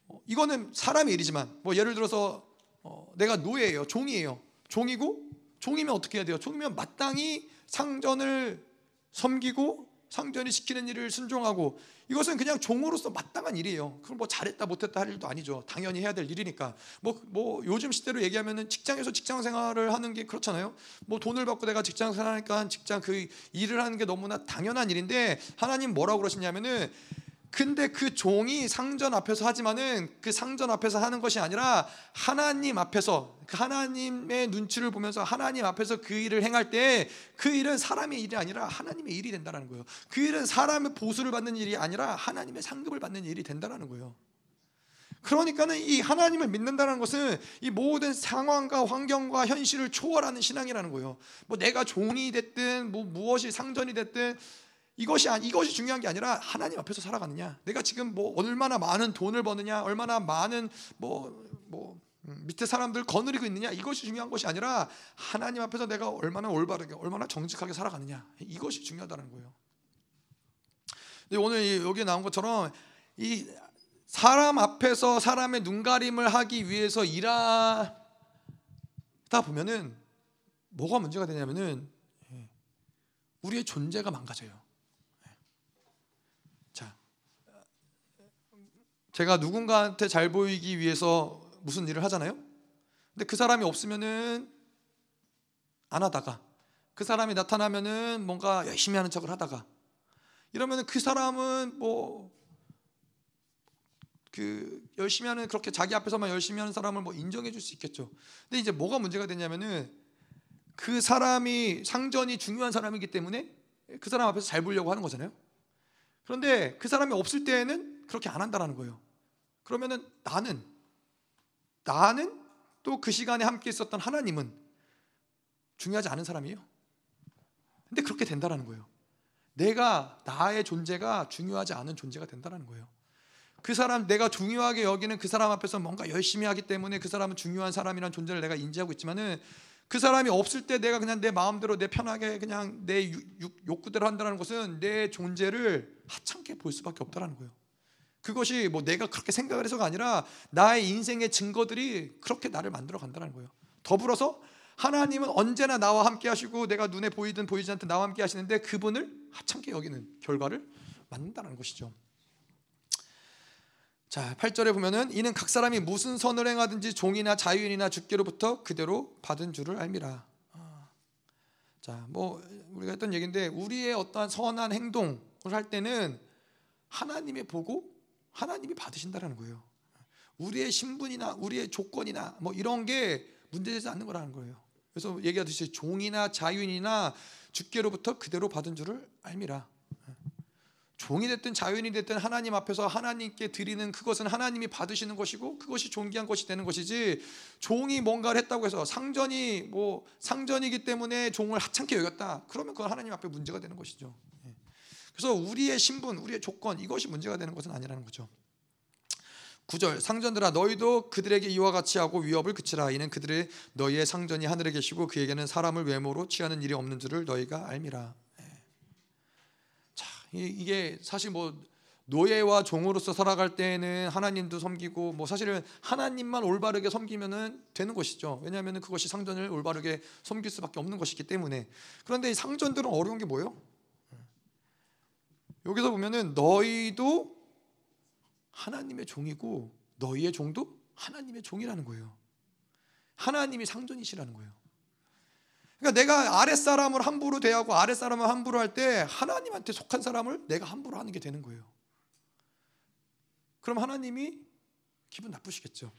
어, 이거는 사람의 일이지만 뭐 예를 들어서 어, 내가 노예예요, 종이에요, 종이고 종이면 어떻게 해야 돼요? 종이면 마땅히 상전을 섬기고 상전이 시키는 일을 순종하고 이것은 그냥 종으로서 마땅한 일이에요. 그럼 뭐 잘했다 못했다 할 일도 아니죠. 당연히 해야 될 일이니까. 뭐, 뭐 요즘 시대로 얘기하면은 직장에서 직장 생활을 하는 게 그렇잖아요. 뭐 돈을 받고 내가 직장 생활하니까 직장 그 일을 하는 게 너무나 당연한 일인데 하나님 뭐라고 그러시냐면은 근데 그 종이 상전 앞에서 하지만은 그 상전 앞에서 하는 것이 아니라 하나님 앞에서 그 하나님의 눈치를 보면서 하나님 앞에서 그 일을 행할 때 그 일은 사람의 일이 아니라 하나님의 일이 된다는 거예요. 그 일은 사람의 보수를 받는 일이 아니라 하나님의 상급을 받는 일이 된다는 거예요. 그러니까는 이 하나님을 믿는다는 것은 이 모든 상황과 환경과 현실을 초월하는 신앙이라는 거예요. 뭐 내가 종이 됐든 뭐 무엇이 상전이 됐든 이것이 이것이 중요한 게 아니라 하나님 앞에서 살아가느냐. 내가 지금 뭐 얼마나 많은 돈을 버느냐, 얼마나 많은 뭐뭐 뭐 밑에 사람들 거느리고 있느냐 이것이 중요한 것이 아니라 하나님 앞에서 내가 얼마나 올바르게 얼마나 정직하게 살아가느냐 이것이 중요하다는 거예요. 근데 오늘 여기 나온 것처럼 이 사람 앞에서 사람의 눈가림을 하기 위해서 일하다 보면은 뭐가 문제가 되냐면은 예, 우리의 존재가 망가져요. 예. 자, 제가 누군가한테 잘 보이기 위해서 무슨 일을 하잖아요. 근데 그 사람이 없으면은 안 하다가 그 사람이 나타나면은 뭔가 열심히 하는 척을 하다가 이러면은 그 사람은 뭐 그 열심히 하는 그렇게 자기 앞에서만 열심히 하는 사람을 뭐 인정해 줄 수 있겠죠. 근데 이제 뭐가 문제가 되냐면은 그 사람이 상전이 중요한 사람이기 때문에 그 사람 앞에서 잘 보려고 하는 거잖아요. 그런데 그 사람이 없을 때에는 그렇게 안 한다라는 거예요. 그러면은 나는 나는 또 그 시간에 함께 있었던 하나님은 중요하지 않은 사람이에요. 근데 그렇게 된다라는 거예요. 내가 나의 존재가 중요하지 않은 존재가 된다라는 거예요. 그 사람 내가 중요하게 여기는 그 사람 앞에서 뭔가 열심히 하기 때문에 그 사람은 중요한 사람이라는 존재를 내가 인지하고 있지만은 그 사람이 없을 때 내가 그냥 내 마음대로 내 편하게 그냥 내 욕구대로 한다는 것은 내 존재를 하찮게 볼 수밖에 없다라는 거예요. 그것이 뭐 내가 그렇게 생각을 해서가 아니라 나의 인생의 증거들이 그렇게 나를 만들어 간다는 거예요. 더불어서 하나님은 언제나 나와 함께 하시고 내가 눈에 보이든 보이지 않든 나와 함께 하시는데 그분을 하찮게 여기는 결과를 만든다는 것이죠. 자, 8절에 보면은 이는 각 사람이 무슨 선을 행하든지 종이나 자유인이나 주께로부터 그대로 받은 줄을 알미라. 아. 자, 뭐 우리가 했던 얘기인데 우리의 어떠한 선한 행동을 할 때는 하나님이 보고 하나님이 받으신다라는 거예요. 우리의 신분이나 우리의 조건이나 뭐 이런 게 문제되지 않는 거라는 거예요. 그래서 얘기하듯이 종이나 자유인이나 주께로부터 그대로 받은 줄을 알미라. 종이 됐든 자연이 됐든 하나님 앞에서 하나님께 드리는 그것은 하나님이 받으시는 것이고 그것이 존귀한 것이 되는 것이지 종이 뭔가를 했다고 해서 상전이 뭐 상전이기 때문에 종을 하찮게 여겼다 그러면 그건 하나님 앞에 문제가 되는 것이죠. 예. 그래서 우리의 신분, 우리의 조건 이것이 문제가 되는 것은 아니라는 거죠. 9절 상전들아 너희도 그들에게 이와 같이 하고 위협을 그치라 이는 그들의 너희의 상전이 하늘에 계시고 그에게는 사람을 외모로 취하는 일이 없는 줄을 너희가 알미라. 이게 사실 뭐 노예와 종으로서 살아갈 때에는 하나님도 섬기고 뭐 사실은 하나님만 올바르게 섬기면은 되는 것이죠. 왜냐하면 그것이 상전을 올바르게 섬길 수밖에 없는 것이기 때문에. 그런데 이 상전들은 어려운 게 뭐예요? 여기서 보면은 너희도 하나님의 종이고 너희의 종도 하나님의 종이라는 거예요. 하나님이 상전이시라는 거예요. 그러니까 내가 아랫사람을 함부로 대하고 아랫사람을 함부로 할 때 하나님한테 속한 사람을 내가 함부로 하는 게 되는 거예요. 그럼 하나님이 기분 나쁘시겠죠.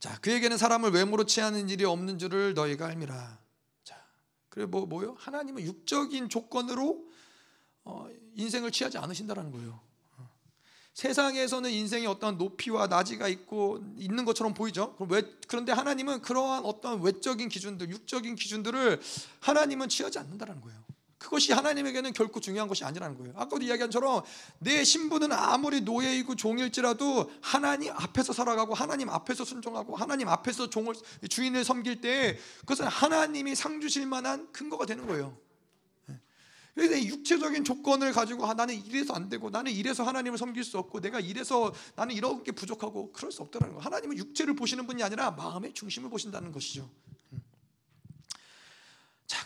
자, 그에게는 사람을 외모로 취하는 일이 없는 줄을 너희가 알미라. 자, 그래 뭐 뭐요? 하나님은 육적인 조건으로 어, 인생을 취하지 않으신다라는 거예요. 세상에서는 인생에 어떤 높이와 낮이가 있고 있는 것처럼 보이죠. 그런데 하나님은 그러한 어떤 외적인 기준들, 육적인 기준들을 하나님은 취하지 않는다는 거예요. 그것이 하나님에게는 결코 중요한 것이 아니라는 거예요. 아까도 이야기한 처럼 내 신분은 아무리 노예이고 종일지라도 하나님 앞에서 살아가고 하나님 앞에서 순종하고 하나님 앞에서 종을 주인을 섬길 때 그것은 하나님이 상 주실 만한 근거가 되는 거예요. 그래서 육체적인 조건을 가지고 아, 나는 이래서 안 되고 나는 이래서 하나님을 섬길 수 없고 내가 이래서 나는 이런 게 부족하고 그럴 수 없다는 거. 하나님은 육체를 보시는 분이 아니라 마음의 중심을 보신다는 것이죠.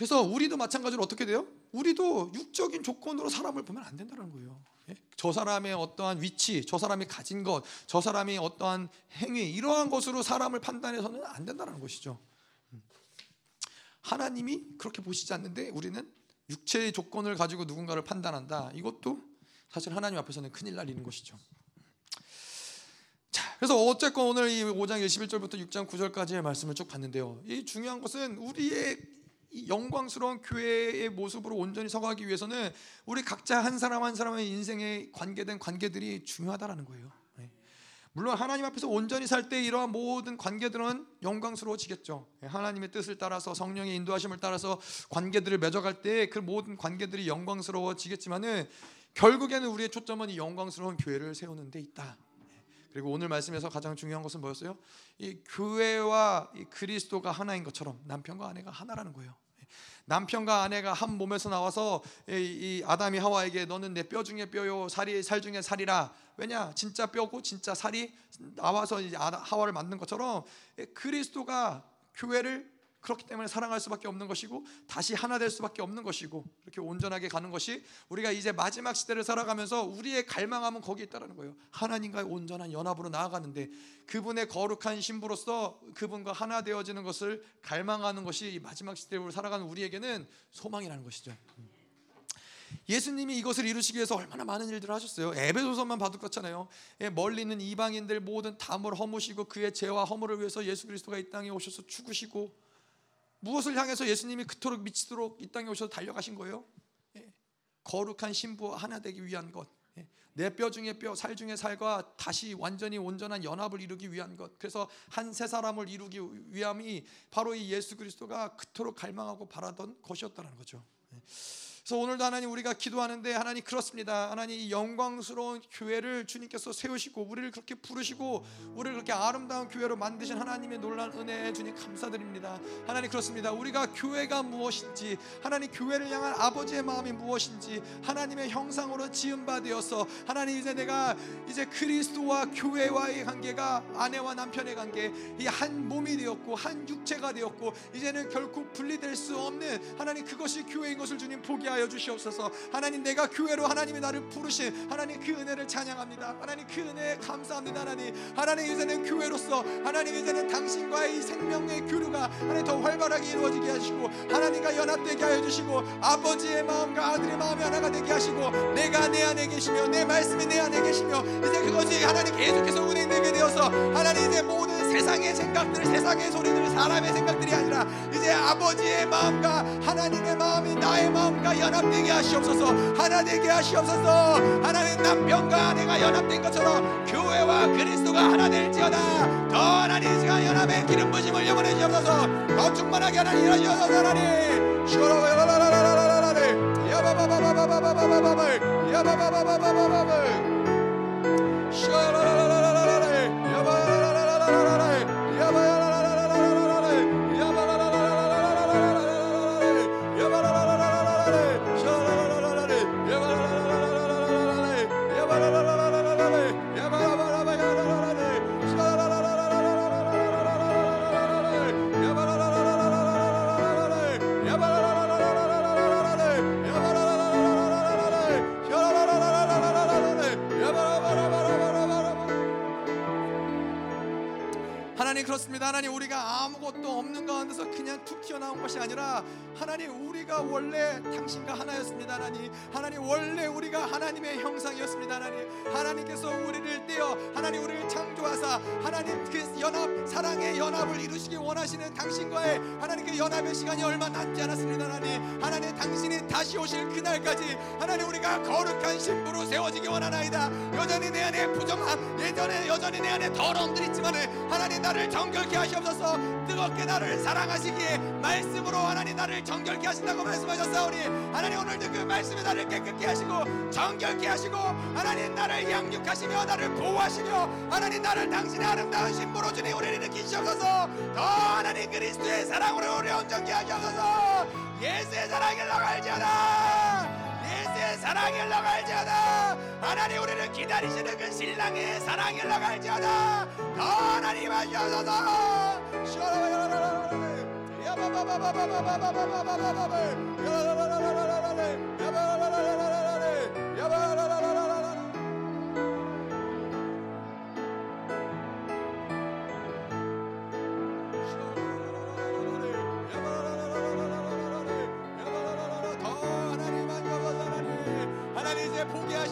그래서 우리도 마찬가지로 어떻게 돼요? 우리도 육적인 조건으로 사람을 보면 안 된다는 거예요. 예? 저 사람의 어떠한 위치, 저 사람이 가진 것, 저 사람이 어떠한 행위 이러한 것으로 사람을 판단해서는 안 된다는 것이죠. 음. 하나님이 그렇게 보시지 않는데 우리는 육체의 조건을 가지고 누군가를 판단한다. 이것도 사실 하나님 앞에서는 큰일 날 일인 것이죠. 자, 그래서 어쨌건 오늘 이 5장 21절부터 6장 9절까지의 말씀을 쭉 봤는데요. 이 중요한 것은 우리의 영광스러운 교회의 모습으로 온전히 서가기 위해서는 우리 각자 한 사람 한 사람의 인생에 관계된 관계들이 중요하다라는 거예요. 네. 물론 하나님 앞에서 온전히 살 때 이러한 모든 관계들은 영광스러워지겠죠. 네, 하나님의 뜻을 따라서 성령의 인도하심을 따라서 관계들을 맺어갈 때 그 모든 관계들이 영광스러워지겠지만은 결국에는 우리의 초점은 이 영광스러운 교회를 세우는 데 있다. 그리고 오늘 말씀에서 가장 중요한 것은 뭐였어요? 이 교회와 이 그리스도가 하나인 것처럼 남편과 아내가 하나라는 거예요. 남편과 아내가 한 몸에서 나와서 이 아담이 하와에게 너는 내 뼈 중에 뼈요 살이 살 중에 살이라. 왜냐? 진짜 뼈고 진짜 살이 나와서 하와를 만든 것처럼 그리스도가 교회를 그렇기 때문에 사랑할 수밖에 없는 것이고 다시 하나 될 수밖에 없는 것이고 이렇게 온전하게 가는 것이 우리가 이제 마지막 시대를 살아가면서 우리의 갈망함은 거기에 있다라는 거예요. 하나님과의 온전한 연합으로 나아가는데 그분의 거룩한 신부로서 그분과 하나 되어지는 것을 갈망하는 것이 마지막 시대로 살아가는 우리에게는 소망이라는 것이죠. 예수님이 이것을 이루시기 위해서 얼마나 많은 일들을 하셨어요. 에베소서만 봐도 그렇잖아요. 예, 멀리 있는 이방인들 모든 담을 허무시고 그의 죄와 허물을 위해서 예수 그리스도가 이 땅에 오셔서 죽으시고 무엇을 향해서 예수님이 그토록 미치도록 이 땅에 오셔서 달려가신 거예요? 예. 거룩한 신부 하나 되기 위한 것. 예. 내뼈 중에 뼈, 살 중에 살과 다시 완전히 온전한 연합을 이루기 위한 것. 그래서 한 세 사람을 이루기 위함이 바로 이 예수 그리스도가 그토록 갈망하고 바라던 것이었다는 거죠. 예. 그래서 오늘도 하나님 우리가 기도하는데 하나님 그렇습니다. 하나님 이 영광스러운 교회를 주님께서 세우시고 우리를 그렇게 부르시고 우리를 그렇게 아름다운 교회로 만드신 하나님의 놀란 은혜에 주님 감사드립니다. 하나님 그렇습니다. 우리가 교회가 무엇인지 하나님 교회를 향한 아버지의 마음이 무엇인지 하나님의 형상으로 지은 바 되어서 하나님 이제 내가 이제 그리스도와 교회와의 관계가 아내와 남편의 관계 이 한 몸이 되었고 한 육체가 되었고 이제는 결코 분리될 수 없는 하나님 그것이 교회인 것을 주님 보게 하여 주시옵소서. 하나님 내가 교회로 하나님이 나를 부르신 하나님 그 은혜를 찬양합니다. 하나님 그 은혜에 감사합니다. 하나님 하나님 이제는 교회로서 하나님 이제는 당신과의 이 생명의 교류가 하나님 더 활발하게 이루어지게 하시고 하나님과 연합되게 하여 주시고 아버지의 마음과 아들의 마음이 하나가 되게 하시고 내가 내 안에 계시며 내 말씀이 내 안에 계시며 이제 그것이 하나님 계속해서 운행되게 되어서 하나님 이제 모든 세상의 생각들 세상의 소리들 사람의 생각들이 아니라 이제 아버지의 마음과 하나님의 마음이 나의 마음과 연합되게 하시옵소서. 하나 되게 하시옵소서. 하나님 남편과 아내가 연합된 것처럼 교회와 그리스도가 하나 될지어다. 더 하나님 시간 연합의 기름 부심을 영원해 주옵소서. 더 충만하게 하나님 일하시옵소서 하나님. 슈라바야라라라라라라라라 야바바바바바바바바바바 야바바바바바바바바 슈라라라라라라라 그렇습니다. 하나님 우리가 가운데서 그냥 툭 튀어나온 것이 아니라 하나님 우리가 원래 당신과 하나였습니다. 하나님 하나님 원래 우리가 하나님의 형상이었습니다. 하나님 하나님께서 우리를 떼어 하나님 우리를 창조하사 하나님 그 연합 사랑의 연합을 이루시기 원하시는 당신과의 하나님 그 연합의 시간이 얼마 남지 않았습니다. 하나님 하나님 당신이 다시 오실 그날까지 하나님 우리가 거룩한 신부로 세워지기 원하나이다. 여전히 내 안에 부정함 예전에 여전히 내 안에 더러움들 있지만 하나님 나를 정결케 하시옵소서 뜨겁게 나를 사랑 하시기에 말씀으로 하나님 나를 정결케 하신다고 말씀하셨사오니 하나님 오늘도 그 말씀에 나를 깨끗게 하시고 정결케 하시고 하나님 나를 양육하시며 나를 보호하시며 하나님 나를 당신의 아름다운 신부로 주니 우리를 느끼시옵소서. 더 하나님 그리스도의 사랑으로 우리 온전케 하시옵소서. 예수의 사랑을 나갈지어다. 예수의 사랑을 나갈지어다. 하나님 우리를 기다리시는 그 신랑의 사랑을 나갈지어다. 더 하나님 하시옵소서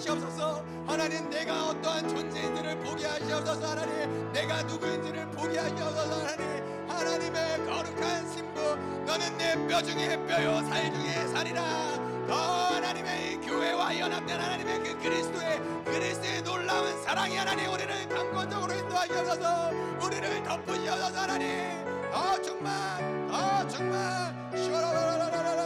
포기하시옵소서. 하나님 내가 어떠한 존재인지를 포기하시옵소서. 하나님 내가 누구인지를 포기하시옵소서. 하나님 하나님의 거룩한 신부 너는 내 뼈 중에 뼈요 살 중에 살이라. 더 하나님의 교회와 연합된 하나님의 그 그리스도의 그리스도의 놀라운 사랑이 하나님 우리를 강권적으로 인도하셔서. 우리를 덮으셔서 하나님. 더 충만 더 충만. 슈라라라라라.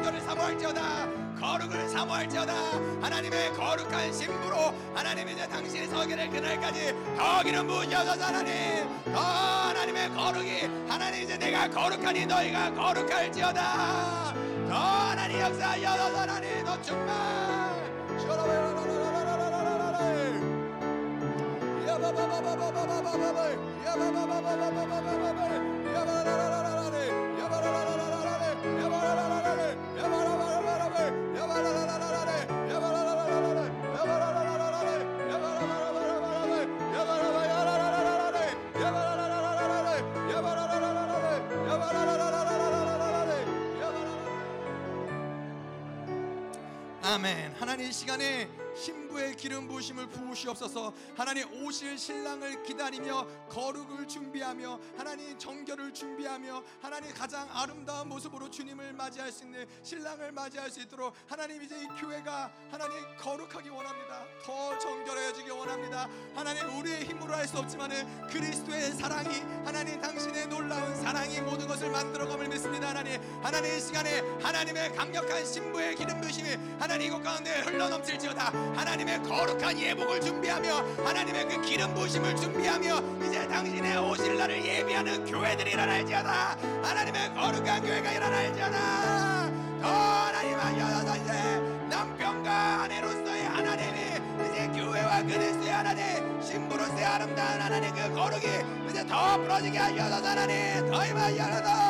정결을 사모할지어다. 거룩을 사모할지어다. 하나님의 거룩한 신부로 하나님 이제 당신의 서기를 그날까지 더 기름 부으셔서 하나님. 더 하나님의 거룩이 하나님 이제 내가 거룩하니 너희가 거룩할지어다. 더 하나님 역사하셔서 하나님. 너 충만. 슈라바라라라라라라라라 야바바바바바바바바바 야바바바바바바바바 야바라라라라라레 야바라라라라라레 아멘. 하나님 이 시간에 신 부의 기름 부으심을 부으시옵소서. 하나님 오실 신랑을 기다리며 거룩을 준비하며 하나님 정결을 준비하며 하나님 가장 아름다운 모습으로 주님을 맞이할 수 있는 신랑을 맞이할 수 있도록 하나님 이제 이 교회가 하나님 거룩하기 원합니다. 더 정결해지기 원합니다. 하나님 우리의 힘으로 할 수 없지만은 그리스도의 사랑이 하나님 당신의 놀라운 사랑이 모든 것을 만들어감을 믿습니다. 하나님 하나님 이 시간에 하나님의 강력한 신부의 기름 부으심이 하나님 이곳 가운데 흘러넘칠지어다 하나님의 거룩한 예복을 준비하며 하나님의 그 기름 부으심을 준비하며 이제 당신의 오실 날을 예비하는 교회들이 일어날지어다. 하나님의 거룩한 교회가 일어날지어다. 더 하나님 하셔서 이제 남편과 아내로서의 하나님이 이제 교회와 그리스도의 하나님 신부로서의 아름다운 하나님 그 거룩이 이제 더 부러지게 하셔서 하나님 더 임하셔서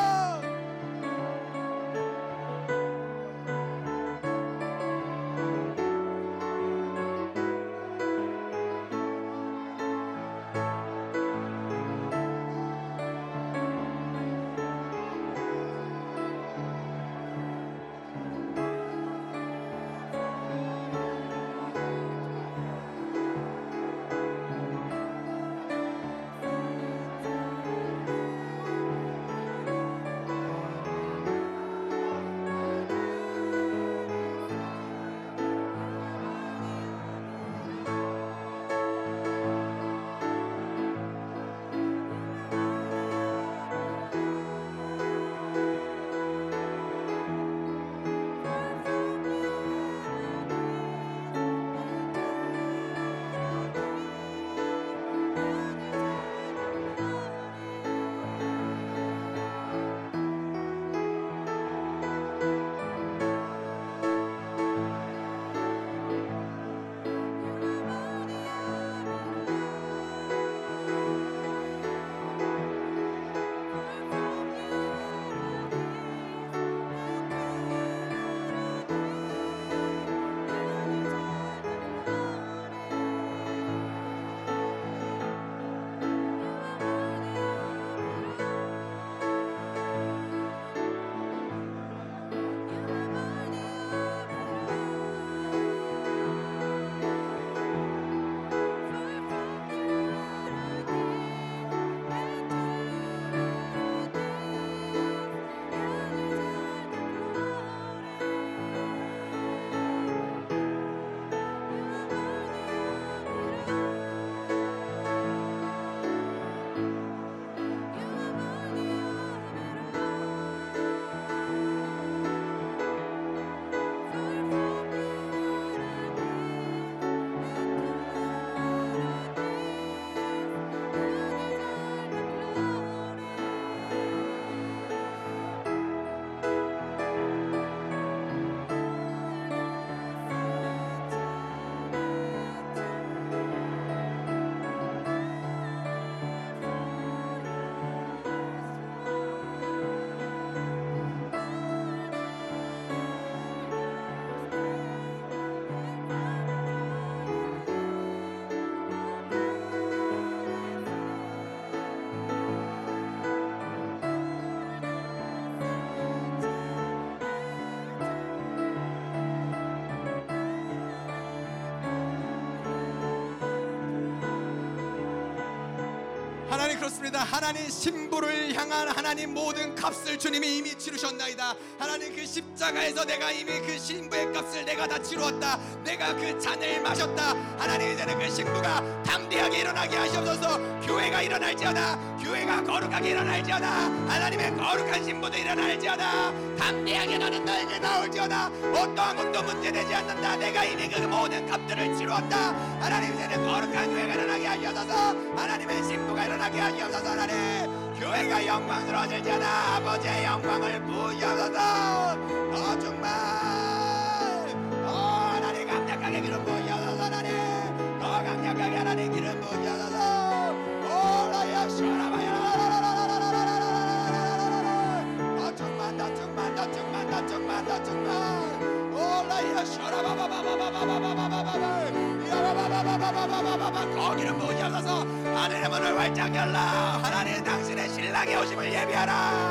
그렇습니다. 하나님 신부를 향한 하나님 모든 값을 주님이 이미 치르셨나이다. 하나님 그 십자가에서 내가 이미 그 신부의 값을 내가 다 치루었다. 내가 그 잔을 마셨다. 하나님 이제는 그 신부가 담대하게 일어나게 하시옵소서. 교회가 일어날지어다. 교회가 거룩하게 일어날지어다. 하나님의 거룩한 신부도 일어날지어다. 담대하게 너는 너에게 나올지어다. 어떠한 것도 문제되지 않는다. 내가 이미 그 모든 값들을 치루었다. 하나님 이제는 거룩한 교회가 일어나게 하시옵소서. 그 하나님의 신부가 일어나게 하옵소서 하나님. 교회가 영광스러워질지어다 아버지의 영광을 부여옵소서. 장렬라 하나님 당신의 신랑의 오심을 예비하라.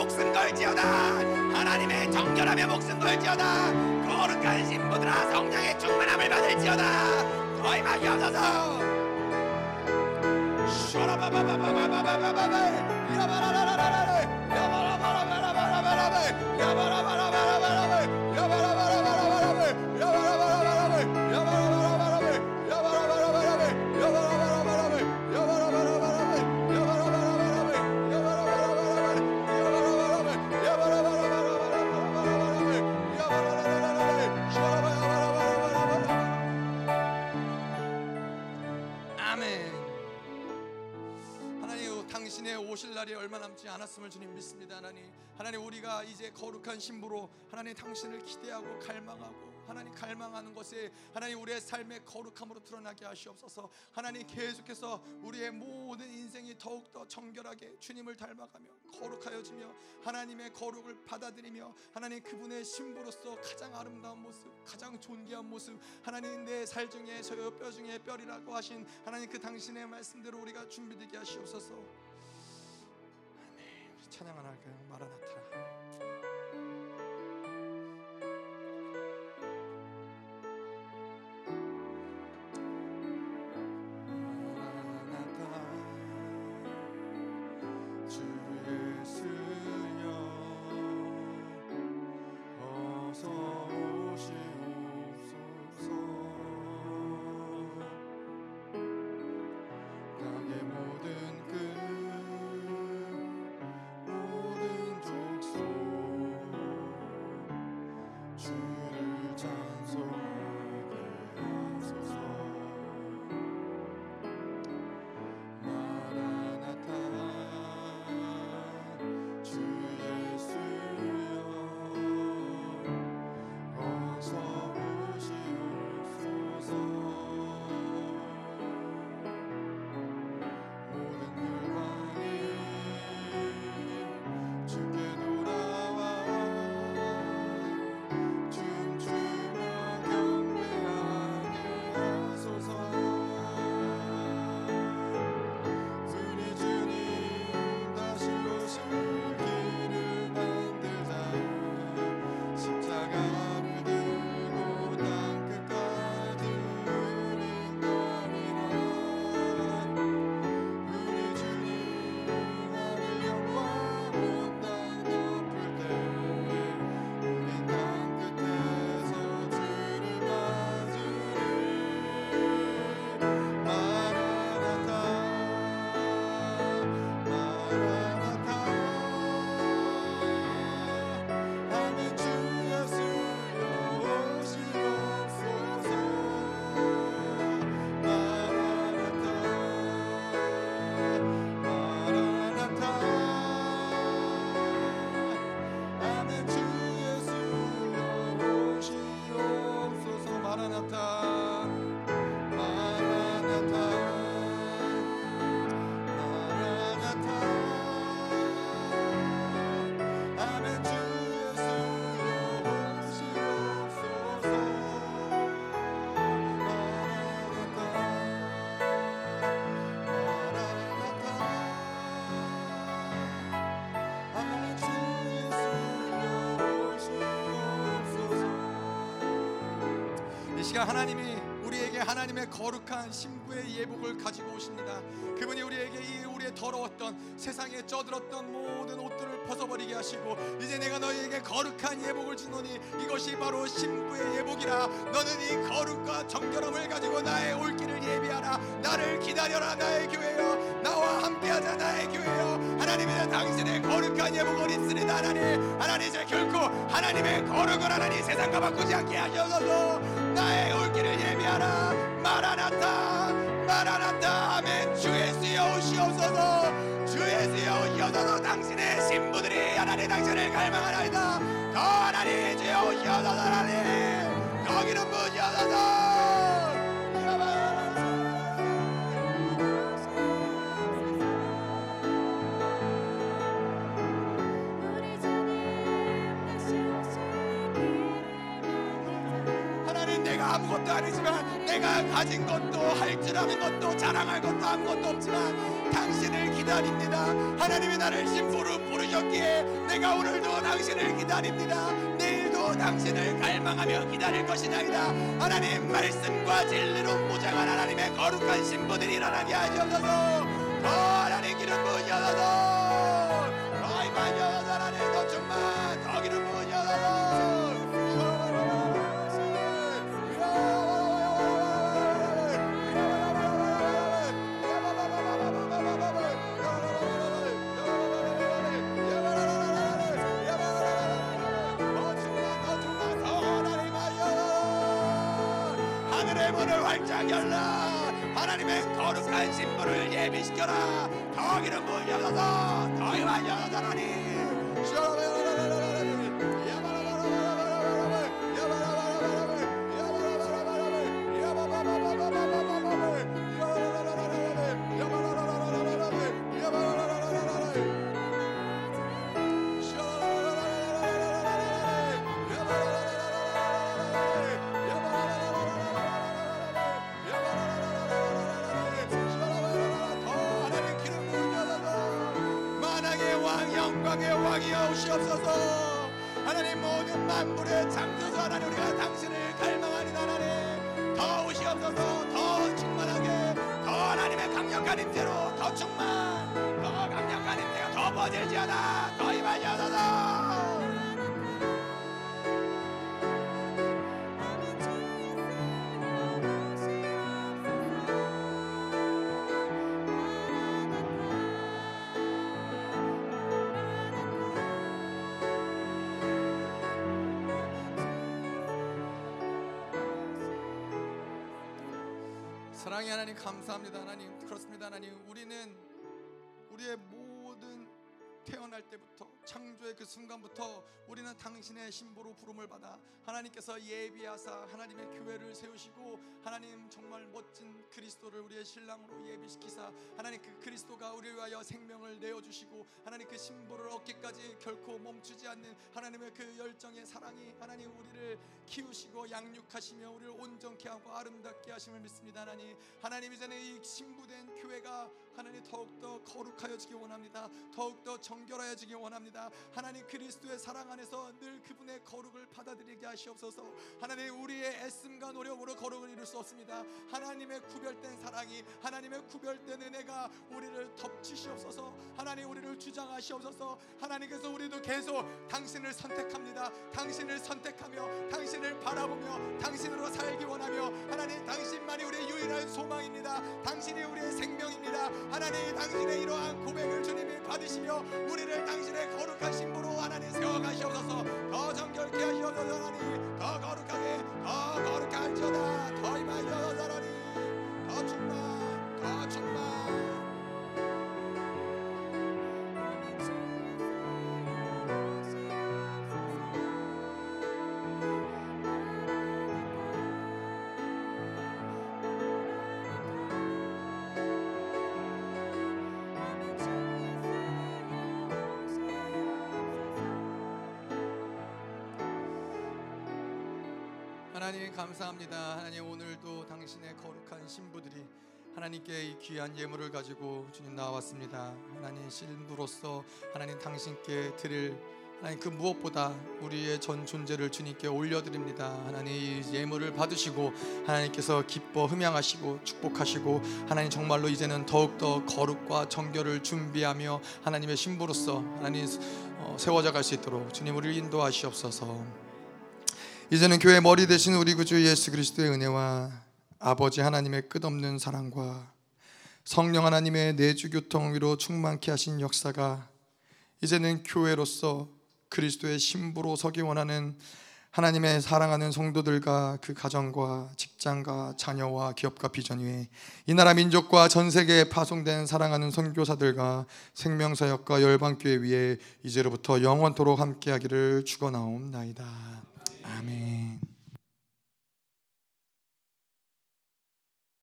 불불불불불불 하나님의 정결함에 목숨 걸지어다 거룩한 신부들아 성령의 충만함을 받을지어다 Shut up, 날이 얼마 남지 않았음을 주님 믿습니다. 하나님 하나님 우리가 이제 거룩한 신부로 하나님 당신을 기대하고 갈망하고 하나님 갈망하는 것에 하나님 우리의 삶의 거룩함으로 드러나게 하시옵소서. 하나님 계속해서 우리의 모든 인생이 더욱더 정결하게 주님을 닮아가며 거룩하여지며 하나님의 거룩을 받아들이며 하나님 그분의 신부로서 가장 아름다운 모습 가장 존귀한 모습 하나님 내 살 중에 저여 뼈 중에 뼈리라고 하신 하나님 그 당신의 말씀대로 우리가 준비되게 하시옵소서 찬양 하나 할까요? 마라나타 시간 하나님이 우리에게 하나님의 거룩한 신부의 예복을 가지고 오십니다. 그분이 우리에게 이 우리의 더러웠던 세상에 쩌들었던 모든 옷들을 벗어버리게 하시고 이제 내가 너희에게 거룩한 예복을 주노니 이것이 바로 신부의 예복이라. 너는 이 거룩과 정결함을 가지고 나의 올 길을 예비하라. 나를 기다려라 나의 교회여. 나와 함께하자 나의 교회여. 하나님의 당신의 거룩한 예복을 입습니다 하나님. 하나님 이제 결코 하나님의 거룩을 하나님 세상과 바꾸지 않게 하셔서 나의 올 길을 예비하라. 마라나타 마라나타 아멘 주 예수여 오시옵소서. 주 예수여 오시옵소서. 당신의 신부들이 하나님 당신을 갈망하나이다. 더 하나님 주여 오시옵소서 하나님. 거기는 부시옵소서 것도 아니지만 내가 가진 것도 할 줄 아는 것도 자랑할 것도 아무것도 없지만 당신을 기다립니다. 하나님이 나를 신부로 부르셨기에 내가 오늘도 당신을 기다립니다. 내일도 당신을 갈망하며 기다릴 것이나이다. 하나님 말씀과 진리로 무장한 하나님의 거룩한 신부들이 일어나게 하시옵소서. 더 하나님 기름 부으셔서. 더 임하셔서 열라 하나님의 거룩한 신부를 예비시켜라. 더 기름 부으셔서 더 임하셔서 하나님 영광의 왕이여 오시옵소서. 하나님 모든 만물의 창조주 하나님 우리가 당신을 갈망하니 하나님. 더 오시옵소서 더 충만하게 더 하나님의 강력한 임재로 더 충만 더 강력한 임재가 더 퍼질지어다 사랑의 하나님 감사합니다. 하나님 그렇습니다. 하나님 우리는 태어날 때부터 창조의 그 순간부터 우리는 당신의 신부로 부름을 받아 하나님께서 예비하사 하나님의 교회를 세우시고 하나님 정말 멋진 그리스도를 우리의 신랑으로 예비시키사 하나님 그 그리스도가 우리를 위하여 생명을 내어주시고 하나님 그 신부를 얻기까지 결코 멈추지 않는 하나님의 그 열정의 사랑이 하나님 우리를 키우시고 양육하시며 우리를 온전케 하고 아름답게 하심을 믿습니다. 하나님 하나님 이제는 이 신부된 교회가 하나님 더욱더 거룩하여지기 원합니다. 더욱더 정결하여지기 원합니다. 하나님 그리스도의 사랑 안에서 늘 그분의 거룩을 받아들이게 하시옵소서. 하나님 우리의 애씀과 노력으로 거룩을 이룰 수 없습니다. 하나님의 구별된 사랑이 하나님의 구별된 은혜가 우리를 덮치시옵소서. 하나님 우리를 주장하시옵소서. 하나님께서 우리도 계속 당신을 선택합니다. 당신을 선택하며 당신을 바라보며 당신으로 살기 원하며 하나님 당신만이 우리의 유일한 소망입니다. 당신이 우리의 생명입니다 하나님 당신의 이러한 고백을 주님이 받으시며 우리를 당신의 거룩한 신부로 하나님 세워가시옵소서. 더 정결케 하시옵소서 하나님. 더 거룩하게 더 거룩게 할지어다. 더 임하시옵소서 하나님. 더 충만 더 충만 하나님 감사합니다. 하나님 오늘도 당신의 거룩한 신부들이 하나님께 이 귀한 예물을 가지고 주님 나왔습니다. 하나님 신부로서 하나님 당신께 드릴 하나님 그 무엇보다 우리의 전 존재를 주님께 올려드립니다. 하나님 이 예물을 받으시고 하나님께서 기뻐 흠양하시고 축복하시고 하나님 정말로 이제는 더욱더 거룩과 정결을 준비하며 하나님의 신부로서 하나님 어, 세워져 갈 수 있도록 주님 우리를 인도하시옵소서. 이제는 교회 머리 대신 우리 구주 예수 그리스도의 은혜와 아버지 하나님의 끝없는 사랑과 성령 하나님의 내주 교통 위로 충만케 하신 역사가 이제는 교회로서 그리스도의 신부로 서기 원하는 하나님의 사랑하는 성도들과 그 가정과 직장과 자녀와 기업과 비전 위에 이 나라 민족과 전 세계에 파송된 사랑하는 선교사들과 생명사역과 열방교회 위에 이제로부터 영원토록 함께하기를 축원하옵나이다. 아멘.